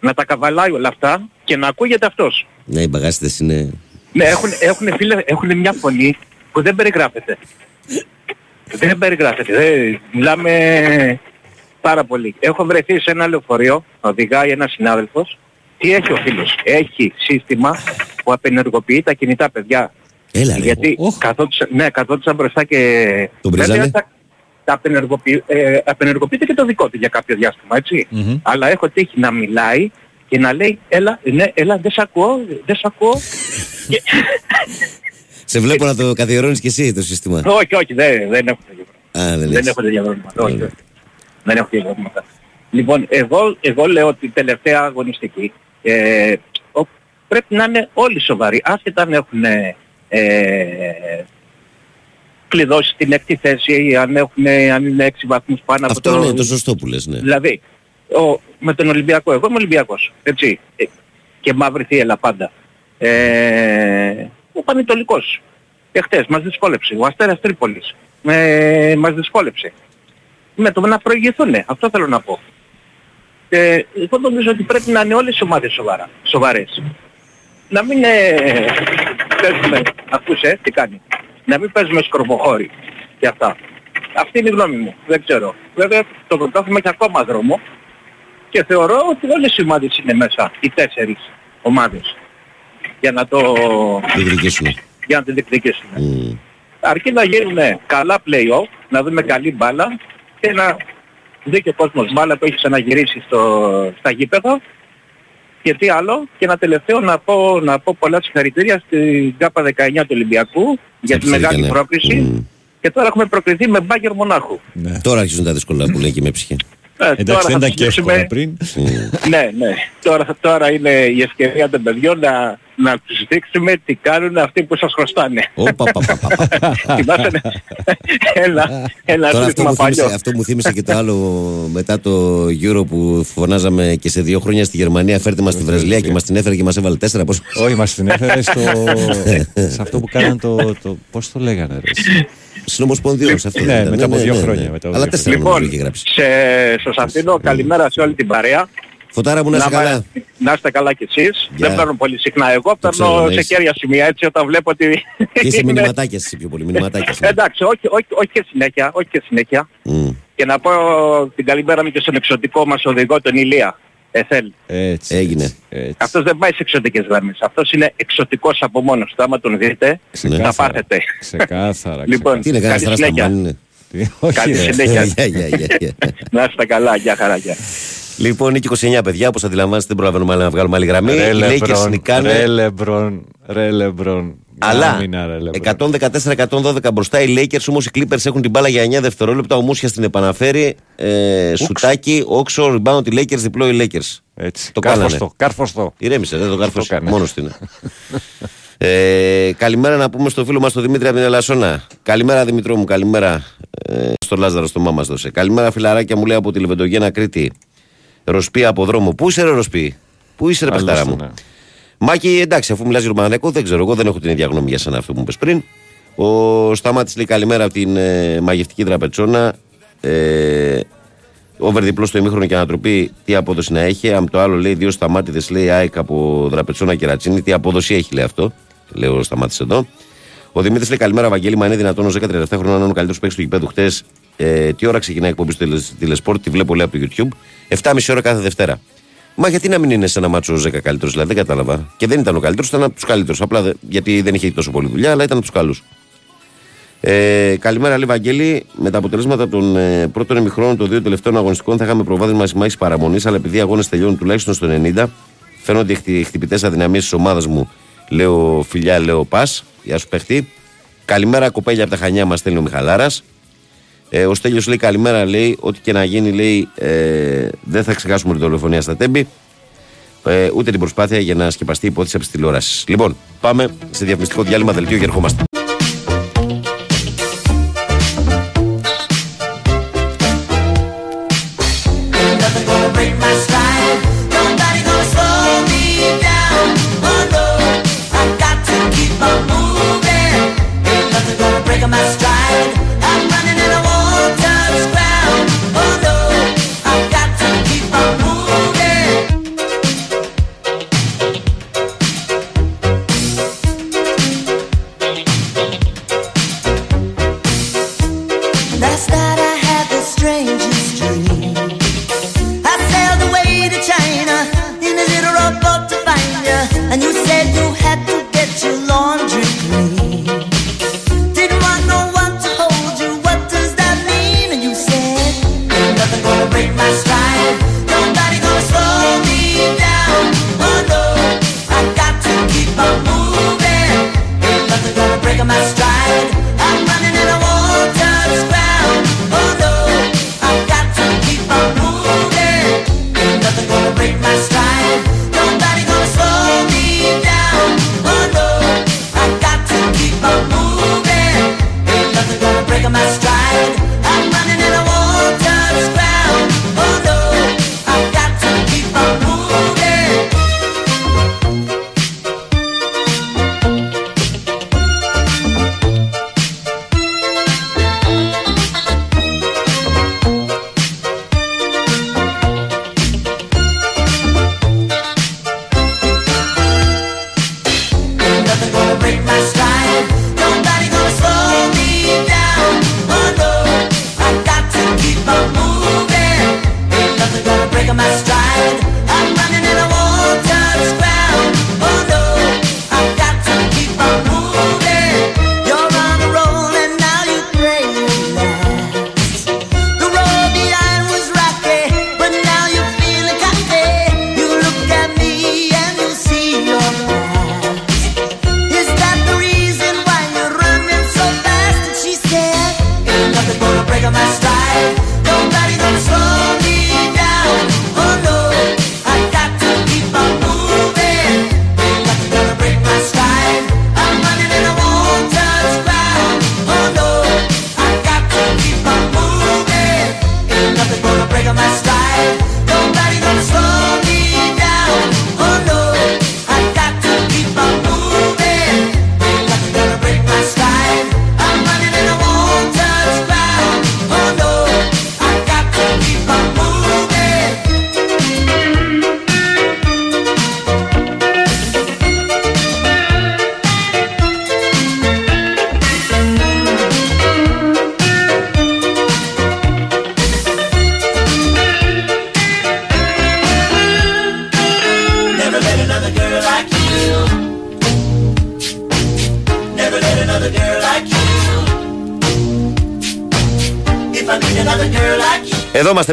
να τα καβαλάει όλα αυτά και να ακούγεται αυτός. Ναι, οι μπαγάσιδες είναι. Ναι, έχουν, έχουν, φίλε, έχουν μια φωνή που δεν περιγράφεται. δεν περιγράφεται. Δεν, μιλάμε πάρα πολύ. Έχω βρεθεί σε ένα λεωφορείο, οδηγάει ένας συνάδελφος. Τι έχει ο φίλος. Έχει σύστημα που απενεργοποιεί τα κινητά παιδιά. Έλα, ρε. Γιατί καθόντουσαν, ναι, καθόντουσαν μπροστά και... Τον Βέβαια, βρίζανε. τα, τα απενεργοποιεί, ε, απενεργοποιείται και το δικό του για κάποιο διάστημα, έτσι. Μμμ. Αλλά έχω τύχει να μιλάει και να λέει, έλα, ναι, έλα, δεν σ' ακούω, δεν σ' ακούω. και, Σε βλέπω να το καθιερώνεις και εσύ το σύστημα. όχι, όχι, δεν, δεν έχω τέτοιο πράγμα. Α, δεν Δεν λες. έχω τέτοια προβλήματα. Όχι, όχι. Δεν έχω τέτοια προβλήματα. Λοιπόν, εγώ, εγώ λέω ότι η τελευταία αγωνιστική ε, ο- πρέπει να είναι όλοι σοβαροί. Άσχετα αν έχουν ε, κλειδώσει την έκτη θέση, αν, έχουν, αν είναι έξι βαθμούς πάνω από Αυτό το... είναι το σωστό που λες, ναι. Δηλαδή, ο, με τον Ολυμπιακό, εγώ είμαι Ολυμπιακός, έτσι, ε, και μαύρη θύελα πάντα. Ε, ο Πανετολικός, εχθές μας δυσκόλεψε, ο Αστέρας Τρίπολης, ε, μας δυσκόλεψε. Με το να προηγηθούν, αυτό θέλω να πω. Ε, εγώ νομίζω ότι πρέπει να είναι όλες οι ομάδες σοβαρά, σοβαρές. Να μην ε, παίζουμε, ακούσε τι κάνει, να μην παίζουμε σκορποχώρι και αυτά. Αυτή είναι η γνώμη μου, δεν ξέρω. Βέβαια το πρωτάθλημα έχει ακόμα δρόμο και θεωρώ ότι όλες οι ομάδες είναι μέσα, οι τέσσερις ομάδες, για να το, Διεκδικήσουν. για να το διεκδικήσουν. Μμ. Αρκεί να γίνουν καλά play-off, να δούμε καλή μπάλα και να δει και ο κόσμος μπάλα που έχει ξαναγυρίσει στο, στα γήπεδα και τι άλλο. Και ένα τελευταίο να πω, να πω πολλά συγχαρητήρια στην ΚΑΠΑ 19 του Ολυμπιακού για τη Ψηφίστηκε, μεγάλη ναι. πρόκληση. Μμ. Και τώρα έχουμε προκριθεί με μπάγκερ μονάχου. Τώρα αρχίζουν τα δύσκολα που λέει και με ψυχή. Ε, Εντάξει, τώρα δεν θα ήταν και ψηφίσουμε- εύκολα πριν. ναι, ναι. Τώρα, τώρα είναι η ευκαιρία των παιδιών να, να τους δείξουμε τι κάνουν αυτοί που σας χρωστάνε. Όπα, πα, πα, πα, πα. Θυμάσαι ένα, ένα Τώρα αυτό σύστημα μου, θύμισε, παλιό. αυτό μου θύμισε και το άλλο μετά το Euro που φωνάζαμε και σε δύο χρόνια στη Γερμανία φέρτε μας στη Βραζιλία και μας την έφερε και μας έβαλε τέσσερα. Πώς... Όχι, μας την έφερε στο... σε αυτό που κάναν το... το... Πώς το λέγανε ρε. Συνομοσπονδίος αυτό. Ναι, δεν ήταν. μετά από δύο χρόνια, μετά από Αλλά δύο τέσσερα χρόνια. νομίζω είχε γράψει. Σε, σας αφήνω καλημέρα σε όλη την παρέα. Φωτάρα μου να είσαι μα- καλά. να είστε καλά κι εσείς. Γεια. Δεν παίρνω πολύ συχνά εγώ, Το ξέρω, παίρνω ναι, σε είσαι. χέρια σημεία έτσι όταν βλέπω ότι... Και είσαι είναι- μηνυματάκια εσύ πιο πολύ. Μηνυματάκια. εσύ. Εντάξει, όχι, όχι, όχι και συνέχεια, όχι και συνέχεια. Μμ. Και να πω την καλημέρα μου και στον εξωτικό μας οδηγό, τον Ηλία. ΕΘΕΛ. Έτσι. Έγινε. Αυτός δεν πάει σε εξωτικές γραμμές. Αυτός είναι εξωτικός από μόνος του. Άμα τον δείτε, θα πάθετε. Ξεκάθαρα. Λοιπόν, Τι είναι, καλή κανένα συνέχεια. αστραμάν είναι. Καλή ρε. συνέχεια. Γεια, γεια, γεια, γεια. Να είστε καλά. Γεια χαρά. Γεια. Λοιπόν, είναι και 29 παιδιά, όπως αντιλαμβάνεστε, δεν προλαβαίνουμε άλλα να βγάλουμε άλλη γραμμή. Ρε Οι Lakers Λεμπρόν, νικάνε. ρε Λεμπρόν, ρε Λεμπρόν. Αλλά Άμυνα, ρε Λεμπρόν. 114-112 μπροστά οι Lakers, όμως οι Clippers έχουν την μπάλα για 9 δευτερόλεπτα. Ο Μούσιας την επαναφέρει. Ε, σουτάκι, όξο, rebound οι Lakers, διπλό οι Lakers. Έτσι. Το κάνανε. Κάρφωστο, κάρφωστο. Ηρέμησε, δεν το κάρφο. έκανε. Μόνος του είναι. ε, καλημέρα να πούμε στο φίλο μας τον Δημήτρη από την Ελασσόνα. Καλημέρα Δημητρό μου, καλημέρα. Ε, στο Λάζαρο, στο μάμας δώσε. Καλημέρα φιλαράκια μου λέει από τη Λεβεντογένα Κρήτη. Ροσπή από δρόμο. Πού είσαι, ρε Ροσπή, Πού είσαι, ρε Άλλωστε, παιχτάρα μου; ναι. Μάκη, εντάξει, αφού μιλάς για Ρουμανικό, δεν ξέρω. Εγώ δεν έχω την ίδια γνώμη για σένα αυτό που μου είπες πριν. Ο Σταμάτης λέει καλημέρα από την ε, μαγευτική τραπετσόνα. Ε, Over διπλό στο ημίχρονο και ανατροπή, τι απόδοση να έχει. Αν το άλλο λέει δύο σταμάτηδε, λέει ΑΕΚ από δραπετσόνα και ρατσίνη, τι απόδοση έχει, λέει αυτό. Λέω ο Σταμάτης εδώ. Ο Δημήτρης λέει καλημέρα, Βαγγέλη. Μα είναι δυνατόν ως 17 χρόνια να είναι ο καλύτερος παίκτης του γηπέδου χτες. Ε, τι ώρα ξεκινάει η εκπομπή στο τηλε- τηλεσπορτ, τη βλέπω λέει από το YouTube. 7,5 ώρα κάθε Δευτέρα. Μα γιατί να μην είναι σε ένα μάτσο ο 10 καλύτερος, δηλαδή δεν κατάλαβα. Και δεν ήταν ο καλύτερος, ήταν από τους καλύτερους. Απλά δε- γιατί δεν είχε τόσο πολλή δουλειά, αλλά ήταν από τους καλούς. Ε, καλημέρα, λέει Βαγγέλη. Με τα αποτελέσματα των ε, πρώτων ημιχρόνων των δύο τελευταίων αγωνιστικών θα είχαμε προβάδισμα συμμάχη παραμονής, αλλά επειδή οι αγώνες τελειώνουν τουλάχιστον στο 90, φαίνονται οι χτυπητές αδυναμίες της ομάδας μου. Λέω φιλιά, λέω πας. Γεια σου, παιχτή. Καλημέρα, κοπέλια από τα Χανιά, μας στέλνει ο Μιχαλάρας. Ε, ο Στέλιος λέει καλημέρα, λέει ό,τι και να γίνει, λέει ε, δεν θα ξεχάσουμε την δολοφονία στα τέμπη. Ε, ούτε την προσπάθεια για να σκεπαστεί η υπόθεση από τις τηλεόραση. Λοιπόν, πάμε σε διαφημιστικό διάλειμμα δελτίο και ερχόμαστε.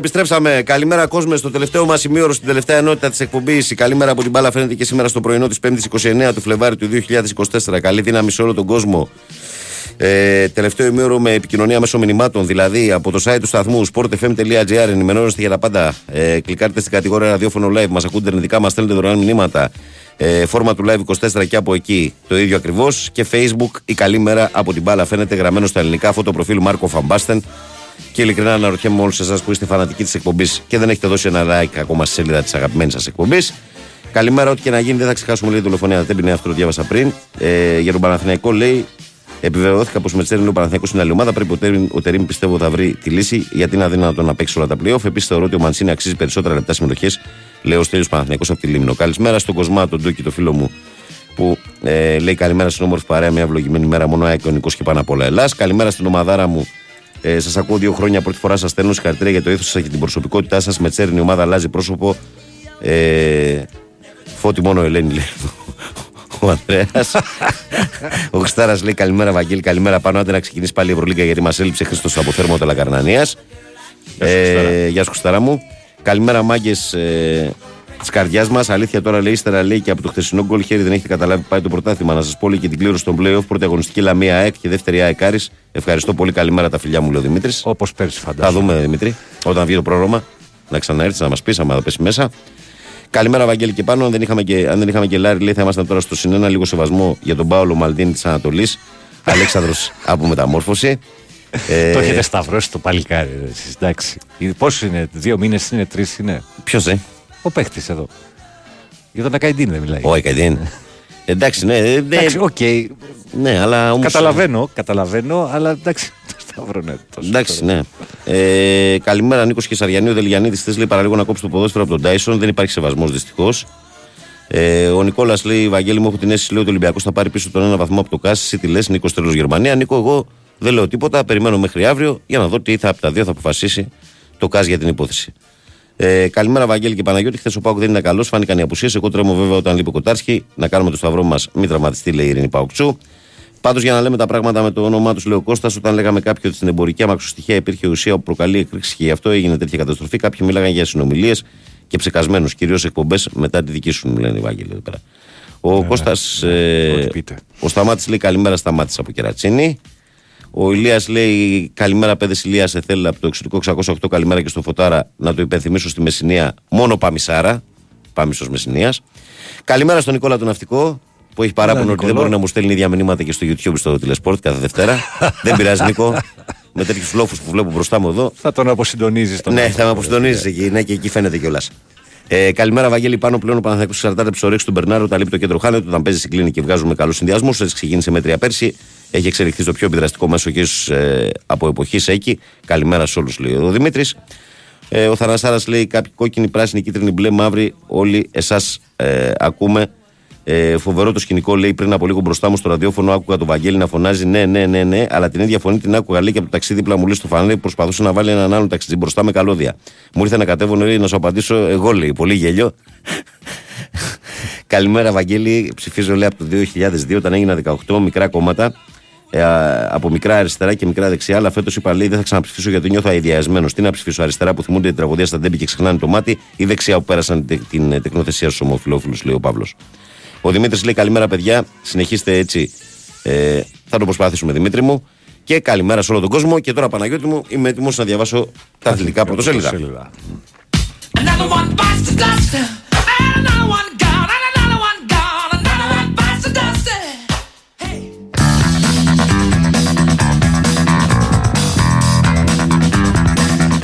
Επιστρέψαμε. Καλημέρα, κόσμο, στο τελευταίο μας σημείωρο, στην τελευταία ενότητα της εκπομπής. Η καλημέρα από την μπάλα φαίνεται και σήμερα στο πρωινό της 5η 29 του Φλεβάρι του 2024. Καλή δύναμη σε όλο τον κόσμο. Ε, τελευταίο ημίωρο με επικοινωνία μέσω μηνυμάτων, δηλαδή από το site του σταθμού sportfm.gr. Ενημερώνεστε για τα πάντα. Ε, κλικάρτε στην κατηγορία ραδιόφωνο live, μας ακούτε ερνητικά, μας στέλνετε δωρεάν μηνύματα. Ε, φόρμα του live 24 και από εκεί το ίδιο ακριβώς. Και facebook η καλή μέρα από την μπάλα φαίνεται γραμμένο στα ελληνικά. Αυτό το προφίλ Μάρκο Φαμπάστεν. Και ειλικρινά αναρωτιέμαι με όλους εσάς που είστε φανατικοί της εκπομπής και δεν έχετε δώσει ένα like ακόμα στη σελίδα της αγαπημένης σας εκπομπής. Καλημέρα, ό,τι και να γίνει, δεν θα ξεχάσουμε λέει τηλεφωνία. Δεν είναι αυτό το διάβασα πριν. Ε, για τον Παναθηναϊκό λέει, επιβεβαιώθηκα πως με Τσέριν ο Παναθηναϊκός είναι άλλη ομάδα. Πρέπει ο Τερίμ, ο Τερίμ πιστεύω θα βρει τη λύση γιατί είναι αδύνατο να παίξει όλα τα playoff. Επίσης θεωρώ ότι ο Μανσίνη αξίζει περισσότερα λεπτά συμμετοχέ. Λέω ο Στέλιος Παναθηναϊκός από τη Λίμνο. Καλησπέρα στον Κοσμά, τον Ντούκι, το φίλο μου που ε, λέει καλημέρα στην όμορφη παρέα, μια ευλογημένη μέρα, μόνο αεκονικό και πάνω απ' όλα Ελλάς. Καλημέρα στην ομαδάρα μου ε, σας ακούω δύο χρόνια. Πρώτη φορά σας στέλνω συγχαρητήρια για το ήθο σας και την προσωπικότητά σας. Με τσέρνη η ομάδα αλλάζει πρόσωπο. Ε, φώτη μόνο Ελένη λέει. Ο Ανδρέας. ο Χριστάρας λέει καλημέρα, Βαγγέλη, καλημέρα πάνω. Άντε να ξεκινήσει πάλι η Ευρωλίγκα γιατί μας έλειψε Χρήστος από θέρμο Τελακαρνανία. Ε, γεια σου, Χριστάρα μου. Καλημέρα, μάγκες ε, της καρδιάς μας. Αλήθεια τώρα λέει, ύστερα λέει και από το χθεσινό γκολ χέρι δεν έχετε καταλάβει πάει το πρωτάθλημα. Να σας πω λέει και την κλήρωση των playoff. Πρώτη αγωνιστική Λαμία ΑΕΚ και δεύτερη ΑΕΚ Άρης. Ευχαριστώ πολύ. Καλημέρα τα φιλιά μου, λέει ο Δημήτρης. Όπως πέρσι, Θα φαντάζομαι. δούμε, Δημήτρη, όταν βγει το πρόγραμμα. Να ξαναέρθεις να μας πεις, άμα θα πέσει μέσα. Καλημέρα, Βαγγέλη και Πάνο. Αν δεν είχαμε και, αν δεν είχαμε και Λάρη, λέει, θα ήμασταν τώρα στο συν ένα. Λίγο σεβασμό για τον Πάολο Μαλτίνη της Ανατολής. Αλέξανδρος από μεταμόρφωση. Ε, Το έχετε σταυρώσει το παλικάρι. ρε, εσείς, Εντάξει. Πόσο είναι, δύο μήνες είναι, τρεις είναι; Ποιος ε; Ο παίχτης εδώ. Για τον Ακαϊντίν δεν μιλάει. Ο Εκαϊντίν. Εντάξει, ναι. ε, ναι. Εντάξει, οκ. Ναι, αλλά όμως... Καταλαβαίνω, καταλαβαίνω, αλλά εντάξει. Το σταυρό είναι τόσο. Εντάξει, ναι. Ε, καλημέρα, Νίκος και Σαριανή. Ο Δεληγιαννίδης χθες λέει παραλίγο να κόψει το ποδόσφαιρο από τον Τάισον. Δεν υπάρχει σεβασμός δυστυχώς. Ε, ο Νικόλας λέει: Βαγγέλη μου, έχω την αίσθηση λέει, ότι ο Ολυμπιακός θα πάρει πίσω τον ένα βαθμό από το CAS. Εσύ τι λες, Νίκος Τέλο Γερμανία. Νίκο, εγώ δεν λέω τίποτα. Περιμένω μέχρι αύριο για να δω τι θα από τα δύο θα αποφασίσει το CAS για την υπόθεση. Ε, καλημέρα, Βαγγέλη και Παναγιώτη. Χθες ο ΠΑΟΚ δεν ήταν καλός, φάνηκαν οι απουσίε. Εγώ τρέμω βέβαια όταν λείπει ο Κοτάρσκι να κάνουμε το σταυρό μας, μην τραυματιστεί, λέει η Ειρήνη Παοκτσού. Πάντως για να λέμε τα πράγματα με το όνομά τους, λέει ο Κώστας, όταν λέγαμε κάποιοι ότι στην εμπορική αμαξοστοιχεία υπήρχε ουσία που προκαλεί εκρήξη και γι' αυτό έγινε τέτοια καταστροφή, κάποιοι μίλαγαν για συνομιλίες και ψεκασμένους, κυρίως εκπομπές μετά τη δική σου, μου λένε οι Βάγγελοι εδώ πέρα. Ο Ναι, Κώστας, ναι, ε, ό,τι πείτε. ο Σταμάτης λέει καλημέρα Σταμάτης από Κερατσίνη. Ο Ηλίας λέει καλημέρα παιδες Ηλίας Εθέλ από το εξωτικό 608 καλημέρα και στο Φωτάρα να το υπενθυμίσω στη Μεσσηνία μόνο Παμισάρα. Πάμισος Μεσσηνίας. Καλημέρα στον Νικόλα τον Ναυτικό που έχει παράπονο Έλα, ότι δεν Νικόλα. μπορεί να μου στέλνει ίδια μηνύματα και στο YouTube στο τηλεσπορτ κάθε Δευτέρα. δεν πειράζει Νίκο. Με τέτοιους λόφου που βλέπω μπροστά μου εδώ. Θα τον αποσυντονίζεις τον Ναι, άνθρωπο, θα με ρε. αποστονίζει εκεί. Ναι, και εκεί φαίνεται κιόλας. Ε, καλημέρα, Βαγγέλη. Πάνω πλέον ο Παναθανικό εξαρτάται από τις ορέξει του Μπερνάρου. Όταν λείπει το κέντρο χάνεται, όταν παίζει στην κλίνη και βγάζουμε καλού συνδυασμού. Έτσι ξεκίνησε μέτρια πέρσι. Έχει εξελιχθεί στο πιο επιδραστικό μέσο και ίσως, ε, από εποχής εκεί. Καλημέρα σε όλους, λέει ο Δημήτρης. Ε, ο Θανασάρα λέει: Κάποιοι κόκκινοι, πράσινοι, κίτρινοι, μπλε, μαύροι, όλοι εσάς ε, ακούμε. Ε, φοβερό το σκηνικό λέει πριν από λίγο μπροστά μου στο ραδιόφωνο. Άκουγα τον Βαγγέλη να φωνάζει ναι, ναι, ναι, ναι, αλλά την ίδια φωνή την άκουγα λέει και από το ταξίδι δίπλα μου λέει στο φανέλι που προσπαθούσε να βάλει έναν άλλον ταξίδι μπροστά με καλώδια. Μου ήρθε να κατέβω λέει, να σου απαντήσω εγώ λέει. Πολύ γέλιο. Καλημέρα, Βαγγέλη. Ψηφίζω λέει από το 2002 όταν έγινα 18 μικρά κόμματα. Ε, α, από μικρά αριστερά και μικρά δεξιά, αλλά φέτος είπα λέει δεν θα ξαναψηφίσω γιατί νιώθω αειδιασμένος. Τι να ψηφίσω, αριστερά που θυμούνται την τραγωδία στα ντέμπι και ξεχνάνε το μάτι, ή δεξιά που πέρασαν τε- την ε, τεκνοθεσία στους ομοφυλόφιλου, λέει ο Παύλος. Ο Δημήτρης λέει καλημέρα, παιδιά. Συνεχίστε έτσι. Ε, θα το προσπαθήσουμε, Δημήτρη μου. Και καλημέρα σε όλο τον κόσμο. Και τώρα, Παναγιώτη μου, είμαι έτοιμος να διαβάσω τα αθλητικά πρωτοσέλιδα. Another one bites the dust. And another one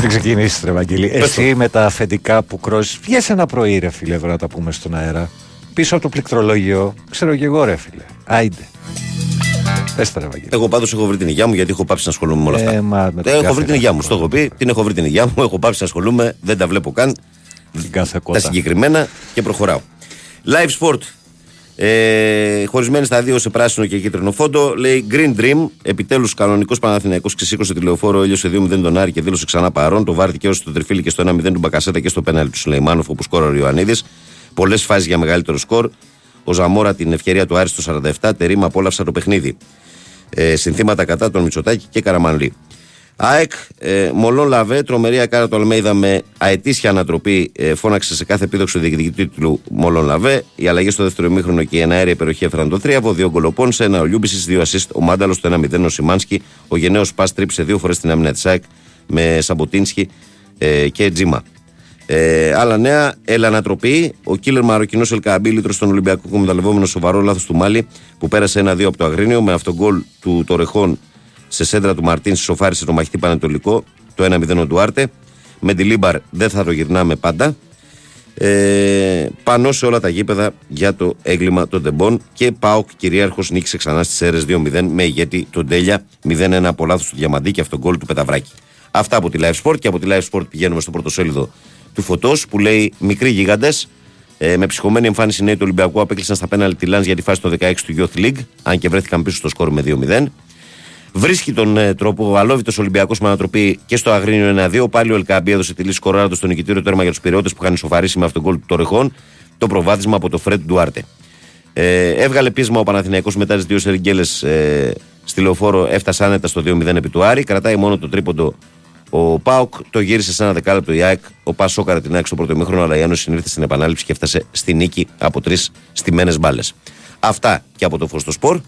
Πριν ξεκινήσεις, ρε Βαγγέλη. Εσύ με τα αφεντικά που κρόσει. Βγες ένα πρωί, ρε φίλε, εδώ να τα πούμε στον αέρα. Πίσω από το πληκτρολόγιο, ξέρω και εγώ, ρε φίλε. Άιντε. Πες τα, ρε Βαγγέλη. Εγώ πάντως έχω βρει την υγεία μου γιατί έχω πάψει να ασχολούμαι με όλα αυτά. Ε, μα με την Ε, έχω κάθε βρει την υγεία μου, στο έχω πει. Την έχω βρει την υγεία μου, έχω πάψει να ασχολούμαι, δεν τα βλέπω καν. Την κάθε Τα κότα. συγκεκριμένα και προχωράω. Live Sport. Ε, χωρισμένη στα δύο σε πράσινο και κίτρινο φόντο. Λέει Green Dream. Επιτέλους κανονικός Παναθηναϊκός ξεσήκωσε τηλεοφόρο ήλιο σε 2-0 τον Άρη και δήλωσε ξανά παρόν. Το βάρ δικαίωσε στο τριφύλι και στο 1-0 του Μπακασέτα και στο πέναλ τους Σουλεϊμάνοφ όπου σκόραρε ο Ιωαννίδης. Πολλές φάσεις για μεγαλύτερο σκορ. Ο Ζαμόρα την ευκαιρία του Άρη στο 47. Τερήμα απόλαυσα το παιχνίδι. ε, συνθήματα κατά τον Μητσοτάκη και Καραμανλή. ΑΕΚ, ε, Μολόν Λαβέ, τρομερή ΑΕΚάρα του Αλμέιδα με αετήσια ανατροπή, ε, φώναξε σε κάθε επίδοξο διεκδικητή τίτλου Μολόν Λαβέ. Οι αλλαγές στο δεύτερο ημίχρονο και η εναέρια περιοχή έφεραν το θρίαμβο. Δύο γκολ ο Πόνσε ένα ο Λιούμπισιτς, δύο assist. Ο Μάνταλος στο 1-0, ο Σιμάνσκι. Ο γενναίος ΠΑΣ τρύπησε δύο φορές την άμυνα της ΑΕΚ με Σαμποτίνσκι ε, και Τζίμα. Ε, άλλα νέα, έλα ανατροπή. Ο κύλερ Μαροκινός Ελκαμπίλητρο στον Ολυμπιακό εκμεταλλευόμενος σοβαρό λάθος του Μάλι που πέρασε ένα-δύο από το Αγρίνιο με αυτόν γκολ του Τορεχών σε σέντρα του Μαρτίν σοφάρισε το μαχητή Πανετολικό το 1-0 ο Ντουάρτε. Με τη Λίμπαρ δεν θα το γυρνάμε πάντα. Ε, πάνω σε όλα τα γήπεδα για το έγκλημα των τεμπών και Πάοκ κυρίαρχο νίκησε ξανά στις αίρες 2-0 με ηγέτη τον Τέλια 0-1 από λάθος του Διαμαντή και αυτόν γκολ του Πεταβράκη. Αυτά από τη Live Sport και από τη Live Sport πηγαίνουμε στο πρωτοσέλιδο του Φωτός που λέει Μικροί γίγαντες. Ε, με ψυχωμένη εμφάνιση νέοι του Ολυμπιακού απέκλεισαν στα πέναλ τη Λάνς για τη φάση των 16 του Youth League, αν και βρέθηκαν πίσω στο σκόρ με 2-0. Βρίσκει τον ε, τρόπο ο αλόβητος Ολυμπιακός με ανατροπή και στο Αγρίνιο 1-2. Πάλι ο Ελκάμπη έδωσε τη λύση κοράραντο στο νικητήριο τέρμα για τους πυρεώτε που είχαν σοφαρίσει με αυτόν τον κόλ του Τορεχών το προβάδισμα από το Φρέντ Ντουάρτε. Ε, έβγαλε πείσμα ο Παναθηναϊκός μετά τις δύο σεριγγέλε ε, στη λεωφόρο, έφτασε άνετα στο 2-0 επί του Άρη. Κρατάει μόνο το τρίποντο ο ΠΑΟΚ, το γύρισε σε ένα δεκάλεπτο η ΑΕΚ. Ο ΠΑΣ σόκαρε την ΑΕΚ στο πρώτο ημίχρονο, αλλά η Ένωση συνήθισε στην επανάληψη και έφτασε στη νίκη από τρεις στημένες μπάλες. Αυτά και από το Φως των Σπορ.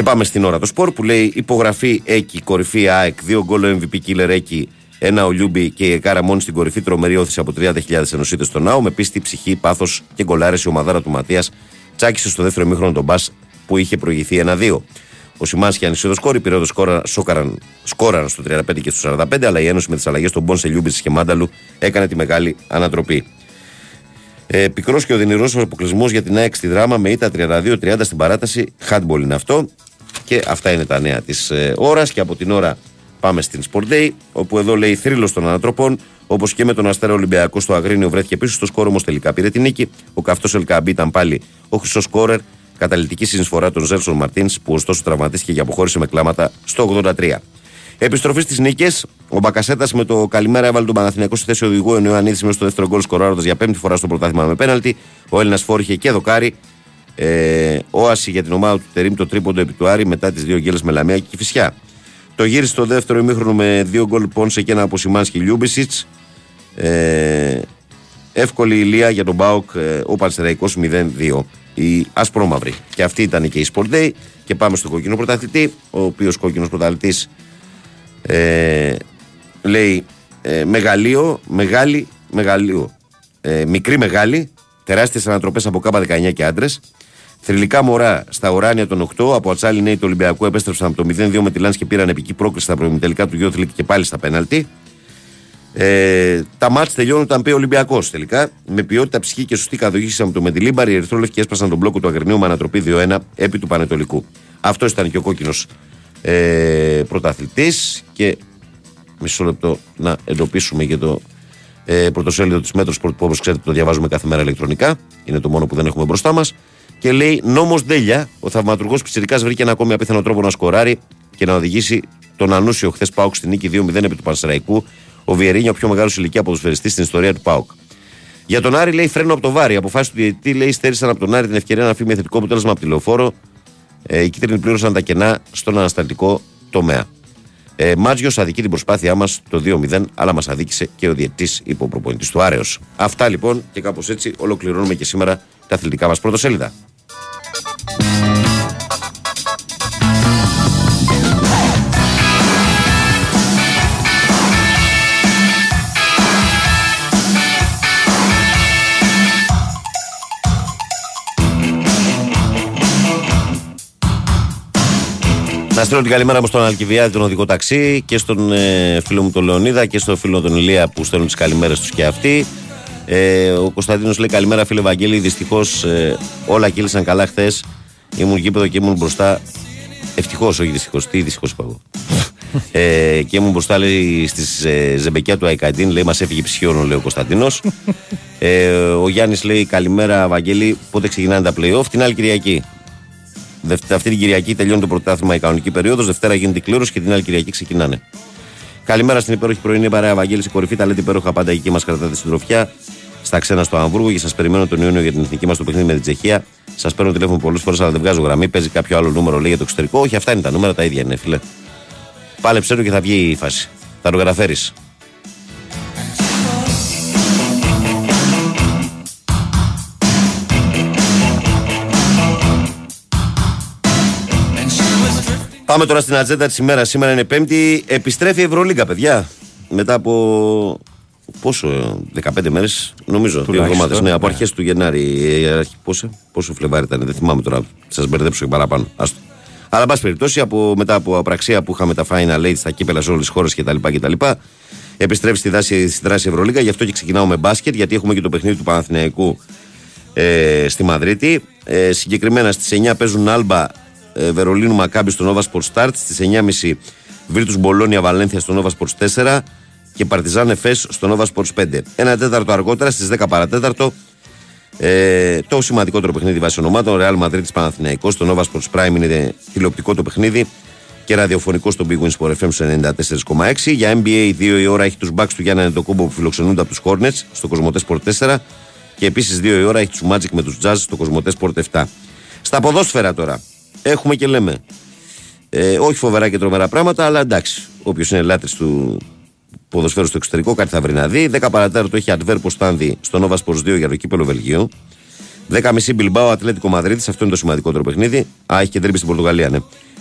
Και πάμε στην Ώρα των Σπορ που λέει υπογραφή Έκι, κορυφή ΑΕΚ, δύο γκολ MVP killer Έκι, ένα ο Λιούμπι και η ΑΕΚάρα μόνη στην κορυφή, τρομερή ώθηση από 30.000 ενωσίτες στο Ναό, με πίστη, ψυχή, πάθος και γκολάρε η ομαδάρα του Ματίας τσάκισε στο δεύτερο μήχρονο τον Μπα που είχε προηγηθεί 1-2. Ο Σιμάνσκι άνοιξε το σκόρ, οι πυρεώδε σκόραραν, σκόραραν στο 35 και στο 45, αλλά η ένωση με τις αλλαγές των Μπόνσε Λιούμπι και Μάνταλου έκανε τη μεγάλη ανατροπή. Ε, Πικρός και οδυνηρός ο αποκλεισμός για την ΑΕΚ στη δράμα με ήττα 32-30 στην παράταση. Handball είναι αυτό. Και αυτά είναι τα νέα της ε, ώρας. Και από την ώρα πάμε στην Sport Day, όπου εδώ λέει θρύλος των ανατροπών. Όπως και με τον Αστέρα Ολυμπιακό στο Αγρίνιο βρέθηκε πίσω στο σκόρ, όμως τελικά πήρε την νίκη. Ο καυτός Ελκαμπή ήταν πάλι ο χρυσός σκόρερ. Καταλητική συνεισφορά των Ζέλσον Μαρτίνς, που ωστόσο τραυματίστηκε και αποχώρησε με κλάματα στο 83. Επιστροφή στις νίκες. Ο Μπακασέτας με το καλημέρα έβαλε τον Παναθηναϊκό στη θέση οδηγού, ενώ ο Ανίδη μέσα στο δεύτερο γκολ σκοράροντας για πέμπτη φορά στο πρωτάθλημα με πέναλτι. Ο Έλληνας φόρηχε και δοκάρι. Ε, όαση για την ομάδα του Τερήμ το τρίποντο επί του Άρη μετά τις δύο γκέλες με Λαμία και Φυσιά. Το γύρισε στο δεύτερο ημίχρονο με δύο γκολ πόνσε και ένα από Σιμάνσκι Λιούμπισιτς. Ε, εύκολη ηλία για τον Μπάουκ ε, ο Πανσεραϊκός 0-2. Η ασπρόμαυρη. Και αυτή ήταν και η Sport Day. Και πάμε στο κόκκινο πρωταθλητή. Ο οποίος κόκκινος πρωταθλητής ε, λέει ε, μεγαλείο, μεγάλη, μεγαλείο. Ε, μικρή, μεγάλη, τεράστιες ανατροπές από ΚΑΠΑ 19 και άντρες. Θρηλυκά μωρά στα ουράνια των 8 από ατσάλι νέοι του Ολυμπιακού επέστρεψαν από το 0-2 με τη Λάνς και πήραν επική πρόκληση στα προημιτελικά του Γιώθλικ και πάλι στα πέναλτι. Ε, τα μάτς τελειώνουν όταν πει ο Ολυμπιακός τελικά. Με ποιότητα ψυχή και σωστή καθοδήγηση από το Μεντιλίμπαρ, οι Ερυθρόλευκοι έσπασαν τον μπλόκο του Αγρινίου με ανατροπή 2-1 επί του Πανετολικού. Αυτό ήταν και ο κόκκινος ε, πρωταθλητής. Και μισό λεπτό να εντοπίσουμε και το ε, πρωτοσέλιδο της Μέτρο που όπως ξέρετε το διαβάζουμε κάθε μέρα ηλεκτρονικά. Είναι το μόνο που δεν έχουμε μπροστά μας. Και λέει νόμος Δέλια, ο θαυματουργός Πιτσυρικά βρήκε ένα ακόμη απίθανο τρόπο να σκοράρει και να οδηγήσει τον Ανούσιο χθες Πάουκ στην νίκη 2-0 επί του Πανσεραϊκού. Ο Βιερίνια, ο πιο μεγάλος ηλικία ποδοσφαιριστής στην ιστορία του Πάουκ. Για τον Άρη λέει φρένο από το βάρη. Αποφάσει του διαιτητή λέει στέρισαν από τον Άρη την ευκαιρία να φύγει με θετικό αποτέλεσμα από τη λεωφόρο. Ε, οι κίτρινοι πλήρωσαν τα κενά στον ανασταλτικό τομέα. Ε, Μάτζιος αδικεί την προσπάθειά μας το 2-0, αλλά μας αδίκησε και ο διαιτή υποπροπονητής του Άρεος. Αυτά λοιπόν και κάπως έτσι ολοκληρώνουμε και σήμερα τα αθλητικά μας πρωτοσέλιδα. Να στείλω την καλημέρα μου στον Αλκιβιάδη, τον οδικό ταξί και στον ε, φίλο μου τον Λεωνίδα και στον φίλο τον Ηλία που στέλνουν τις καλημέρες τους και αυτοί. Ε, ο Κωνσταντίνος λέει καλημέρα φίλε Βαγγέλη. Δυστυχώς ε, όλα κύλησαν καλά χθες. Ήμουν γήπεδο και ήμουν μπροστά. Ευτυχώς, όχι δυστυχώς. Τι δυστυχώς είπα εγώ. ε, και ήμουν μπροστά λέει στις ε, ζεμπεκιά του Αϊκαντίν. Λέει μας έφυγε ψυχιόνο, λέει ο Κωνσταντίνος. ε, ο Γιάννης λέει καλημέρα Βαγγέλη. Πότε ξεκινάνε τα playoff; Την άλλη Κυριακή. Δευτε- Αυτή την Κυριακή τελειώνει το πρωτάθλημα η κανονική περίοδος. Δευτέρα γίνεται η κλήρωση και την άλλη Κυριακή ξεκινάνε. Καλημέρα στην υπέροχη πρωινή παρέα Βαγγέλη. Η κορυφή τα λέτε υπέροχα πάντα εκεί μας κρατάτε στην τροφιά. στα ξένα στο Αμβούργο και σας περιμένω τον Ιούνιο για την εθνική μας το παιχνίδι με την Τσεχία. Σας παίρνω τηλέφωνο πολλές φορές, αλλά δεν βγάζω γραμμή. Παίζει κάποιο άλλο νούμερο, λέει για το εξωτερικό. Όχι, αυτά είναι τα νούμερα, τα ίδια είναι, φίλε. Πάλεψε το και θα βγει η φάση. Θα το καταφέρει. Πάμε τώρα στην ατζέντα της ημέρας. Σήμερα είναι Πέμπτη. Επιστρέφει η Ευρωλίγκα, παιδιά. Μετά από πόσο, 15 μέρες, νομίζω. Δύο Τουλάχιστον, εβδομάδε. Ναι, από ναι. αρχές του Γενάρη. ε, αρχι- Πόσο, πόσο Φλεβάρι ήταν, δεν θυμάμαι τώρα. Σας μπερδέψω και παραπάνω. Άστο. Αλλά, εν πάση περιπτώσει, από, μετά από απραξία που είχαμε τα Final Eight στα κύπελα σε όλες τις χώρες κτλ. κτλ επιστρέφει στη, δάση, στη δράση Ευρωλίγα. Γι' αυτό και ξεκινάω με μπάσκετ, γιατί έχουμε και το παιχνίδι του Παναθηναϊκού ε, στη Μαδρίτη. Ε, συγκεκριμένα στις 9 παίζουν Άλμπα ε, Βερολίνου Μακάμπη στο Nova Sports Start. Στις 9.30 Βίρτου Μπολόνια Βαλένθια στο Nova Sports 4 και Παρτιζάν Εφέ στο Nova Sports 5. Ένα τέταρτο αργότερα στις 10 παρατέταρτο ε, το σημαντικότερο παιχνίδι βάσει ονομάτων Real Madrid Παναθηναϊκός στο Nova Sports Prime είναι τηλεοπτικό το παιχνίδι και ραδιοφωνικό στο Big Win Sport FM στο 94,6. Για NBA 2 η ώρα έχει τους Bucks του Γιάννα Νετοκούμπο που φιλοξενούνται από τους Hornets στο Κοσμοτέ Sport 4 και επίσης 2 η ώρα έχει τους Magic με τους Jazz στο Κοσμοτέ Sport 7. Στα ποδόσφαιρα τώρα έχουμε και λέμε ε, όχι φοβερά και τρομερά πράγματα, αλλά εντάξει. Όποιος είναι λάτρης του ποδοσφαίρου στο εξωτερικό, κάτι θα βρει να δει. 10 παρατέταρτο έχει Αντβέρπο Στάνδη στο Nova Sports 2 για το κύπελο Βελγίου. 10.30 Μπιλμπάο Ατλέτικο Μαδρίτης, αυτό είναι το σημαντικότερο παιχνίδι. Α, έχει και τρίπη στην Πορτογαλία, ναι.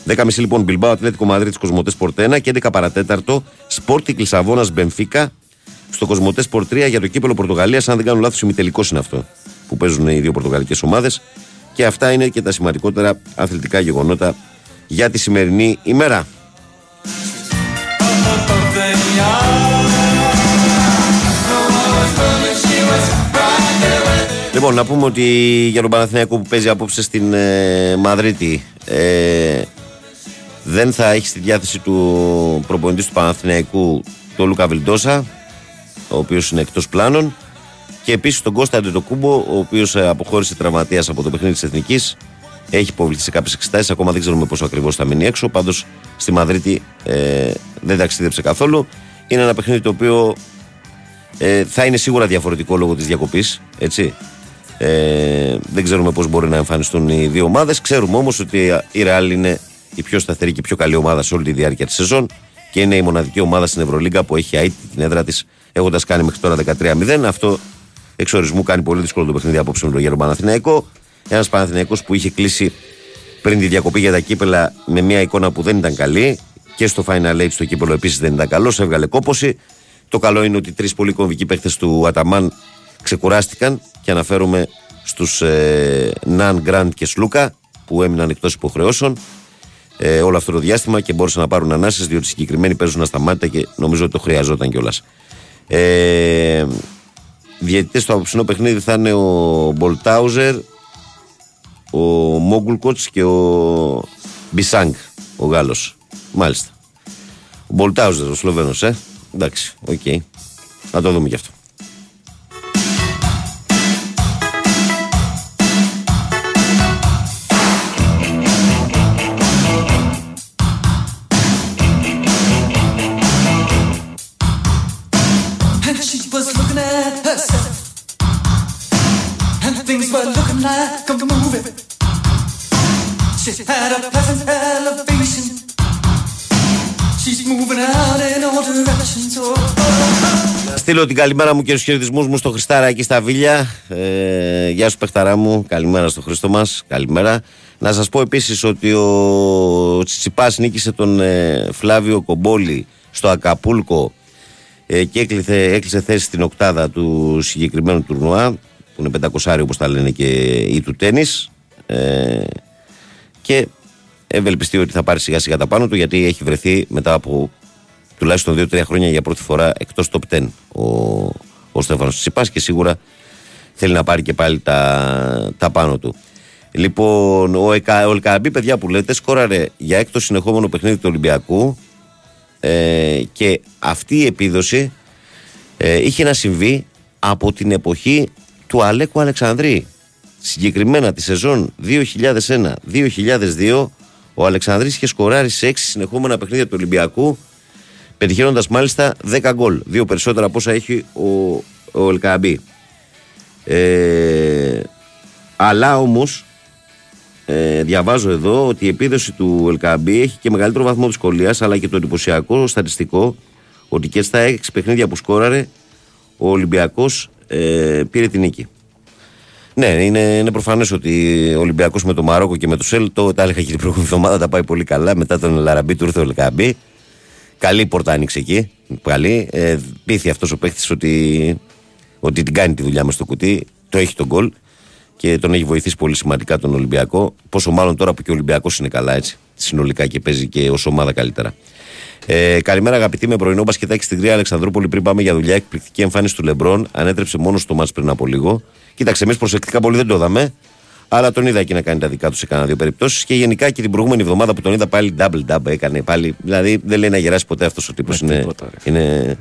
10.30 λοιπόν Μπιλμπάο Ατλέτικο Μαδρίτης Κοσμοτέ Sport 1 και 11 παρατέταρτο Sporting Λισαβόνας Μπενφίκα στο Κοσμοτέ Sport 3 για το κύπελο Πορτογαλίας. Αν δεν κάνω λάθος, ημιτελικός είναι αυτό που παίζουν οι δύο πορτογαλικές ομάδες. Και αυτά είναι και τα σημαντικότερα αθλητικά γεγονότα για τη σημερινή ημέρα. Λοιπόν, να πούμε ότι για τον Παναθηναϊκό που παίζει απόψε στην ε, Μαδρίτη ε, δεν θα έχει στη διάθεση του προπονητής του Παναθηναϊκού τον Λούκα Βιλντόσα, ο οποίος είναι εκτός πλάνων και επίσης τον Κώστα Αντετοκούμπο, ο οποίος ε, αποχώρησε τραυματίας από το παιχνίδι της Εθνικής έχει υποβληθεί σε κάποιες εξετάσεις. Ακόμα δεν ξέρουμε πόσο ακριβώς θα μείνει έξω. Πάντως στη Μαδρίτη ε, δεν ταξίδεψε καθόλου. Είναι ένα παιχνίδι το οποίο ε, θα είναι σίγουρα διαφορετικό λόγω της διακοπής. Έτσι. Ε, δεν ξέρουμε πώς μπορεί να εμφανιστούν οι δύο ομάδες. Ξέρουμε όμως ότι η Real είναι η πιο σταθερή και η πιο καλή ομάδα σε όλη τη διάρκεια της σεζόν και είναι η μοναδική ομάδα στην Ευρωλίγκα που έχει αίτη την έδρα της έχοντας κάνει μέχρι τώρα 13-0. Αυτό εξορισμού κάνει πολύ δύσκολο το παιχνίδι απόψε με τον Γέρο Παναθηναϊκό. Ένας Παναθηναϊκός που είχε κλείσει πριν τη διακοπή για τα κύπελα με μια εικόνα που δεν ήταν καλή και στο Final Eight στο κύπελο επίσης δεν ήταν καλός, έβγαλε κόποση. Το καλό είναι ότι τρεις πολύ κομβικοί παίχτες του Αταμάν ξεκουράστηκαν και αναφέρομαι στους ε, Ναν Γκραντ και Σλούκα που έμειναν εκτός υποχρεώσεων ε, όλο αυτό το διάστημα και μπόρεσαν να πάρουν ανάσες διότι οι συγκεκριμένοι παίζουν ασταμάτητα και νομίζω ότι το χρειαζόταν κιόλας. Ε, διαιτητές στο απόψινό παιχνίδι θα είναι ο Μπολτάουζερ, ο Μόγκουλκοτς και ο Μπισάνγκ, ο Γάλλος. Μάλιστα. Ο Μπολτάουζερ, ο Σλοβαίνος, ε. Εντάξει, οκ. Να το δούμε κι αυτό. Looking like a movie. She had a pleasant elevation. She's moving out in all directions. Oh, Να στείλω την καλημέρα μου και στου χαιρετισμούς μου στο Χριστάρα εκεί στα Βίλια. Ε, γεια σου, παιχταρά μου. Καλημέρα στο Χρήστο μας. Καλημέρα. Να σας πω επίσης ότι ο Τσιτσιπάς νίκησε τον ε, Φλάβιο Κομπόλη στο Ακαπούλκο ε, και έκλειθε, έκλεισε θέση στην οκτάδα του συγκεκριμένου τουρνουά, που είναι 500 όπως τα λένε και ή του τέννη. Ε, και ευελπιστεί ότι θα πάρει σιγά σιγά τα πάνω του γιατί έχει βρεθεί μετά από τουλάχιστον 2-3 χρόνια για πρώτη φορά εκτός top 10 ο, ο Στέφανος Τσιπάς και σίγουρα θέλει να πάρει και πάλι τα, τα πάνω του. Λοιπόν, ο, Εκα, ο Ελκαμπή, παιδιά που λέτε, σκόραρε για έκτος συνεχόμενο παιχνίδι του Ολυμπιακού ε, και αυτή η επίδοση ε, είχε να συμβεί από την εποχή του Αλέκου Αλεξανδρή. Συγκεκριμένα τη σεζόν 2001-2002 ο Αλεξανδρής είχε σκοράρει σε 6 συνεχόμενα παιχνίδια του Ολυμπιακού πετυχαίνοντας μάλιστα 10 γκολ. Δύο περισσότερα από όσα έχει ο, ο Ελκαμπή. Ε, αλλά όμως, ε, διαβάζω εδώ ότι η επίδοση του Ελκαμπή έχει και μεγαλύτερο βαθμό δυσκολίας, αλλά και το εντυπωσιακό στατιστικό ότι και στα 6 παιχνίδια που σκόραρε ο Ολυμπιακός ε, πήρε την νίκη. Ναι, είναι, είναι προφανές ότι ο Ολυμπιακός με το Μαρόκο και με το Σελ, το τα έλεγα και την προηγούμενη εβδομάδα, τα πάει πολύ καλά. Μετά τον Λαραμπή του ήρθε ο Ελκαμπή. Καλή πόρτα άνοιξε εκεί. Καλή. Ε, πείθει αυτός ο παίχτη ότι, ότι την κάνει τη δουλειά μες στο κουτί. Το έχει τον γκολ και τον έχει βοηθήσει πολύ σημαντικά τον Ολυμπιακό. Πόσο μάλλον τώρα που και ο Ολυμπιακός είναι καλά έτσι. Συνολικά και παίζει και ως ομάδα καλύτερα. Ε, καλημέρα, αγαπητοί, με πρωινό μπασκετάκι στην Κρία Αλεξανδρούπολη. Πριν πάμε για δουλειά, εκπληκτική εμφάνιση του Λεμπρόν. Ανέτρεψε μόνος στο μάτς πριν από λίγο. Κοίταξε, εμείς προσεκτικά πολύ δεν το είδαμε. Αλλά τον είδα εκεί να κάνει τα δικά τους σε κανένα δύο περιπτώσεις. Και γενικά και την προηγούμενη εβδομάδα που τον είδα πάλι double-double έκανε. Πάλι, δηλαδή δεν λέει να γεράσει ποτέ αυτός ο τύπος. Είναι, είναι,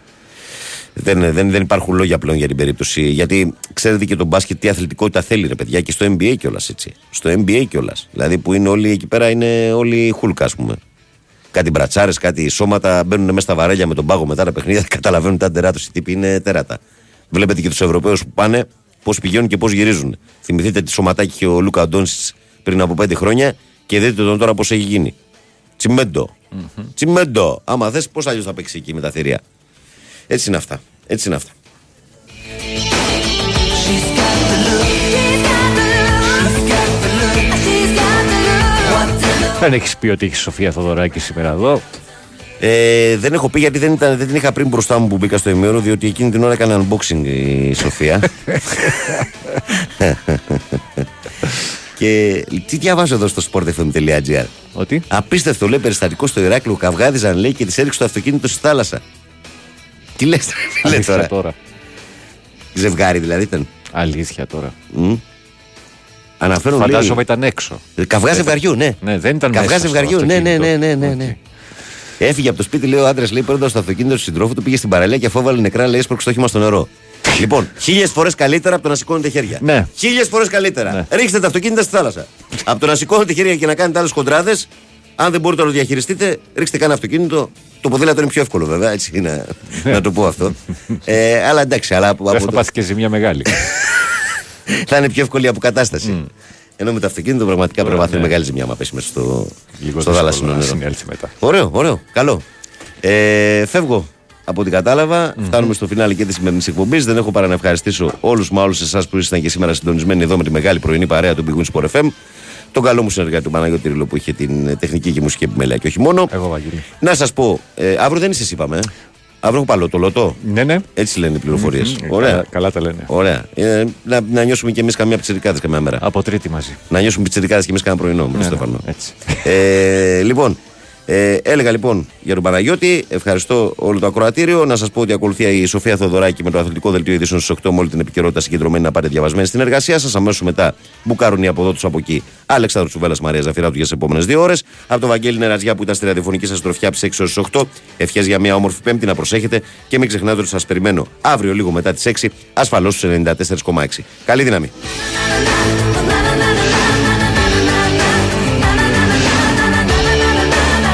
δεν, δεν, δεν υπάρχουν λόγια πλέον για την περίπτωση. Γιατί ξέρετε και το μπάσκετ τι αθλητικότητα θέλει, ρε παιδιά, και στο NBA κιόλας έτσι. Στο NBA κιόλας. Δηλαδή που είναι όλοι εκεί πέρα είναι όλοι χούλκα, ας πούμε. Κάτι μπρατσάρες, κάτι σώματα μπαίνουν μέσα στα βαρέλια με τον πάγο μετά τα παιχνίδια. Καταλαβαίνουν τα τεράτου. Οι τύποι είναι τεράτα. Βλέπετε και τους Ευρωπαίους που πάνε πώς πηγαίνουν και πώς γυρίζουν. Θυμηθείτε τη σωματάκι και ο Λούκα Ντόνσιτς πριν από πέντε χρόνια και δείτε τον τώρα πώς έχει γίνει. Τσιμέντο. Τσιμέντο. Άμα θες, πώς αλλιώς θα παίξει εκεί με τα θηρία. Έτσι είναι αυτά. Έτσι είναι αυτά. Δεν έχεις πει ότι έχεις Σοφία Θοδωράκη σήμερα εδώ. Ε, δεν έχω πει γιατί δεν, ήταν, δεν την είχα πριν μπροστά μου που μπήκα στο ημέρο, διότι εκείνη την ώρα έκανε unboxing η Σοφία. και τι διαβάζω εδώ στο sportfm.gr; Ότι; Απίστευτο λέει περιστατικό στο Ηράκλειο. Καυγάδιζαν λέει και της έριξε το αυτοκίνητο στη θάλασσα. Τι λες τι λες Αλήθεια τώρα; τώρα. Ζευγάρι δηλαδή ήταν. Αλήθεια τώρα. Μμ. Αναφέρω Φαντάζομαι λέει, ήταν έξω. Ε, Καυγά ζευγαριού, ναι. Ναι, δεν ήταν Καυγά μέσα στο ζευγαριού, ναι, ναι, αυτοκίνητο. ναι, ναι, ναι, ναι. Έφυγε από το σπίτι, λέει ο άντρας, λέει παίρνοντας το αυτοκίνητο του συντρόφου του, πήγε στην παραλία και αφού έβαλε νεκρά, λέει έσπρωξε το όχημα στο νερό. λοιπόν, χίλιες φορές καλύτερα από το να σηκώνετε χέρια. Ναι. Χίλιες φορές καλύτερα. Ναι. Ρίξτε τα αυτοκίνητα στη θάλασσα. από το να σηκώνετε χέρια και να κάνετε άλλες χοντράδες, αν δεν μπορείτε να το διαχειριστείτε, ρίξτε κανένα αυτοκίνητο. Το ποδήλατο είναι πιο εύκολο βέβαια, έτσι είναι να το πω αυτό. ε, αλλά εντάξει, αλλά από, Δεν από θα το- πάθεις και ζημιά μεγάλη. Θα είναι πιο εύκολη η αποκατάσταση. Ενώ με το αυτοκίνητο πραγματικά πρέπει να ναι. πάθει μεγάλη ζημιά άμα πέσει μέσα στο, Λίγο στο δύσκολο θάλασσινο να νερό. συνέλθει μετά. Ωραίο, ωραίο, καλό. Ε, φεύγω από ό,τι κατάλαβα. Φτάνουμε στο φινάλι και της σημερινής εκπομπής. Δεν έχω παρά να ευχαριστήσω όλους μα όλους εσάς που ήσασταν και σήμερα συντονισμένοι εδώ με τη μεγάλη πρωινή παρέα του Big Win Sport FM. Τον καλό μου συνεργάτη του Παναγιώτη Ριλο που είχε την ε, τεχνική και μουσική επιμέλεια και όχι μόνο. Εγώ, Βαγγέλη. Να σας πω, ε, αύριο δεν είσαι εσύ, είπαμε. ε. Αύριο έχω παλό, το λωτό. Ναι, ναι. Έτσι λένε οι πληροφορίες. Μμμ, Ωραία. καλά- Καλά τα λένε. Ωραία. Ε, να, να νιώσουμε κι εμείς καμιά πιτσερικάδε καμιά μέρα. Από τρίτη μαζί. Να νιώσουμε πιτσερικάδε κι εμείς κανένα πρωινό με τον Ναι, ναι, Στέφανο. έτσι. Ε, λοιπόν, ε, έλεγα λοιπόν για τον Παναγιώτη, ευχαριστώ όλο το ακροατήριο. Να σας πω ότι ακολουθεί η Σοφία Θοδωράκη με το αθλητικό δελτίο ειδήσεων στις 8 με όλη την επικαιρότητα συγκεντρωμένη να πάτε διαβασμένη στην εργασία σας. Αμέσως μετά μπουκάρουν οι αποδότες από εκεί. Αλεξάνδρου Τσουβέλλα Μαρία Ζαφυράτου για τις επόμενες δύο ώρες. Από το Βαγγέλη Νεραζιά που ήταν στη ραδιοφωνική σας τροφιά από τι 6 έω 8. Ευχές για μια όμορφη Πέμπτη να προσέχετε και μην ξεχνάτε ότι σας περιμένω αύριο λίγο μετά τις 6 ασφαλώς στους 94,6. Καλή δύναμη. na